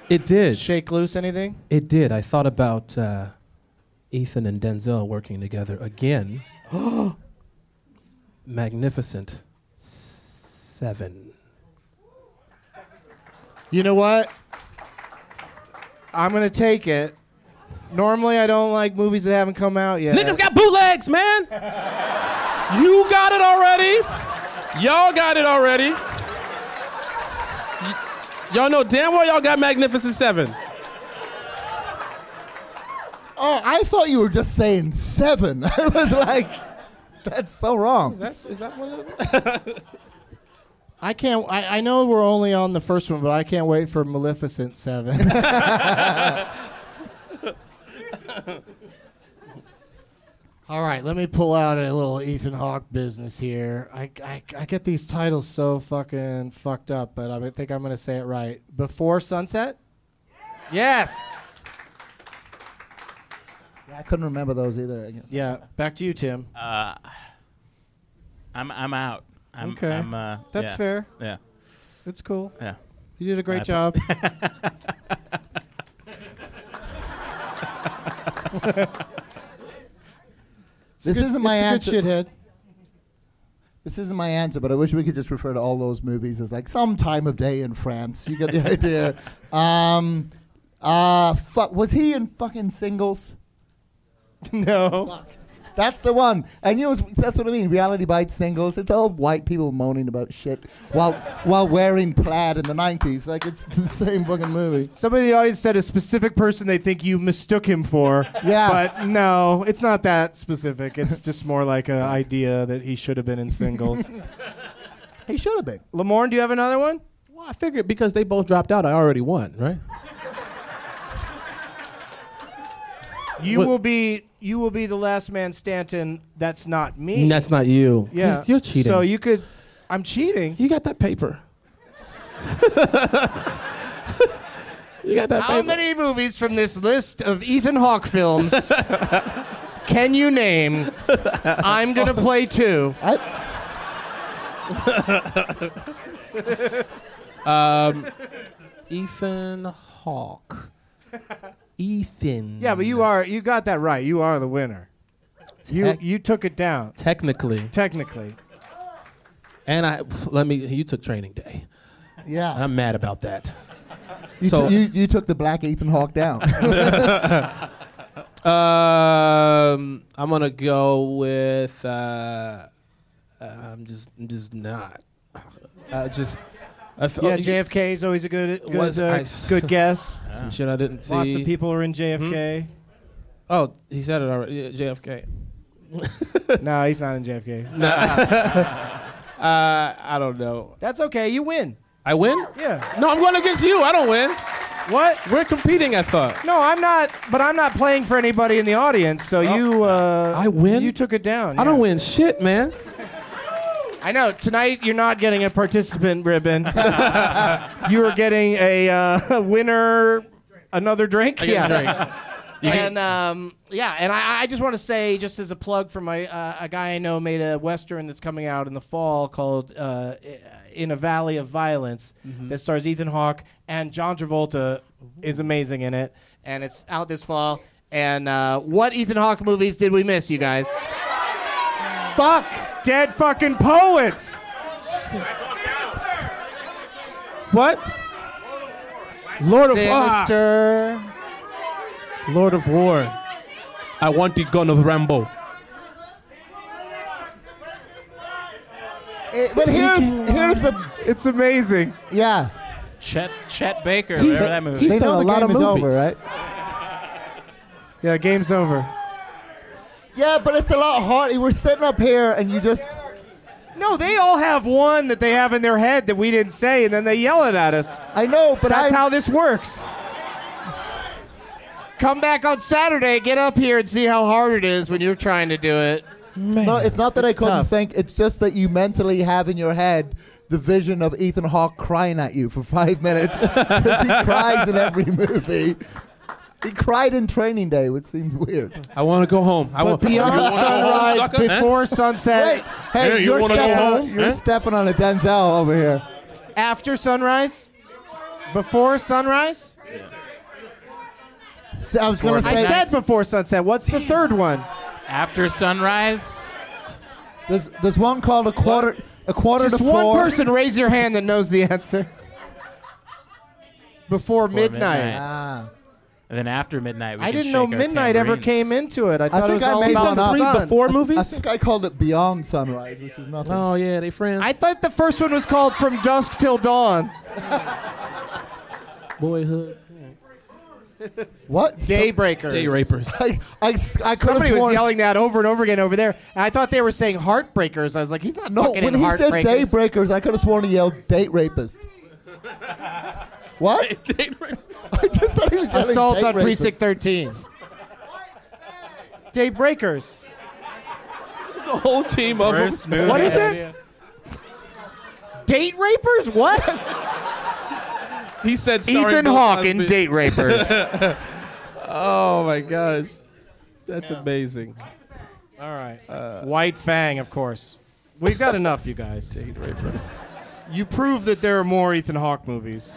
Speaker 6: It did.
Speaker 3: shake loose anything?
Speaker 6: It did. I thought about uh, Ethan and Denzel working together again. *gasps* Magnificent Seven.
Speaker 3: You know what? I'm gonna take it. Normally, I don't like movies that haven't come out yet.
Speaker 6: Niggas got bootlegs, man. you got it already. Y'all got it already. Y- y'all know damn well y'all got Magnificent Seven.
Speaker 5: Oh, I thought you were just saying seven. *laughs* I was like, that's so wrong.
Speaker 6: Is that, is that one of them? *laughs*
Speaker 3: I can't. I, I know we're only on the first one, but I can't wait for Maleficent Seven. *laughs* All right, let me pull out a little Ethan Hawke business here. I, I, I get these titles so fucking fucked up, but I think I'm going to say it right. Before Sunset? Yes.
Speaker 5: Yeah, I couldn't remember those either.
Speaker 3: Yeah, back to you, Tim.
Speaker 4: Uh, I'm I'm out. I'm,
Speaker 3: Okay.
Speaker 4: I'm, uh,
Speaker 3: That's
Speaker 4: yeah.
Speaker 3: fair.
Speaker 4: Yeah.
Speaker 3: It's cool.
Speaker 4: Yeah.
Speaker 3: You did a great
Speaker 4: I-
Speaker 3: job. *laughs*
Speaker 5: This
Speaker 3: good-
Speaker 5: isn't my
Speaker 3: it's a good
Speaker 5: answer.
Speaker 3: shithead.
Speaker 5: This isn't my answer, but I wish we could just refer to all those movies as like some time of day in France. You get the *laughs* idea. Um, uh, fuck. Was he in fucking singles? *laughs*
Speaker 3: no.
Speaker 5: That's the one. And you know, it's- that's what I mean. Reality bites singles. It's all white people moaning about shit while while wearing plaid in the '90s. Like it's the same fucking movie.
Speaker 3: Somebody in the audience said a specific person they think you mistook him for.
Speaker 5: Yeah.
Speaker 3: But no, it's not that specific. It's just more like an idea that he should have been in singles. *laughs*
Speaker 5: He should have been.
Speaker 3: Lamorne, do you have another one?
Speaker 6: Well, I figured because they both dropped out, I already won, right?
Speaker 3: You
Speaker 6: What-
Speaker 3: will be you will be the last man standing. That's not me.
Speaker 6: That's not you.
Speaker 3: yeah.
Speaker 6: You're- You're cheating.
Speaker 3: So you could I'm cheating.
Speaker 6: You got that paper. *laughs* you got that
Speaker 3: How
Speaker 6: paper.
Speaker 3: many movies from this list of Ethan Hawke films *laughs* can you name? I'm gonna *laughs* play two.
Speaker 6: um, Ethan Hawke. Ethan.
Speaker 3: Yeah, but you are you got that right. You are the winner. You
Speaker 6: Tec-
Speaker 3: you took it down.
Speaker 6: Technically.
Speaker 3: Technically.
Speaker 6: And I let me. You took training day.
Speaker 5: Yeah.
Speaker 6: And I'm mad about that.
Speaker 5: You,
Speaker 6: so
Speaker 5: t- you you took the black Ethan Hawke down. *laughs*
Speaker 6: um, I'm gonna go with. Uh, uh, I'm just. I'm just not. Uh, just. I felt
Speaker 3: Yeah, JFK is always a good good,
Speaker 6: Was
Speaker 3: uh,
Speaker 6: I-
Speaker 3: good guess. *laughs*
Speaker 6: Some shit I didn't see.
Speaker 3: Lots of people are in JFK.
Speaker 6: Oh, he said it already. Yeah, JFK. *laughs*
Speaker 3: no, he's not in JFK. *laughs*
Speaker 6: Nah. uh, I don't know.
Speaker 3: That's okay. You win.
Speaker 6: I win?
Speaker 3: Yeah.
Speaker 6: No, I'm going against you. I don't win.
Speaker 3: What?
Speaker 6: We're competing. I thought.
Speaker 3: No, I'm not. But I'm not playing for anybody in the audience. So you. Uh,
Speaker 6: I win.
Speaker 3: You took it down.
Speaker 6: I don't win shit, man.
Speaker 3: I know. Tonight you're not getting a participant ribbon. *laughs* you are getting a uh, winner. Another drink.
Speaker 6: I
Speaker 3: yeah.
Speaker 6: drink.
Speaker 3: And um, yeah, and I, I just want to say, just as a plug for my uh, a guy I know made a western that's coming out in the fall called uh, "In a Valley of Violence"
Speaker 6: Mm-hmm.
Speaker 3: that stars Ethan Hawke and John Travolta is amazing in it, and it's out this fall. And uh, what Ethan Hawke movies did we miss, you guys? Fuck, dead fucking poets.
Speaker 6: What? Lord of War.
Speaker 3: Sinister.
Speaker 6: Lord of War. I want the gun of Rambo.
Speaker 5: Eh, but here's here's the
Speaker 3: It's amazing.
Speaker 5: yeah.
Speaker 4: Chet Chet Baker,
Speaker 6: He's-
Speaker 4: that movie.
Speaker 6: he's
Speaker 5: They
Speaker 6: done
Speaker 5: know
Speaker 6: a
Speaker 5: the
Speaker 6: lot
Speaker 5: game
Speaker 6: of
Speaker 5: is over,
Speaker 6: movies.
Speaker 5: right?
Speaker 3: Yeah, game's over.
Speaker 5: Yeah, but it's a lot harder. We're sitting up here and you just
Speaker 3: No, they all have one that they have in their head that we didn't say, and then they yell it at us.
Speaker 5: I know, but
Speaker 3: That's
Speaker 5: I
Speaker 3: how this works. come back on Saturday. Get up here and see how hard it is when you're trying to do it.
Speaker 5: No, it's not that I
Speaker 3: It's
Speaker 5: couldn't
Speaker 3: tough.
Speaker 5: think. It's just that you mentally have in your head the vision of Ethan Hawke crying at you for five minutes *laughs* because he cries in every movie. He cried in Training Day, which seems weird.
Speaker 6: I want to go home. I
Speaker 3: But
Speaker 6: want
Speaker 3: beyond
Speaker 6: You wanna go home,
Speaker 3: sunrise, before sunset,
Speaker 5: Wait, hey,
Speaker 6: Hey, you
Speaker 5: you're,
Speaker 6: wanna go
Speaker 5: stepping on,
Speaker 6: home?
Speaker 5: you're
Speaker 6: Huh?
Speaker 5: stepping on a Denzel over here.
Speaker 3: after sunrise, before sunrise.
Speaker 5: S- I was going to
Speaker 3: I
Speaker 5: say,
Speaker 3: said before sunset. What's the third one?
Speaker 4: After sunrise.
Speaker 5: there's, there's one called a quarter, a quarter
Speaker 3: Just
Speaker 5: to
Speaker 3: one
Speaker 5: four.
Speaker 3: person raise your hand that knows the answer. Before, midnight.
Speaker 4: midnight.
Speaker 5: Ah.
Speaker 4: And then after midnight, we
Speaker 3: I
Speaker 4: can
Speaker 3: didn't know
Speaker 4: shake our
Speaker 3: midnight ever came into it. I thought it
Speaker 5: think
Speaker 3: was
Speaker 5: I
Speaker 3: all
Speaker 5: made
Speaker 6: He's
Speaker 3: about
Speaker 6: done
Speaker 5: one
Speaker 3: the
Speaker 5: up.
Speaker 6: three
Speaker 3: sun.
Speaker 6: before movies.
Speaker 5: I think I called it Beyond Sunrise, which is nothing.
Speaker 6: Oh yeah, they friends.
Speaker 3: I thought the first one was called From Dusk Till Dawn. *laughs*
Speaker 6: Boyhood.
Speaker 5: What?
Speaker 3: Daybreakers.
Speaker 6: Day rapers.
Speaker 5: I, I, s- I could
Speaker 3: Somebody
Speaker 5: have
Speaker 3: was
Speaker 5: sworn.
Speaker 3: yelling that over and over again over there, and I thought they were saying Heartbreakers. I was like, he's not
Speaker 5: No,
Speaker 3: fucking
Speaker 5: when
Speaker 3: in
Speaker 5: he said
Speaker 3: Heartbreakers.
Speaker 5: Daybreakers, I could have sworn he yelled Date Rapist. *laughs* what?
Speaker 6: Date rapers. *laughs*
Speaker 5: I just thought he was yelling
Speaker 3: Assault
Speaker 5: date
Speaker 3: on
Speaker 5: rapist.
Speaker 3: Precinct 13. Daybreakers.
Speaker 6: It's a whole team of them.
Speaker 4: Movie
Speaker 3: What is it? Date rapers? What?
Speaker 6: He said starring
Speaker 3: Ethan
Speaker 6: Bill
Speaker 3: Hawke
Speaker 6: Cosby.
Speaker 3: in Date Rapers. *laughs*
Speaker 6: Oh my gosh, that's amazing.
Speaker 3: All right. White Fang, of course. We've got enough, you guys.
Speaker 6: Date rapers.
Speaker 3: You prove that there are more Ethan Hawke movies.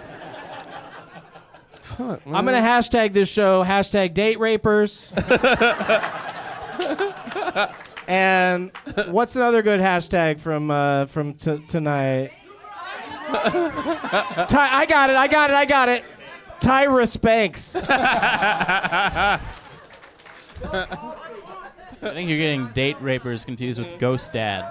Speaker 6: Fuck,
Speaker 3: I'm gonna hashtag this show hashtag date rapers. *laughs* and what's another good hashtag from uh, from t- tonight? *laughs* Ty- I got it. I got it. I got it. Tyra Spanks.
Speaker 4: I think you're getting date rapers confused with ghost dad.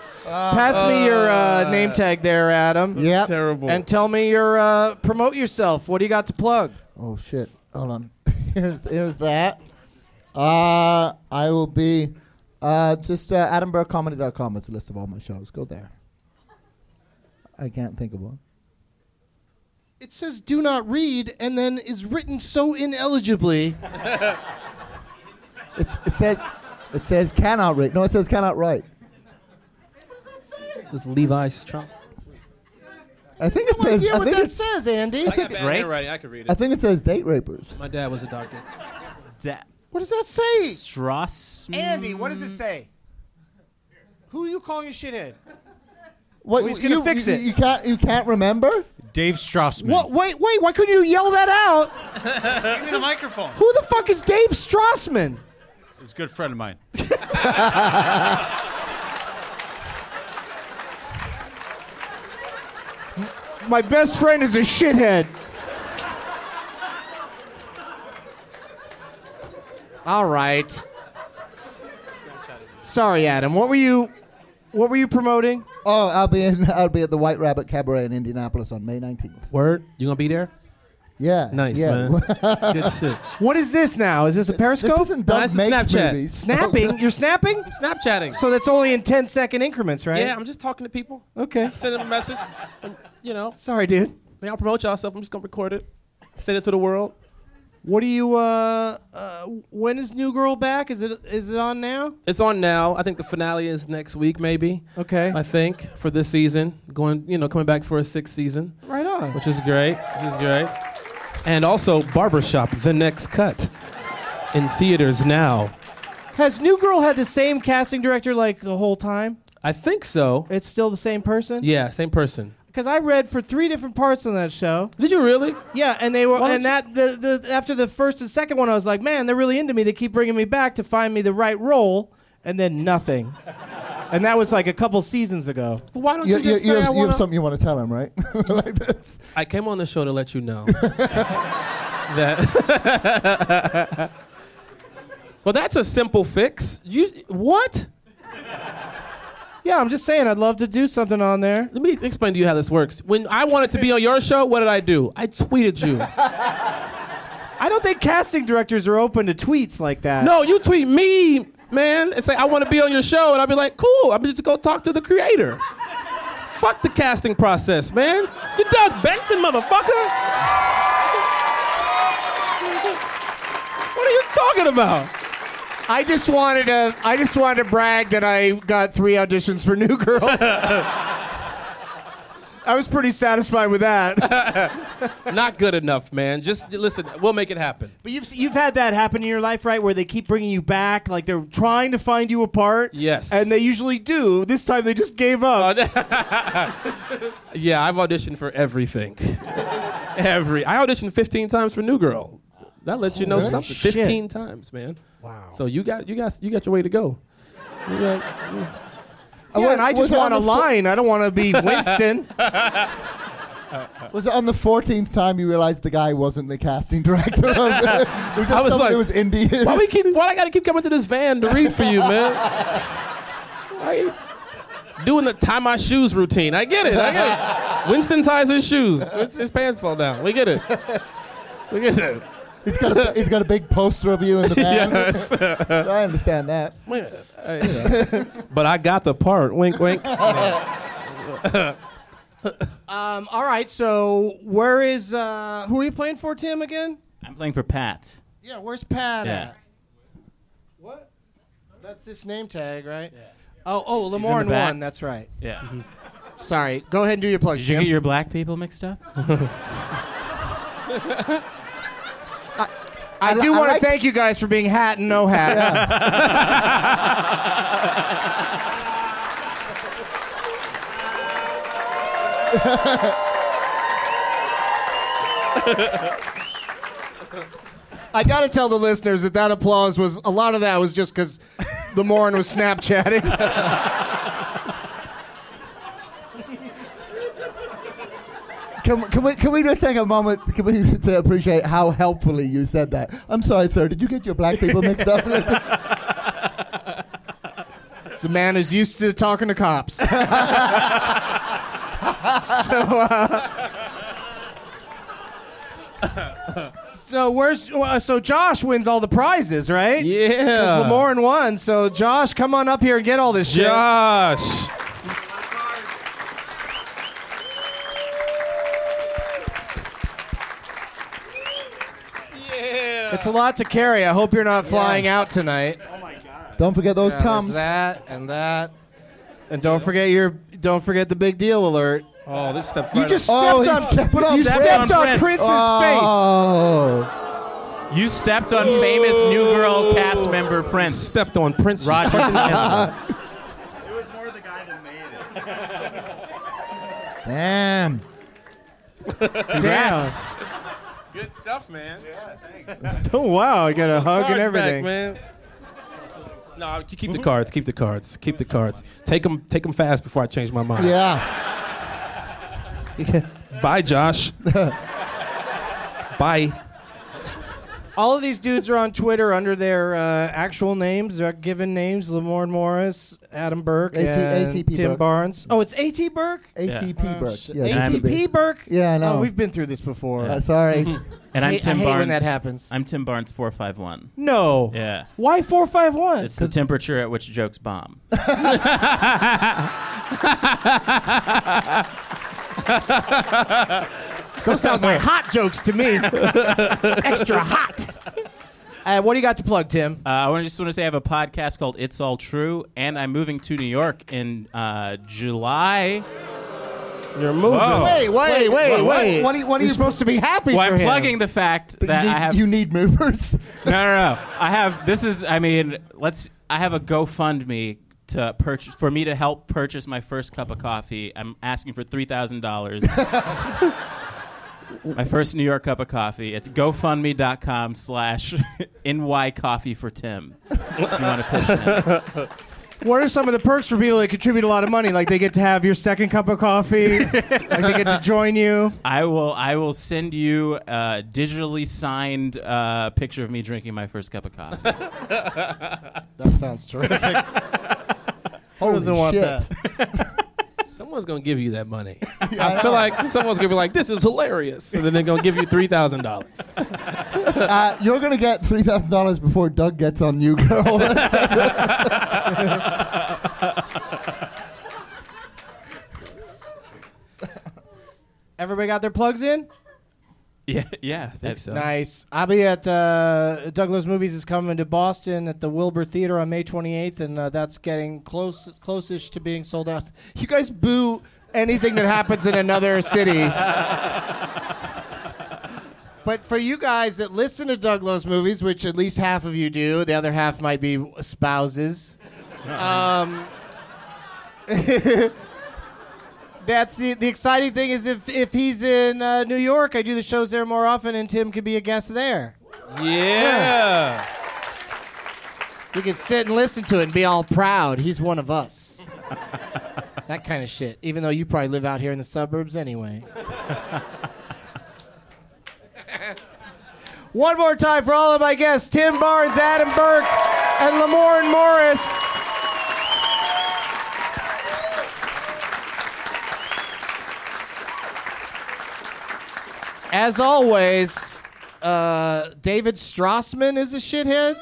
Speaker 4: *laughs*
Speaker 3: Pass me your uh, name tag there, Adam.
Speaker 5: Yep.
Speaker 6: Terrible.
Speaker 3: And tell me your uh, promote yourself. What do you got to plug?
Speaker 5: Oh shit! Hold on. *laughs* here's here's that. Uh, I will be uh, just uh, AdamBurkeComedy.com. It's a list of all my shows. Go there. I can't think of one.
Speaker 3: It says do not read and then is written so inelligibly. *laughs*
Speaker 5: It's, it says it says cannot write. No, it says cannot write.
Speaker 6: This is Levi Strauss.
Speaker 5: I think it
Speaker 3: No
Speaker 5: says.
Speaker 3: idea
Speaker 5: I
Speaker 3: what
Speaker 5: think
Speaker 3: that
Speaker 5: it's.
Speaker 3: says, Andy.
Speaker 6: I got bad
Speaker 4: Drake?
Speaker 6: handwriting. I could read
Speaker 5: I think it says date rapers.
Speaker 6: My dad was a doctor.
Speaker 4: Da-
Speaker 3: What does that say?
Speaker 4: Strauss.
Speaker 3: Andy, what does it say? Who are you calling a shithead?
Speaker 5: What?
Speaker 3: Who's gonna
Speaker 5: you,
Speaker 3: fix
Speaker 5: you,
Speaker 3: it?
Speaker 5: You can't. You can't remember.
Speaker 9: Dave Strassman.
Speaker 3: What? Wait, wait. Why couldn't you yell that out?
Speaker 9: Give me the microphone.
Speaker 3: Who the fuck is Dave Strassman?
Speaker 9: He's a good friend of mine. *laughs*
Speaker 3: My best friend is a shithead. All right. Sorry, Adam. What were you? What were you promoting?
Speaker 5: Oh, I'll be in. I'll be at the White Rabbit Cabaret in Indianapolis on May 19th.
Speaker 6: Word. You gonna be there?
Speaker 5: Yeah.
Speaker 6: Nice,
Speaker 5: yeah.
Speaker 6: man. Good *laughs* shit.
Speaker 3: What is this now? Is this a Periscope?
Speaker 5: this
Speaker 3: Periscope?
Speaker 5: isn't Doug
Speaker 6: That's a
Speaker 5: Makes
Speaker 6: Snapchat.
Speaker 5: movies. *laughs*
Speaker 3: Snapping? You're snapping?
Speaker 6: Snapchatting.
Speaker 3: So that's only in 10 second increments, right?
Speaker 6: Yeah, I'm just talking to people.
Speaker 3: Okay.
Speaker 6: Send them a message. And, you know,
Speaker 3: Sorry, dude.
Speaker 6: may I'll promote y'all stuff. I'm just gonna record it, send it to the world.
Speaker 3: What do you? Uh, uh, when is New Girl back? Is it? Is it on now?
Speaker 6: It's on now. I think the finale is next week, maybe.
Speaker 3: Okay.
Speaker 6: I think for this season, going, you know, coming back for a sixth season,
Speaker 3: Right on.
Speaker 6: which is great. Which is great. And also, Barbershop: The Next Cut, in theaters now.
Speaker 3: Has New Girl had the same casting director like the whole time?
Speaker 6: I think so.
Speaker 3: It's still the same person.
Speaker 6: Yeah, same person.
Speaker 3: Because I read for three different parts on that show.
Speaker 6: Did you really?
Speaker 3: Yeah, and they were,
Speaker 6: Why don't
Speaker 3: and that the, the after the first and second one, I was like, man, they're really into me. They keep bringing me back to find me the right role, and then nothing. *laughs* and that was like a couple seasons ago.
Speaker 6: But why don't
Speaker 5: You,
Speaker 6: you,
Speaker 5: you,
Speaker 6: just
Speaker 5: you
Speaker 6: say I
Speaker 5: have, you
Speaker 6: wanna?
Speaker 5: have something you want to tell him, right? *laughs* like this.
Speaker 6: I came on the show to let you know *laughs* that. well, that's a simple fix. You what?
Speaker 3: Yeah, I'm just saying, I'd love to do something on there.
Speaker 6: Let me explain to you how this works. When I wanted to be on your show, what did I do? I tweeted you. *laughs*
Speaker 3: I don't think casting directors are open to tweets like that.
Speaker 6: no, you tweet me, man, and say I want to be on your show, and I'll be like, cool. I'm just going to go talk to the creator. Fuck the casting process, man. You Doug Benson, motherfucker. What are you talking about?
Speaker 3: I just wanted to. I just wanted to brag that I got three auditions for New Girl. *laughs* I was pretty satisfied with that. *laughs*
Speaker 6: Not good enough, man. Just listen. We'll make it happen.
Speaker 3: But you've you've had that happen in your life, right? Where they keep bringing you back, like they're trying to find you a part.
Speaker 6: Yes.
Speaker 3: And they usually do. This time they just gave up.
Speaker 6: Oh, *laughs* yeah, I've auditioned for everything. Every. I auditioned 15 times for New Girl. That lets you know something.
Speaker 3: shit.
Speaker 6: 15 times, man.
Speaker 3: Wow.
Speaker 6: So you got you got you got your way to go. You got- you-
Speaker 3: yeah, and I just want a
Speaker 5: on the fo-
Speaker 3: line. I don't want to be *laughs* Winston.
Speaker 5: Was it on the 14th time you realized the guy wasn't the casting director? of it? *laughs* it was just
Speaker 6: I was like,
Speaker 5: it was Indian.
Speaker 6: why we keep? Why I got to keep coming to this van to read for you, man? *laughs* Why- doing the tie my shoes routine. I get it. I get it. Winston ties his shoes. His, his pants fall down. We get it. We get it.
Speaker 5: He's got a, he's got a big poster of you in the *laughs* van.
Speaker 6: Yes. *laughs*
Speaker 5: I understand that.
Speaker 6: But I got the part. Wink, wink. *laughs*
Speaker 3: um, all right. So where is uh, who are you playing for, Tim? Again?
Speaker 4: I'm playing for Pat.
Speaker 3: Yeah. Where's Pat
Speaker 4: Yeah.
Speaker 3: at? What? That's this name tag, right? Yeah. Oh, oh,
Speaker 4: He's in the
Speaker 3: Lamorne
Speaker 4: back.
Speaker 3: won. That's right.
Speaker 4: Yeah.
Speaker 3: Sorry. Go ahead and do your plugs.
Speaker 4: Did you
Speaker 3: Jim.
Speaker 4: get your black people mixed up?
Speaker 3: I, do
Speaker 5: I
Speaker 3: want to
Speaker 5: like-
Speaker 3: thank you guys for being hat and no hat. *laughs* I got to tell the listeners that that applause was a lot of that was just because Lamorne was Snapchatting. *laughs*
Speaker 5: Can, can we can we just take a moment can we, to appreciate how helpfully you said that? I'm sorry, sir. Did you get your black people mixed up? *laughs*
Speaker 3: The man is used to talking to cops. *laughs* so, uh, so where's uh, so Josh wins all the prizes, right?
Speaker 6: Yeah.
Speaker 3: Lamorne won. So Josh, come on up here and get all this shit.
Speaker 6: Josh.
Speaker 3: It's a lot to carry. I hope you're not flying out tonight. Oh my god.
Speaker 5: Don't forget those
Speaker 3: Yeah, there's
Speaker 5: tums.
Speaker 3: that and that, and don't forget your don't forget the big deal alert.
Speaker 6: Oh, this step.
Speaker 3: You just
Speaker 5: Oh,
Speaker 3: stepped
Speaker 5: he
Speaker 3: on
Speaker 5: stepped on
Speaker 3: you
Speaker 5: Prince.
Speaker 3: stepped on
Speaker 4: Prince.
Speaker 3: Prince's
Speaker 5: Oh.
Speaker 4: You stepped on famous New Girl cast oh. member Prince.
Speaker 6: stepped on Prince.
Speaker 4: Roger *laughs* Ezra.
Speaker 9: It was more the guy that made it.
Speaker 5: Damn.
Speaker 4: Congrats.
Speaker 6: Good stuff, man.
Speaker 3: face. *laughs* Oh wow, I got a hug and everything.
Speaker 6: back, man. No, keep the cards. Keep the cards. Keep the cards. Take them. Take them fast before I change my mind.
Speaker 5: Yeah. *laughs*
Speaker 6: Bye, Josh. *laughs* Bye.
Speaker 3: All of these dudes are on Twitter under their uh, actual names, their given names: Lamorne Morris, Adam Burke,
Speaker 5: AT
Speaker 3: and
Speaker 5: ATP
Speaker 3: Tim
Speaker 5: Burke.
Speaker 3: Barnes. Oh, it's AT Burke.
Speaker 5: ATP Burke.
Speaker 3: Shit.
Speaker 5: Yeah, ATP.
Speaker 3: ATP Burke.
Speaker 5: Yeah, I know.
Speaker 3: Oh, we've been through this before.
Speaker 5: Uh, sorry. *laughs*
Speaker 4: And I'm
Speaker 3: I
Speaker 4: Tim
Speaker 3: I hate
Speaker 4: Barnes.
Speaker 3: when that happens.
Speaker 4: I'm Tim Barnes 451.
Speaker 3: No.
Speaker 4: Yeah.
Speaker 3: Why four five one?
Speaker 4: It's the temperature at which jokes bomb. *laughs* *laughs*
Speaker 3: Those sounds like *laughs* hot jokes to me. *laughs* Extra hot. Uh, what do you got to plug, Tim?
Speaker 4: Uh, I just want to say I have a podcast called It's All True, and I'm moving to New York in uh, July.
Speaker 6: You're moving.
Speaker 4: Whoa.
Speaker 3: Wait, wait, wait,
Speaker 5: what-
Speaker 3: wait.
Speaker 5: what do you- what do
Speaker 3: You're
Speaker 5: you-
Speaker 3: supposed to be happy
Speaker 4: Well,
Speaker 3: for
Speaker 4: I'm
Speaker 3: him.
Speaker 4: plugging the fact
Speaker 5: you,
Speaker 4: that
Speaker 5: need,
Speaker 4: I have.
Speaker 5: you need movers. *laughs*
Speaker 4: no, no, no. I have. This is. I mean, let's. I have a GoFundMe to purchase for me to help purchase my first cup of coffee. I'm asking for three thousand dollars. My first New York cup of coffee. It's GoFundMe.com slash *laughs* NY Coffee for Tim. If you want to push that.
Speaker 3: What are some of the perks for people that contribute a lot of money? Like they get to have your second cup of coffee. like they get to join you.
Speaker 4: I will. I will send you a digitally signed uh, picture of me drinking my first cup of coffee. *laughs*
Speaker 3: That sounds terrific. Who doesn't want
Speaker 5: shit.
Speaker 3: that? *laughs*
Speaker 6: Someone's gonna give you that money. *laughs* I feel like someone's gonna be like, "This is hilarious," and then they're gonna give you three thousand dollars. *laughs*
Speaker 5: Uh, you're going to get $3,000 before Doug gets on New Girl. *laughs*
Speaker 3: Everybody got their plugs in?
Speaker 4: Yeah, yeah, think so.
Speaker 3: Nice. I'll be at uh, Doug Loves Movies is coming to Boston at the Wilbur Theater on May 28th, and uh, that's getting close, close-ish to being sold out. You guys boo anything that happens in another city. But for you guys that listen to Doug Loves Movies, which at least half of you do, the other half might be spouses. *laughs* Um, *laughs* that's the the exciting thing is if if he's in uh, New York, I do the shows there more often, and Tim could be a guest there.
Speaker 6: Yeah.
Speaker 3: We could sit and listen to it and be all proud. He's one of us. *laughs* that kind of shit. Even though you probably live out here in the suburbs anyway. *laughs* One more time for all of my guests Tim Barnes, Adam Burke, and Lamorne Morris. As always, uh, David Strassman is a shithead.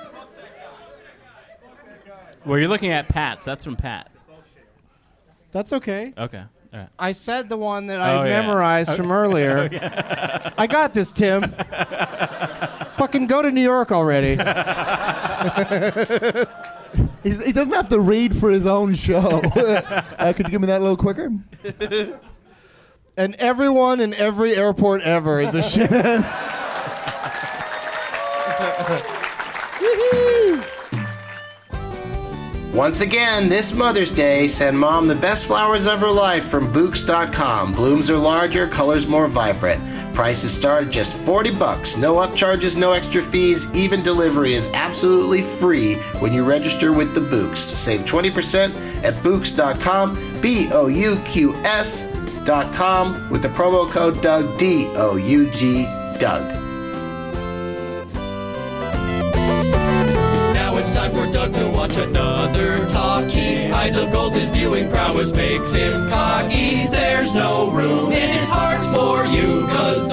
Speaker 4: Well, you're looking at Pat's. That's from Pat.
Speaker 3: That's okay.
Speaker 4: Okay. All right.
Speaker 3: I said the one that I
Speaker 4: Oh, yeah.
Speaker 3: memorized
Speaker 4: Oh,
Speaker 3: from earlier. *laughs* I got this, Tim. *laughs* Fucking go to New York already.
Speaker 5: He's, he doesn't have to read for his own show. *laughs* uh, could you give me that a little quicker?
Speaker 3: And everyone in every airport ever is a *laughs* shithead.
Speaker 7: Once again, this Mother's Day, send mom the best flowers of her life from Bouqs.com. Blooms are larger, colors more vibrant. Prices start at just 40 bucks. No upcharges, no extra fees. Even delivery is absolutely free when you register with the Bouqs. Save 20% at Bouqs.com, B O U Q S.com with the promo code Doug, D O U G, Doug.
Speaker 2: Now it's time for Doug to watch another talkie. Eyes of gold, his viewing prowess makes him cocky. There's no room in his heart for you, cause